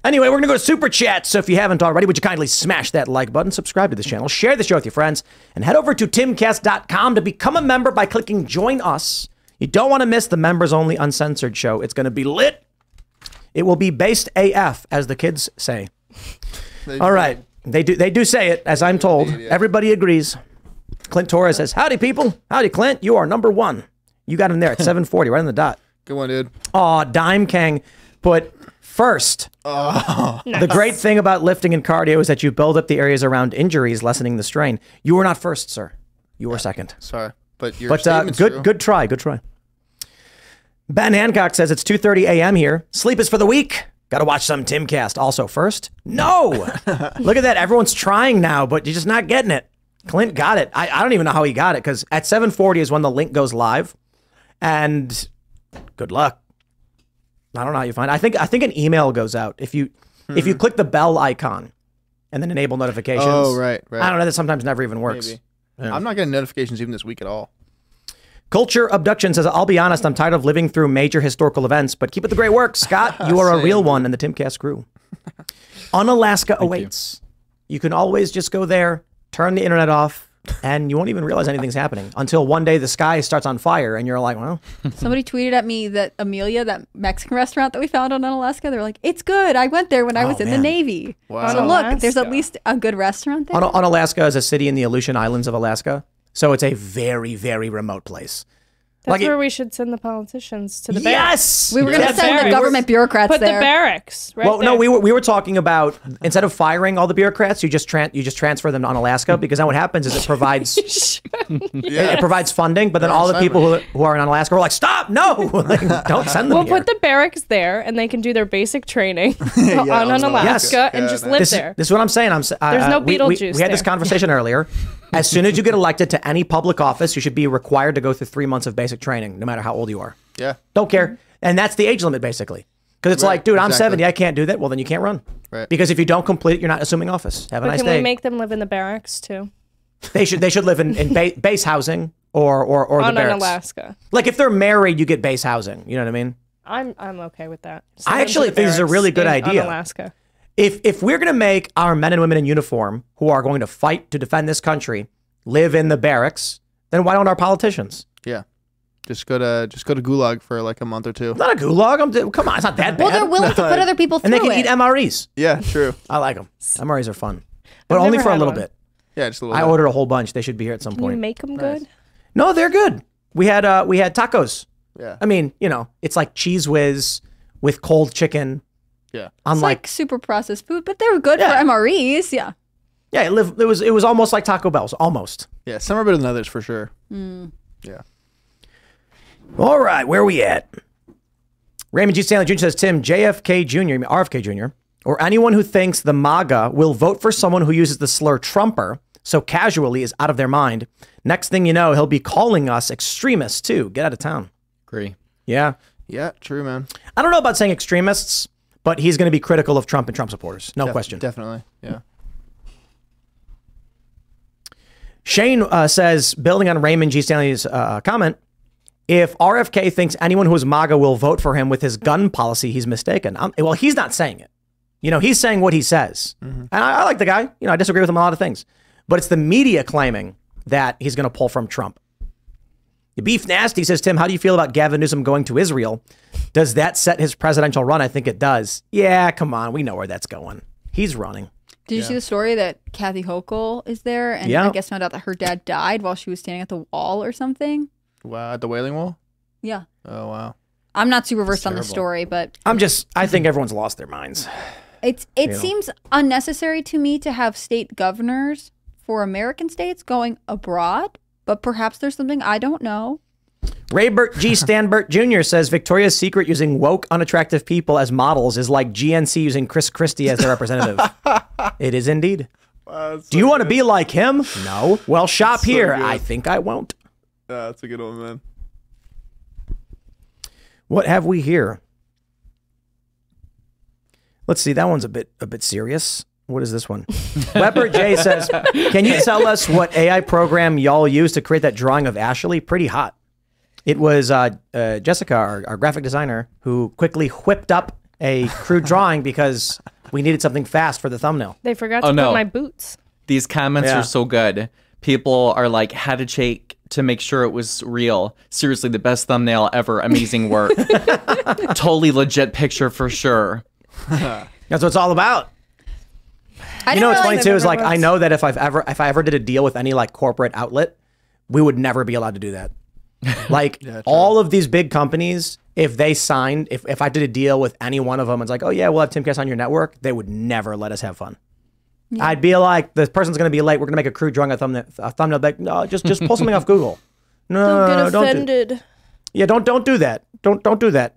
Anyway, we're gonna go to super chat. So if you haven't already, would you kindly smash that like button, subscribe to this channel, share the show with your friends, and head over to timcast.com to become a member by clicking join us. You don't want to miss the members only uncensored show. It's gonna be lit. It will be based AF, as the kids say. All right. They do they do say it, as I'm told. Everybody agrees. Clint Torres says, Howdy people. Howdy, Clint. You are number one. You got him there at 740, right on the dot. Good one, dude. Aw, Dime King put first. The great thing about lifting and cardio is that you build up the areas around injuries, lessening the strain. You were not first, sir. You were second. Sorry, but your But uh, statement's good, true. good try, good try. Ben Hancock says it's 2:30 a.m. here. Sleep is for the weak. Got to watch some Timcast. Also first. No, look at that. Everyone's trying now, but you're just not getting it. Clint got it. I, I don't even know how he got it because at 7:40 is when the link goes live, and good luck. I don't know how you find. It. I think I think an email goes out if you if you hmm. click the bell icon and then enable notifications. Oh, right, right. I don't know. That sometimes never even works. Maybe. I'm not getting notifications even this week at all. Culture Abduction says, I'll be honest, I'm tired of living through major historical events, but keep up the great work. Scott, you are a real one in the Timcast crew. Unalaska awaits. You. can always just go there, turn the internet off, and you won't even realize anything's happening until one day the sky starts on fire and you're like, well, Somebody tweeted at me that Amelia, that Mexican restaurant that we found Unalaska, they're like, "It's good. I went there when I oh, was in Oh, man. the Navy." Wow. So look, there's at least a good restaurant there. On Alaska is a city in the Aleutian Islands of Alaska. So it's a very, very remote place. That's Like it- where we should send the politicians to the barracks. Yes! we were going to Yeah, send the barracks. government bureaurats Put there. the barracks right well, no, we were, we were talking about instead of firing all the bureaucrats, you just tran- you just transfer them to Unalaska because then what happens is it provides Yeah. it provides funding, but then They're all the people who, who are in Alaska are like, stop, no, like, don't send them We'll here. put the barracks there, and they can do their basic training Yeah, on, on on Alaska Alaska. and just live this, is, there. this is what I'm saying. I'm. s- Uh, There's no uh, we, we, we had this conversation earlier. As soon as you get elected to any public office, you should be required to go through three months of basic training, no matter how old you are. yeah. Don't care, and that's the age limit basically. Because it's Right, like, dude, I'm 70, I can't do that. Well, then you can't run. Right. Because if you don't complete it, you're not assuming office. Have a but nice can day. we make them live in the barracks too? they should they should live in, in ba- base housing or or or oh, the on, on barracks. Alaska. Like if they're married, you get base housing. You know what I mean? I'm I'm okay with that. I Send them to actually the think this is a really good in- idea. Unalaska. if if we're going to make our men and women in uniform who are going to fight to defend this country live in the barracks, then why don't our politicians? Yeah. Just go to just go to Gulag for like a month or two. Not a gulag. I'm, come on, it's not that bad. Well, they're willing to put other people through and they can it. eat MREs. Yeah, true. I like them. MREs are fun, but I've only never for a had little one. bit. Yeah, just a little. I bit. ordered a whole bunch. They should be here at some Can you point. make them good? No, they're good. We had uh we had tacos. Yeah. I mean, you know, it's like cheese whiz with cold chicken. Yeah. On It's like, like super processed food, but they're good Yeah. for MREs. Yeah. yeah, it, lived, it was it was almost like Taco Bell's, almost. Yeah, some are better than others for sure. Yeah. All right, where are we at? Raymond G. Stanley Jr. says, Tim, JFK Jr., RFK Jr., or anyone who thinks the MAGA will vote for someone who uses the slur Trumper so casually is out of their mind. Next thing you know, he'll be calling us extremists too. Get out of town. Agree. Yeah. Yeah, true, man. I don't know about saying extremists, but he's going to be critical of Trump and Trump supporters. No Def- question. Definitely. Yeah. Shane uh, says, building on Raymond G. Stanley's uh, comment, if RFK thinks anyone who is MAGA will vote for him with his gun policy, he's mistaken. i well, he's not saying it. You know, he's saying what he says. Mm-hmm. And I, I like the guy. You know, I disagree with him on a lot of things. But it's the media claiming that he's going to pull from Trump. The Beef Nasty says, Tim, how do you feel about Gavin Newsom going to Israel? Does that set his presidential run? I think it does. Yeah, come on. We know where that's going. He's running. Did you see the story that Kathy Hochul is there and Yeah. I guess found out that her dad died while she was standing at the wall or something? Wow, at the Wailing Wall. Yeah. Oh wow. I'm not super versed on the terrible. story, but I'm just, I think everyone's lost their minds. it's it know. seems unnecessary to me to have state governors for American states going abroad, but perhaps there's something I don't know. Raybert G. Stanbert Jr. says Victoria's Secret using woke, unattractive people as models is like GNC using Chris Christie as their representative. it is indeed. Do you want to be like him? No. Well, shop here. good. I think I won't. Yeah, that's a good one, man. What have we here? Let's see. That one's a bit a bit serious. What is this one? Weber J says, "Can you tell us what AI program y'all use to create that drawing of Ashley? Pretty hot." It was uh, uh, Jessica, our, our graphic designer, who quickly whipped up a crude drawing because we needed something fast for the thumbnail. They forgot Oh, to no. put my boots. These comments Yeah. are so good. People are like, had to shake to make sure it was real. Seriously, the best thumbnail ever. Amazing work. totally legit picture for sure. That's what it's all about. I You know what's funny too is like I know that if I've ever if I ever did a deal with any like corporate outlet, we would never be allowed to do that. Like all of these big companies, if they signed, if, if I did a deal with any one of them, it's like, oh yeah, we'll have Timcast on your network. They would never let us have fun. I'd be like, the person's gonna be late. We're gonna make a crude drawing a thumbnail. A thumbnail. Like, no, just just pull something off Google. No, Don't get don't do- yeah, don't don't do that. Don't don't do that.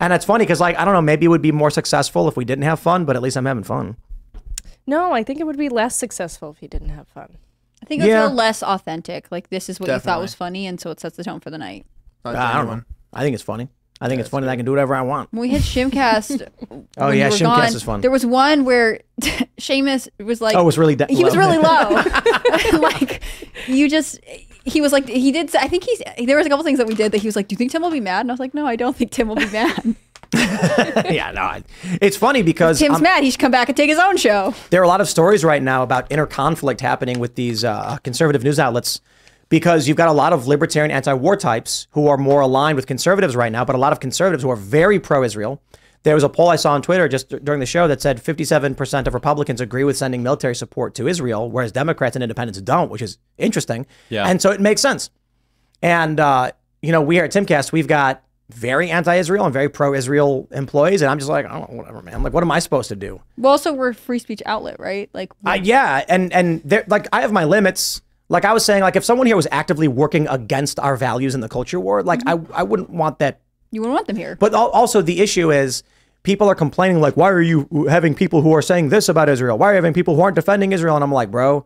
And it's funny because like I don't know, maybe it would be more successful if we didn't have fun, but at least I'm having fun. No, I think it would be less successful if you didn't have fun. I think it's Yeah. a little less authentic. Like this is what you thought was funny, and so it sets the tone for the night. Not I don't know. I think it's funny. I think it's funny that I can do whatever I want. When we had Shimcast, Oh yeah, you were Shimcast gone, is fun. There was one where Seamus was like, Oh, it was really de- he was really low. like you just, he was like, he did. I think he's. There was a couple things that we did that he was like, "Do you think Tim will be mad?" And I was like, "No, I don't think Tim will be mad. yeah, no. I- It's funny because Tim's um, mad. He should come back and take his own show." there are a lot of stories right now about inner conflict happening with these uh, conservative news outlets because you've got a lot of libertarian anti-war types who are more aligned with conservatives right now, but a lot of conservatives who are very pro-Israel. There was a poll I saw on Twitter just during the show that said 57% of Republicans agree with sending military support to Israel, whereas Democrats and independents don't, which is interesting. Yeah. And so it makes sense. And, uh, you know, we here at Timcast, we've got very anti-Israel and very pro-Israel employees. And I'm just like, oh, whatever, man. Like, what am I supposed to do? Well, also we're a free speech outlet, right? Like, Uh, yeah, and and there, like I have my limits. Like I was saying, like if someone here was actively working against our values in the culture war, like mm-hmm. I I wouldn't want that. you wouldn't want them here. But al- also the issue is people are complaining like, why are you having people who are saying this about Israel? Why are you having people who aren't defending Israel? And I'm like, bro,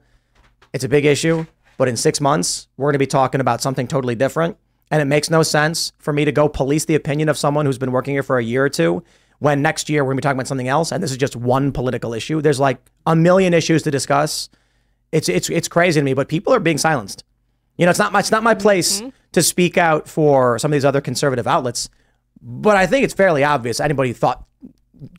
it's a big issue. But in six months, we're going to be talking about something totally different. And it makes no sense for me to go police the opinion of someone who's been working here for a year or two when next year we're going to be talking about something else. And this is just one political issue. There's like a million issues to discuss. It's, it's, it's crazy to me, but people are being silenced. You know, it's not my, it's not my place to speak out for some of these other conservative outlets, but I think it's fairly obvious. Anybody who thought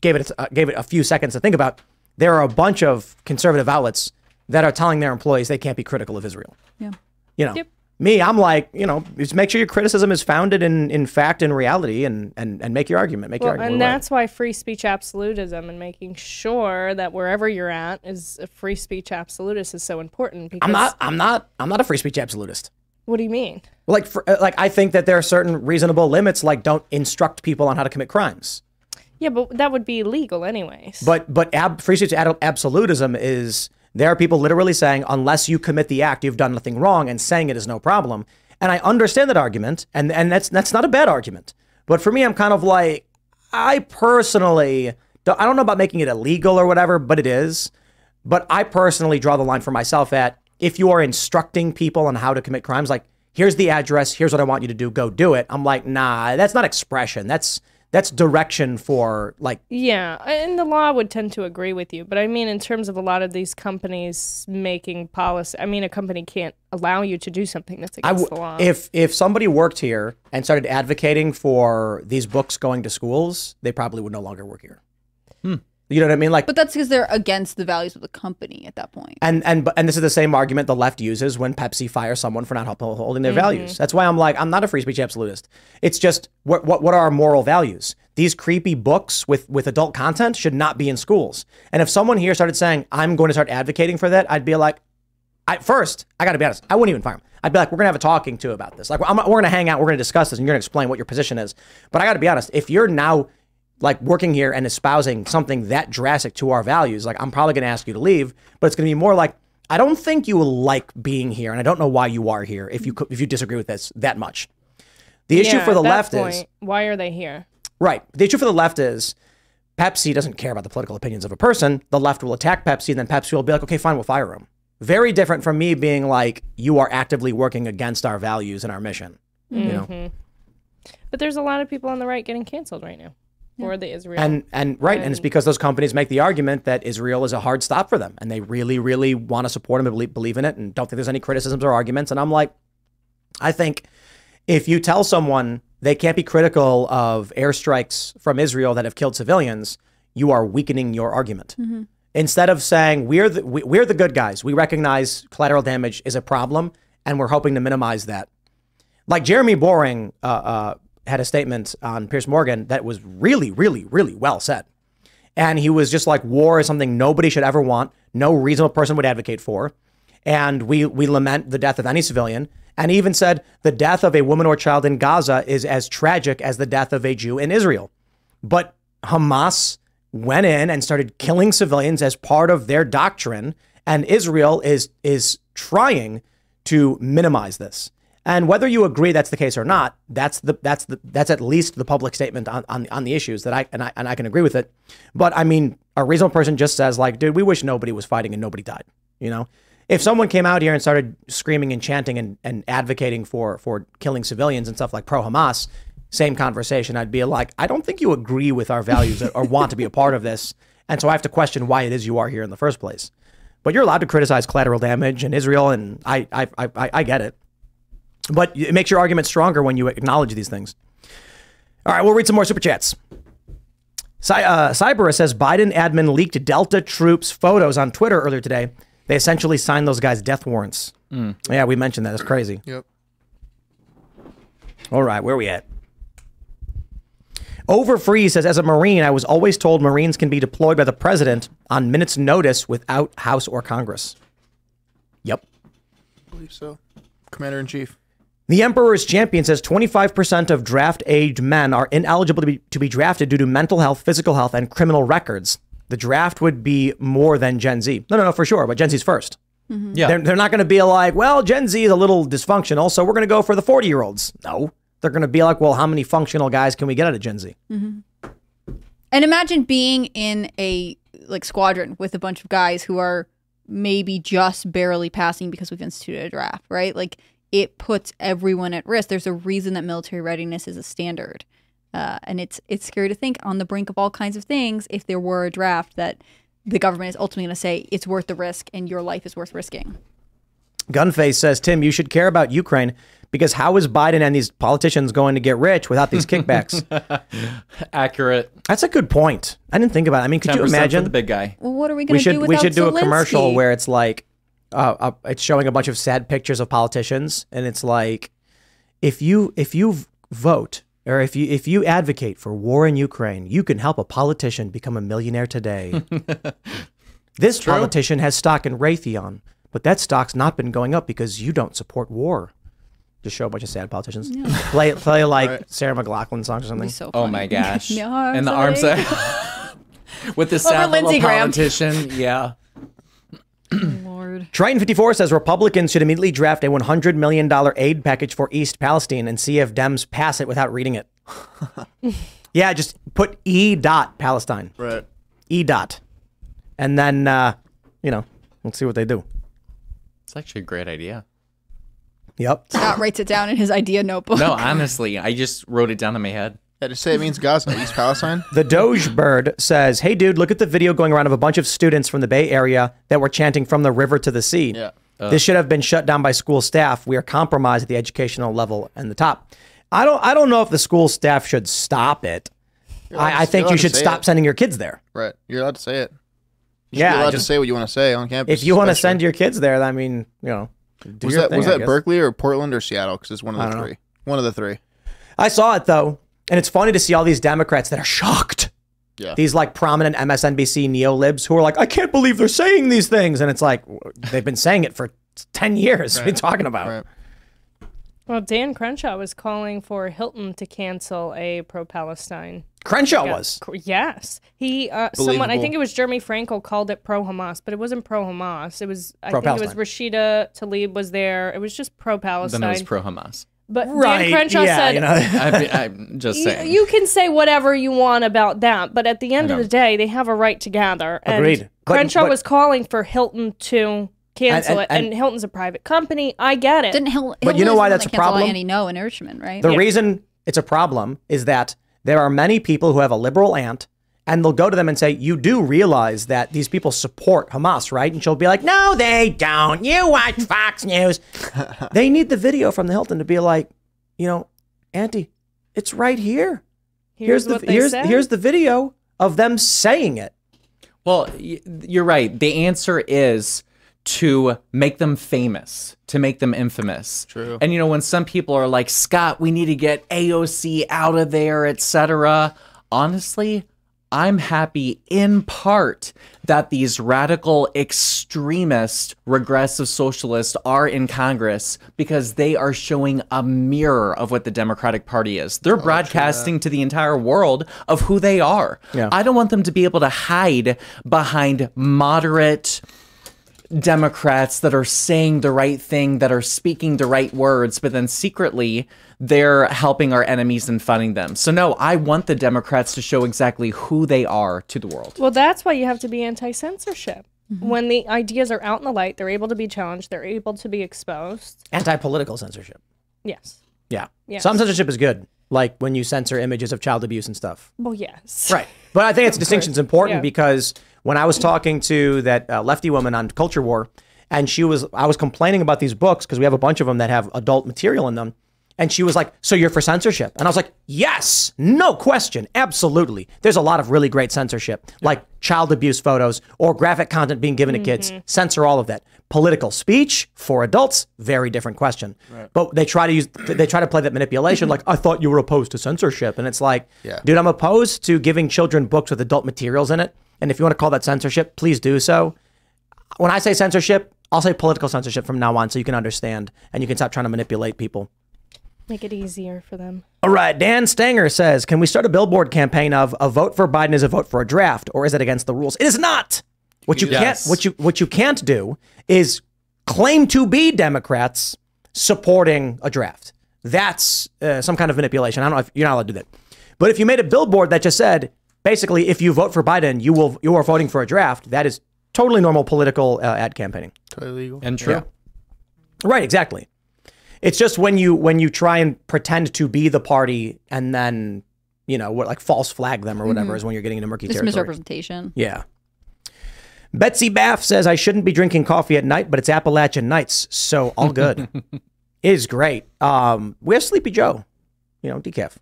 gave it uh, gave it a few seconds to think about. there are a bunch of conservative outlets that are telling their employees they can't be critical of Israel. Yeah. You know, Yep. Me, I'm like, you know, just make sure your criticism is founded in, in fact and reality and, and, and make your argument. Make your Well, argument. and We're right. that's why free speech absolutism and making sure that wherever you're at is a free speech absolutist is so important. Because I'm not I'm not I'm not a free speech absolutist. What do you mean? Like for, uh, like I think that there are certain reasonable limits like don't instruct people on how to commit crimes. Yeah, but that would be illegal anyways. But but ab, free speech absolutism is there are people literally saying unless you commit the act you've done nothing wrong and saying it is no problem. And I understand that argument and and that's that's not a bad argument. But for me I'm kind of like I personally don't- I don't know about making it illegal or whatever, but it is. But I personally draw the line for myself at if you are instructing people on how to commit crimes like here's the address, here's what I want you to do, go do it. I'm like, "Nah, that's not expression. That's that's direction for like Yeah, and the law would tend to agree with you, but I mean, in terms of a lot of these companies making policy, I mean, a company can't allow you to do something that's I against w- the law. if if somebody worked here and started advocating for these books going to schools, they probably would no longer work here. Hmm. You know what I mean? Like, But that's because they're against the values of the company at that point. and and but- and this is the same argument the left uses when Pepsi fires someone for not holding their mm-hmm. values. That's why I'm like, I'm not a free speech absolutist. It's just what what what are our moral values? These creepy books with with adult content should not be in schools. And if someone here started saying, I'm going to start advocating for that, I'd be like, I first, I got to be honest, I wouldn't even fire him. I'd be like, we're gonna have a talking to about this. Like, I'm, we're gonna hang out, we're gonna discuss this, and you're gonna explain what your position is. But I got to be honest, if you're now like working here and espousing something that drastic to our values, like I'm probably gonna ask you to leave. But it's gonna be more like, I don't think you will like being here, and I don't know why you are here if you if you disagree with this that much. The issue Yeah, for the left point, is why are they here? Right. The issue for the left is Pepsi doesn't care about the political opinions of a person. The left will attack Pepsi, and then Pepsi will be like, okay, fine, we'll fire him. Very different from me being like, you are actively working against our values and our mission. You know? Mm-hmm. But there's a lot of people on the right getting canceled right now for the Israel. And and right, and it's because those companies make the argument that Israel is a hard stop for them, and they really, really want to support them and believe, believe in it, and don't think there's any criticisms or arguments. And I'm like, I think if you tell someone they can't be critical of airstrikes from Israel that have killed civilians, you are weakening your argument. Instead of saying we're the we, we're the good guys, we recognize collateral damage is a problem, and we're hoping to minimize that. Like Jeremy Boring uh, uh, had a statement on Piers Morgan that was really, really, really well said. And he was just like, war is something nobody should ever want, no reasonable person would advocate for. And we, we lament the death of any civilian. And he even said the death of a woman or child in Gaza is as tragic as the death of a Jew in Israel. But Hamas went in and started killing civilians as part of their doctrine. And Israel is, is trying to minimize this. And whether you agree that's the case or not, that's the that's the that's at least the public statement on, on, on the issues that I and I and I can agree with it. But I mean, a reasonable person just says like, dude, we wish nobody was fighting and nobody died. You know, if someone came out here and started screaming and chanting and, and advocating for for killing civilians and stuff like pro Hamas, same conversation. I'd be like, I don't think you agree with our values or want to be a part of this, and so I have to question why it is you are here in the first place. But you're allowed to criticize collateral damage and Israel, and I I, I- I get it. But it makes your argument stronger when you acknowledge these things. All right, we'll read some more super chats. Cy, uh, Cyberus says Biden admin leaked Delta troops photos on Twitter earlier today. They essentially signed those guys' death warrants. Yeah, we mentioned that. It's crazy. Yep. All right, where are we at? Overfree says, as a Marine, I was always told Marines can be deployed by the president on minutes' notice without House or Congress. Yep. I believe so. Commander in chief. The Emperor's Champion says 25% of draft age men are ineligible to be, to be drafted due to mental health, physical health, and criminal records. The draft would be more than Gen Z. No, no, no, for sure, but Gen Z's 1st mm-hmm. Yeah. They're, they're not going to be like, well, Gen Z is a little dysfunctional, so we're going to go for the 40 year olds. No. They're going to be like, well, how many functional guys can we get out of Gen Z? Mm-hmm. And imagine being in a like squadron with a bunch of guys who are maybe just barely passing because we've instituted a draft, right? Like it puts everyone at risk. There's a reason that military readiness is a standard. Uh, and it's it's scary to think on the brink of all kinds of things if there were a draft that the government is ultimately going to say it's worth the risk and your life is worth risking. Gunface says, Tim, you should care about Ukraine because how is Biden and these politicians going to get rich without these kickbacks? Accurate. That's a good point. I didn't think about it. I mean, could you imagine? the big guy. Well, what are we we going to should do we should do a commercial where it's like uh, uh, it's showing a bunch of sad pictures of politicians and it's like if you if you vote or if you if you advocate for war in Ukraine you can help a politician become a millionaire today this politician has stock in Raytheon but that stock's not been going up because you don't support war just show a bunch of sad politicians play play like Sarah McLachlan songs or something So Oh my gosh. The arms and the arms aching. are with the sad little Lindsey Graham. politician. Yeah. Lord. Triton 54 says Republicans should immediately draft a $100 million aid package for East Palestine and see if Dems pass it without reading it. yeah, just put E dot Palestine. Right. E dot. And then, uh, you know, let's see what they do. It's actually a great idea. Yep. Scott writes it down in his idea notebook. No, honestly, I just wrote it down in my head. Yeah, just say it means Gaza, East Palestine. The Doge Bird says, Hey, dude, look at the video going around of a bunch of students from the Bay Area that were chanting from the river to the sea. Yeah. Uh. This should have been shut down by school staff. We are compromised at the educational level and the top. I don't. I don't know if the school staff should stop it. allowed I, I think you're allowed you to should stop it. sending your kids there. Right. You're allowed to say it. You should Yeah, be allowed just- to say what you want to say on campus. If you want to send your kids there, I mean, you know, do was your that thing, was I that guess. Berkeley or Portland or Seattle? Because it's one of the don't know. three. One of the three. I saw it though, and it's funny to see all these Democrats that are shocked. Yeah. These like prominent MSNBC neo libs who are like, I can't believe they're saying these things, and it's like they've been saying it for ten years. What are you talking about? Right. Well, Dan Crenshaw was calling for Hilton to cancel a pro-Palestine. Crenshaw Yeah, was. Yes, he. Uh, someone. I think it was Jeremy Frankel called it pro-Hamas, but it wasn't pro-Hamas. It was. I think it was Rashida Tlaib was there. It was just pro-Palestine. Then it was pro Hamas. But Right. Dan Crenshaw yeah, said. you know. I, I'm just saying. You can say whatever you want about that, but at the end of the day, they have a right to gather. And Agreed. But- Crenshaw but- was calling for Hilton to cancel And- it, and- and, Hilton's a private company. I get it. Didn't Hill, But you know why that's a problem? Annie No in Richmond, right? The reason it's a problem is that there are many people who have a liberal aunt and they'll go to them and say, You do realize that these people support Hamas, right? And she'll be like, No, they don't. You watch Fox News. they need the video from the Hilton to be like, You know, Auntie, it's right here. Here's, the here's said. here's the video of them saying it. Well, you're right. The answer is to make them famous, to make them infamous. True. And you know, when some people are like, "Scott, we need to get AOC out of there," etc. Honestly, I'm happy in part that these radical extremist regressive socialists are in Congress because they are showing a mirror of what the Democratic Party is. They're broadcasting to the entire world of who they are. Yeah. I don't want them to be able to hide behind moderate Democrats that are saying the right thing, that are speaking the right words, but then secretly they're helping our enemies and funding them. So, no, I want the Democrats to show exactly who they are to the world. Well, that's why you have to be anti censorship. Mm-hmm. When the ideas are out in the light, they're able to be challenged, they're able to be exposed. Anti political censorship. Yes. Yeah. Yes. Some censorship is good, like when you censor images of child abuse and stuff. Well, yes. Right. But I think its a distinction's important Yeah. because when I was talking to that uh, lefty woman on Culture War, and she was, I was complaining about these books because we have a bunch of them that have adult material in them. And she was like, So you're for censorship? And I was like, Yes, no question. Absolutely. There's a lot of really great censorship, like child abuse photos or graphic content being given to kids. Censor all of that. Political speech for adults, very different question. But they try to use, they try to play that manipulation like, I thought you were opposed to censorship. And it's like, Yeah. dude, I'm opposed to giving children books with adult materials in it. And if you want to call that censorship, please do so. When I say censorship, I'll say political censorship from now on so you can understand and you can stop trying to manipulate people. Make it easier for them. All right, Dan Stanger says, "Can we start a billboard campaign of a vote for Biden is a vote for a draft, or is it against the rules? It is not. What you Yes. can't what you what you can't do is claim to be Democrats supporting a draft. That's uh, some kind of manipulation. I don't know if you're not allowed to do that. But if you made a billboard that just said, basically, if you vote for Biden, you will you are voting for a draft. That is totally normal political uh, ad campaigning. Totally legal. And true. Right, exactly. It's just when you when you try and pretend to be the party and then you know what like false flag them or whatever is when you're getting into murky Just territory. misrepresentation. Yeah. Betsy Baff says I shouldn't be drinking coffee at night, but it's Appalachian nights, so all good. it is great. Um, we have Sleepy Joe, you know, decaf.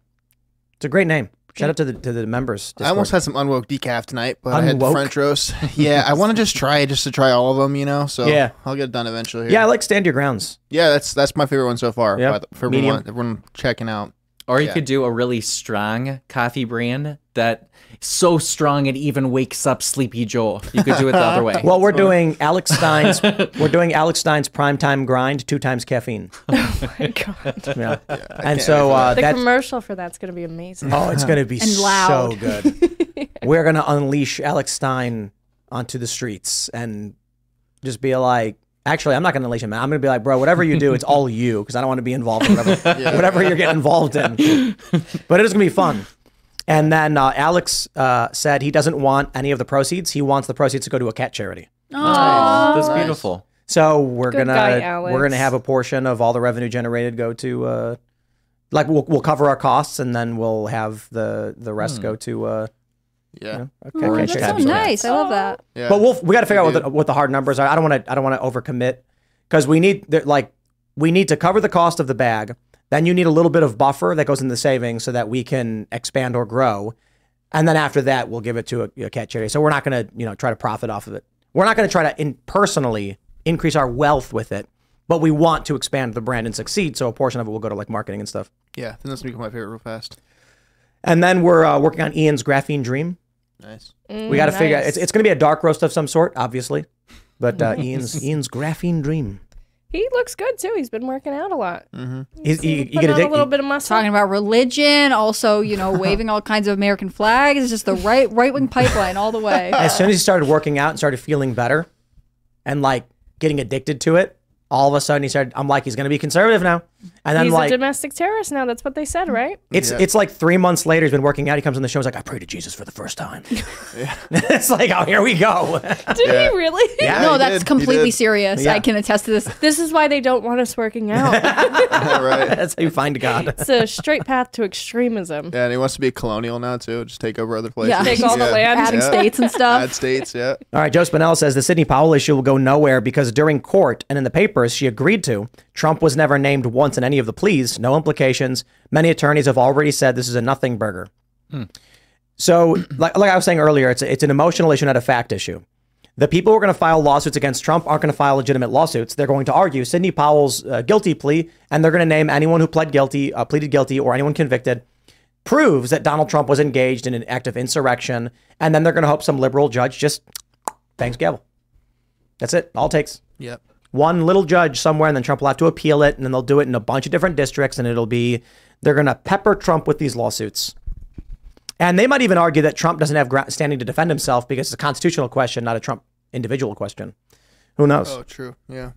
It's a great name. Shout out to the to the members. I almost had some unwoke decaf tonight, but I had French roast. yeah, I want to just try it, just to try all of them, you know. So Yeah. I'll get it done eventually. Here. yeah, I like stand your grounds. yeah, that's that's my favorite one so far. Yep. by the- For Medium. everyone, everyone checking out. Or you Yeah. could do a really strong coffee brand that so strong it even wakes up Sleepy Joe. You could do it the other way. Well, we're doing Alex Stein's. we're doing Alex Stein's primetime grind, two times caffeine. Oh my God. Yeah, and so uh, The that's commercial for that's going to be amazing. oh, it's gonna be And loud. so good. we're gonna unleash Alex Stein onto the streets and just be like. Actually, I'm not going to unleash him. I'm going to be like, bro, whatever you do, it's all you because I don't want to be involved in whatever, whatever you're getting involved in. But it is going to be fun. And then uh, Alex uh, said he doesn't want any of the proceeds. He wants the proceeds to go to a cat charity. That's beautiful. So we're Good gonna guy, we're gonna have a portion of all the revenue generated go to uh, like we'll we'll cover our costs and then we'll have the the rest go to Yeah. okay, Oh, that's so nice. I love that. Yeah. But we'll we got to figure out what the, what the hard numbers are. I don't want to I don't want to overcommit because we need like we need to cover the cost of the bag. Then you need a little bit of buffer that goes in the savings so that we can expand or grow. And then after that, we'll give it to a, a cat charity. So we're not going to you know try to profit off of it. We're not going to try to in personally increase our wealth with it, but we want to expand the brand and succeed. So a portion of it will go to like marketing and stuff. yeah, then that's become my favorite real fast. And then we're uh, working on Ian's graphene dream. Nice. We got to figure nice. it's it's going to be a dark roast of some sort, obviously. But uh, Ian's Ian's graphene dream. He looks good too. He's been working out a lot. He's, you, you Putting get on a addicted. little bit of muscle. Talking about religion, also, you know, waving all kinds of American flags. It's just the right right wing pipeline all the way. As soon as he started working out and started feeling better, and like getting addicted to it, all of a sudden he started. I'm like, he's going to be conservative now. And then He's like a domestic terrorist now. That's what they said, mm. right? it's it's like three months later. He's been working out. He comes on the show. He's like, I prayed to Jesus for the first time. Yeah. it's like, oh, here we go. Did he really? Yeah. no, he that's did. Completely serious. Yeah. I can attest to this. This is why they don't want us working out. All right. That's how you find God. it's a straight path to extremism. Yeah, and he wants to be a colonial now too. Just take over other places. Yeah. Take all the land. Adding Yeah. states and stuff. Add states. Yeah. All right, Joe Spinell says the Sidney Powell issue will go nowhere because during court and in the papers she agreed to, Trump was never named once in any of the pleas, no implications. Many attorneys have already said this is a nothing burger. So, like, like I was saying earlier, it's, a, it's an emotional issue, not a fact issue. The people who are going to file lawsuits against Trump aren't going to file legitimate lawsuits. They're going to argue Sidney Powell's uh, guilty plea, and they're going to name anyone who pled guilty, uh, pleaded guilty, or anyone convicted proves that Donald Trump was engaged in an act of insurrection, and then they're going to hope some liberal judge just bangs gavel. That's it. All it takes Yep. One little judge somewhere, and then Trump will have to appeal it, and then they'll do it in a bunch of different districts, and it'll be they're going to pepper Trump with these lawsuits. And they might even argue that Trump doesn't have standing to defend himself because it's a constitutional question, not a Trump individual question. Who knows? Oh, true. Yeah.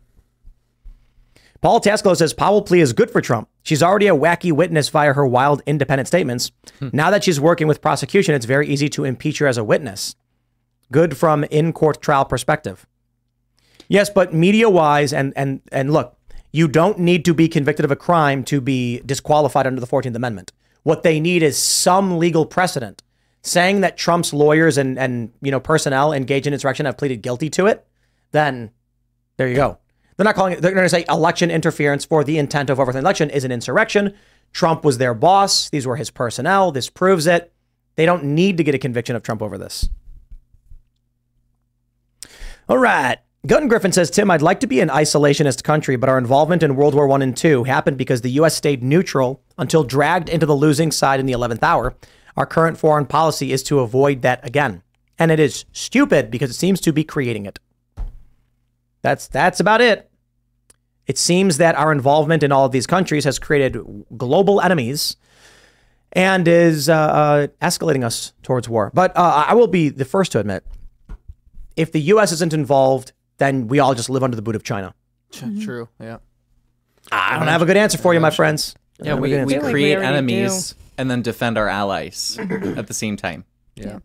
Paul Tascalo says Powell plea is good for Trump. She's already a wacky witness via her wild independent statements. Hmm. Now that she's working with prosecution, it's very easy to impeach her as a witness. Good from in court trial perspective. Yes, but media wise, and and and look, you don't need to be convicted of a crime to be disqualified under the 14th Amendment. What they need is some legal precedent saying that Trump's lawyers and and you know personnel engaged in insurrection have pleaded guilty to it. Then there you go. They're not calling it, they're going to say election interference for the intent of overthrowing election is an insurrection. Trump was their boss. These were his personnel. This proves it. They don't need to get a conviction of Trump over this. All right. Gun Griffin says, Tim, I'd like to be an isolationist country, but our involvement in World War I and II happened because the U.S. stayed neutral until dragged into the losing side in the 11th hour. Our current foreign policy is to avoid that again. And it is stupid because it seems to be creating it. That's that's about it. It seems that our involvement in all of these countries has created global enemies and is uh, uh, escalating us towards war. But uh, I will be the first to admit, if the U.S. isn't involved, then we all just live under the boot of China. Mm-hmm. True. Yeah. I don't have a good answer for you, my friends. I Yeah, don't have a we, we answer. like we create already enemies and then defend our allies at the same time. Yeah.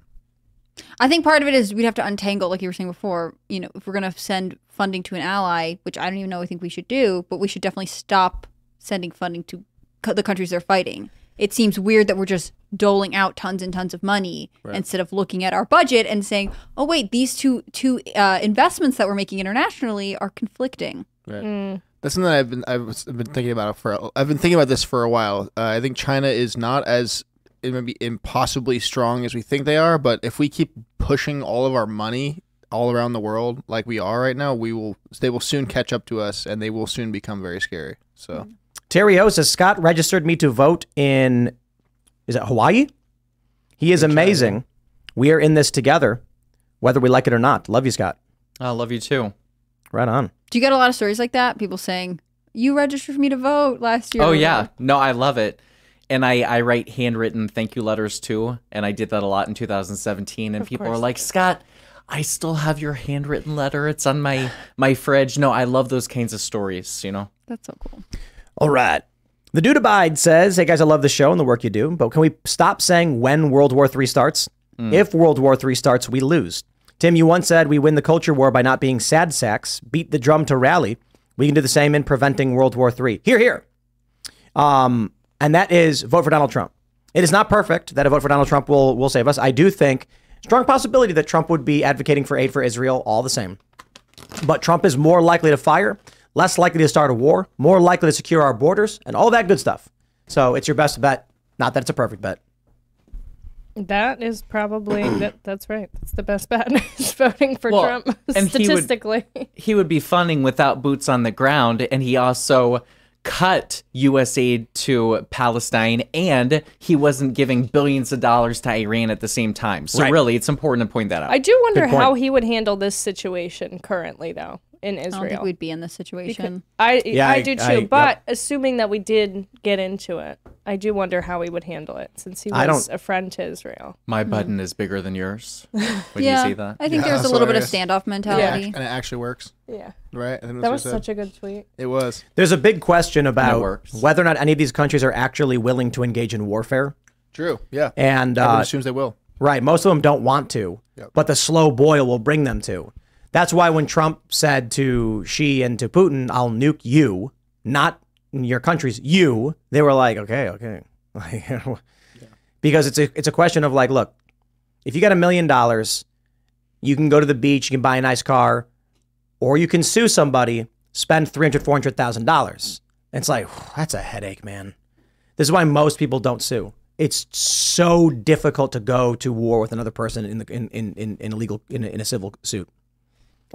I think part of it is we'd have to untangle, like you were saying before. You know, if we're going to send funding to an ally, which I don't even know, I think we should do, but we should definitely stop sending funding to co- the countries they're fighting. It seems weird that we're just doling out tons and tons of money instead of looking at our budget and saying, "Oh wait, these two two uh, investments that we're making internationally are conflicting." That's something that I've been I've been thinking about for I've been thinking about this for a while. Uh, I think China is not as it may be impossibly strong as we think they are, but if we keep pushing all of our money all around the world like we are right now, we will they will soon catch up to us and they will soon become very scary. So Terry O says Scott registered me to vote in is it Hawaii? He is amazing. We are in this together, whether we like it or not. Love you, Scott. I love you too. Right on. Do you get a lot of stories like that? People saying, "You registered for me to vote last year." Oh yeah, no, I love it. And I, I write handwritten thank you letters too, and I did that a lot in 2017. And people are like, Scott, I still have your handwritten letter. It's on my my fridge. No, I love those kinds of stories. You know. That's so cool. All right. The Dude Abide says, Hey guys, I love the show and the work you do, but can we stop saying when World War III starts? If World War III starts, we lose. Tim, you once said we win the culture war by not being sad sacks, beat the drum to rally. We can do the same in preventing World War III. Here, here. Um, and that is vote for Donald Trump. It is not perfect that a vote for Donald Trump will will save us. I do think strong possibility that Trump would be advocating for aid for Israel all the same. But Trump is more likely to fire, less likely to start a war, more likely to secure our borders, and all that good stuff. So it's your best bet. Not that it's a perfect bet. That is probably that. That's right. That's the best bet. is voting for Well, Trump and he would- statistically. he would be funding without boots on the ground and he also cut US aid to Palestine and he wasn't giving billions of dollars to Iran at the same time. So Right. really it's important to point that out. I do wonder how he would handle this situation currently, though, in I don't think Israel. we'd be in this situation. I Yeah, I, I- do too, I- but assuming that we did get into it, I do wonder how he would handle it since he I was don't- a friend to Israel. My button is bigger than yours. Would yeah, you see that? I think Yeah, there's a that's little bit of standoff mentality. and it actually works, Yeah, right? I that was such a good tweet. It was There's a big question about whether or not any of these countries are actually willing to engage in warfare. true. Yeah, And everyone uh, assumes they will. Right. Most of them don't want to, but the slow boil will bring them to. That's why when Trump said to Xi and to Putin, I'll nuke you, not your countries, you, they were like, okay, okay. because it's a, it's a question of like, look, if you got a million dollars, you can go to the beach, you can buy a nice car, or you can sue somebody, spend $300,000, $400,000. It's like, that's a headache, man. This is why most people don't sue. It's so difficult to go to war with another person in the in in in, in a legal in a, in a civil suit.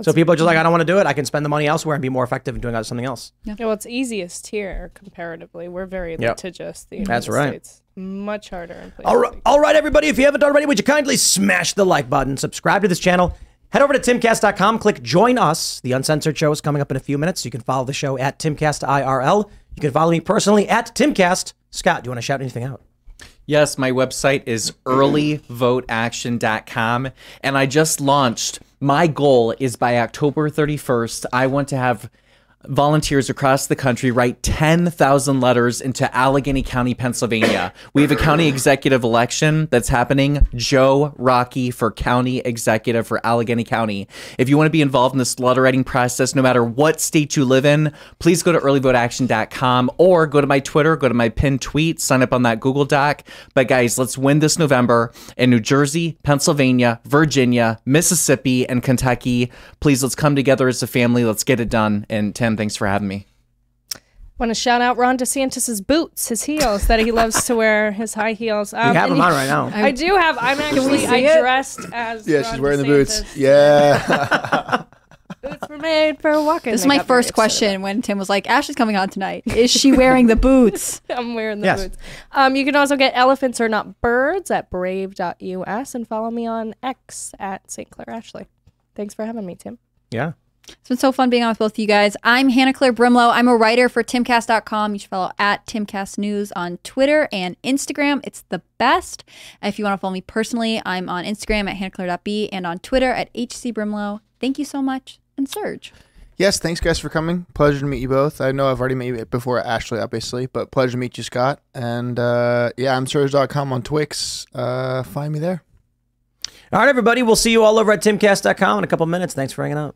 So people are just like, I don't want to do it. I can spend the money elsewhere and be more effective in doing something else. Yeah, well, it's easiest here comparatively. We're very litigious. The United That's right. States. Much harder in places. All right, all right, everybody. If you haven't already, would you kindly smash the like button, subscribe to this channel, head over to timcast.com, click join us. The uncensored show is coming up in a few minutes. You can follow the show at timcastirl. You can follow me personally at timcast. Scott, do you want to shout anything out? Yes, my website is earlyvoteaction.com and I just launched. My goal is by October 31st, I want to have volunteers across the country write 10,000 letters into Allegheny County, Pennsylvania. We have a county executive election that's happening. Joe Rockey for county executive for Allegheny County. If you want to be involved in this letter writing process, no matter what state you live in, please go to earlyvoteaction.com or go to my Twitter, go to my pinned tweet, sign up on that Google Doc. But guys, let's win this November in New Jersey, Pennsylvania, Virginia, Mississippi, and Kentucky. Please, let's come together as a family. Let's get it done. And thanks for having me. Want to shout out Ron DeSantis's boots, his heels that he loves to wear, his high heels. Um, We have them on right now. I do have. I'm actually. see I it? dressed as. Yeah, Ron she's wearing the boots. Yeah. Boots were made for walking. This is my first question when Tim was like, Ash is coming on tonight. Is she wearing the boots? I'm wearing the Yes. boots. Um, you can also get elephants are not birds at brave.us and follow me on X at St. Clair Ashley. Thanks for having me, Tim. Yeah. It's been so fun being on with both of you guys. I'm Hannah Claire Brimelow. I'm a writer for timcast.com. You should follow at Timcast News on Twitter and Instagram. It's the best. If you want to follow me personally, I'm on Instagram at hannahclaire.b and on Twitter at hcbrimlow. Thank you so much. And Serge. yes, thanks guys for coming. Pleasure to meet you both. I know I've already met you before Ashley, obviously, but pleasure to meet you, Scott. And uh, yeah, I'm Serge.com on Twix. Uh, find me there. All right, everybody. We'll see you all over at timcast.com in a couple minutes. Thanks for hanging out.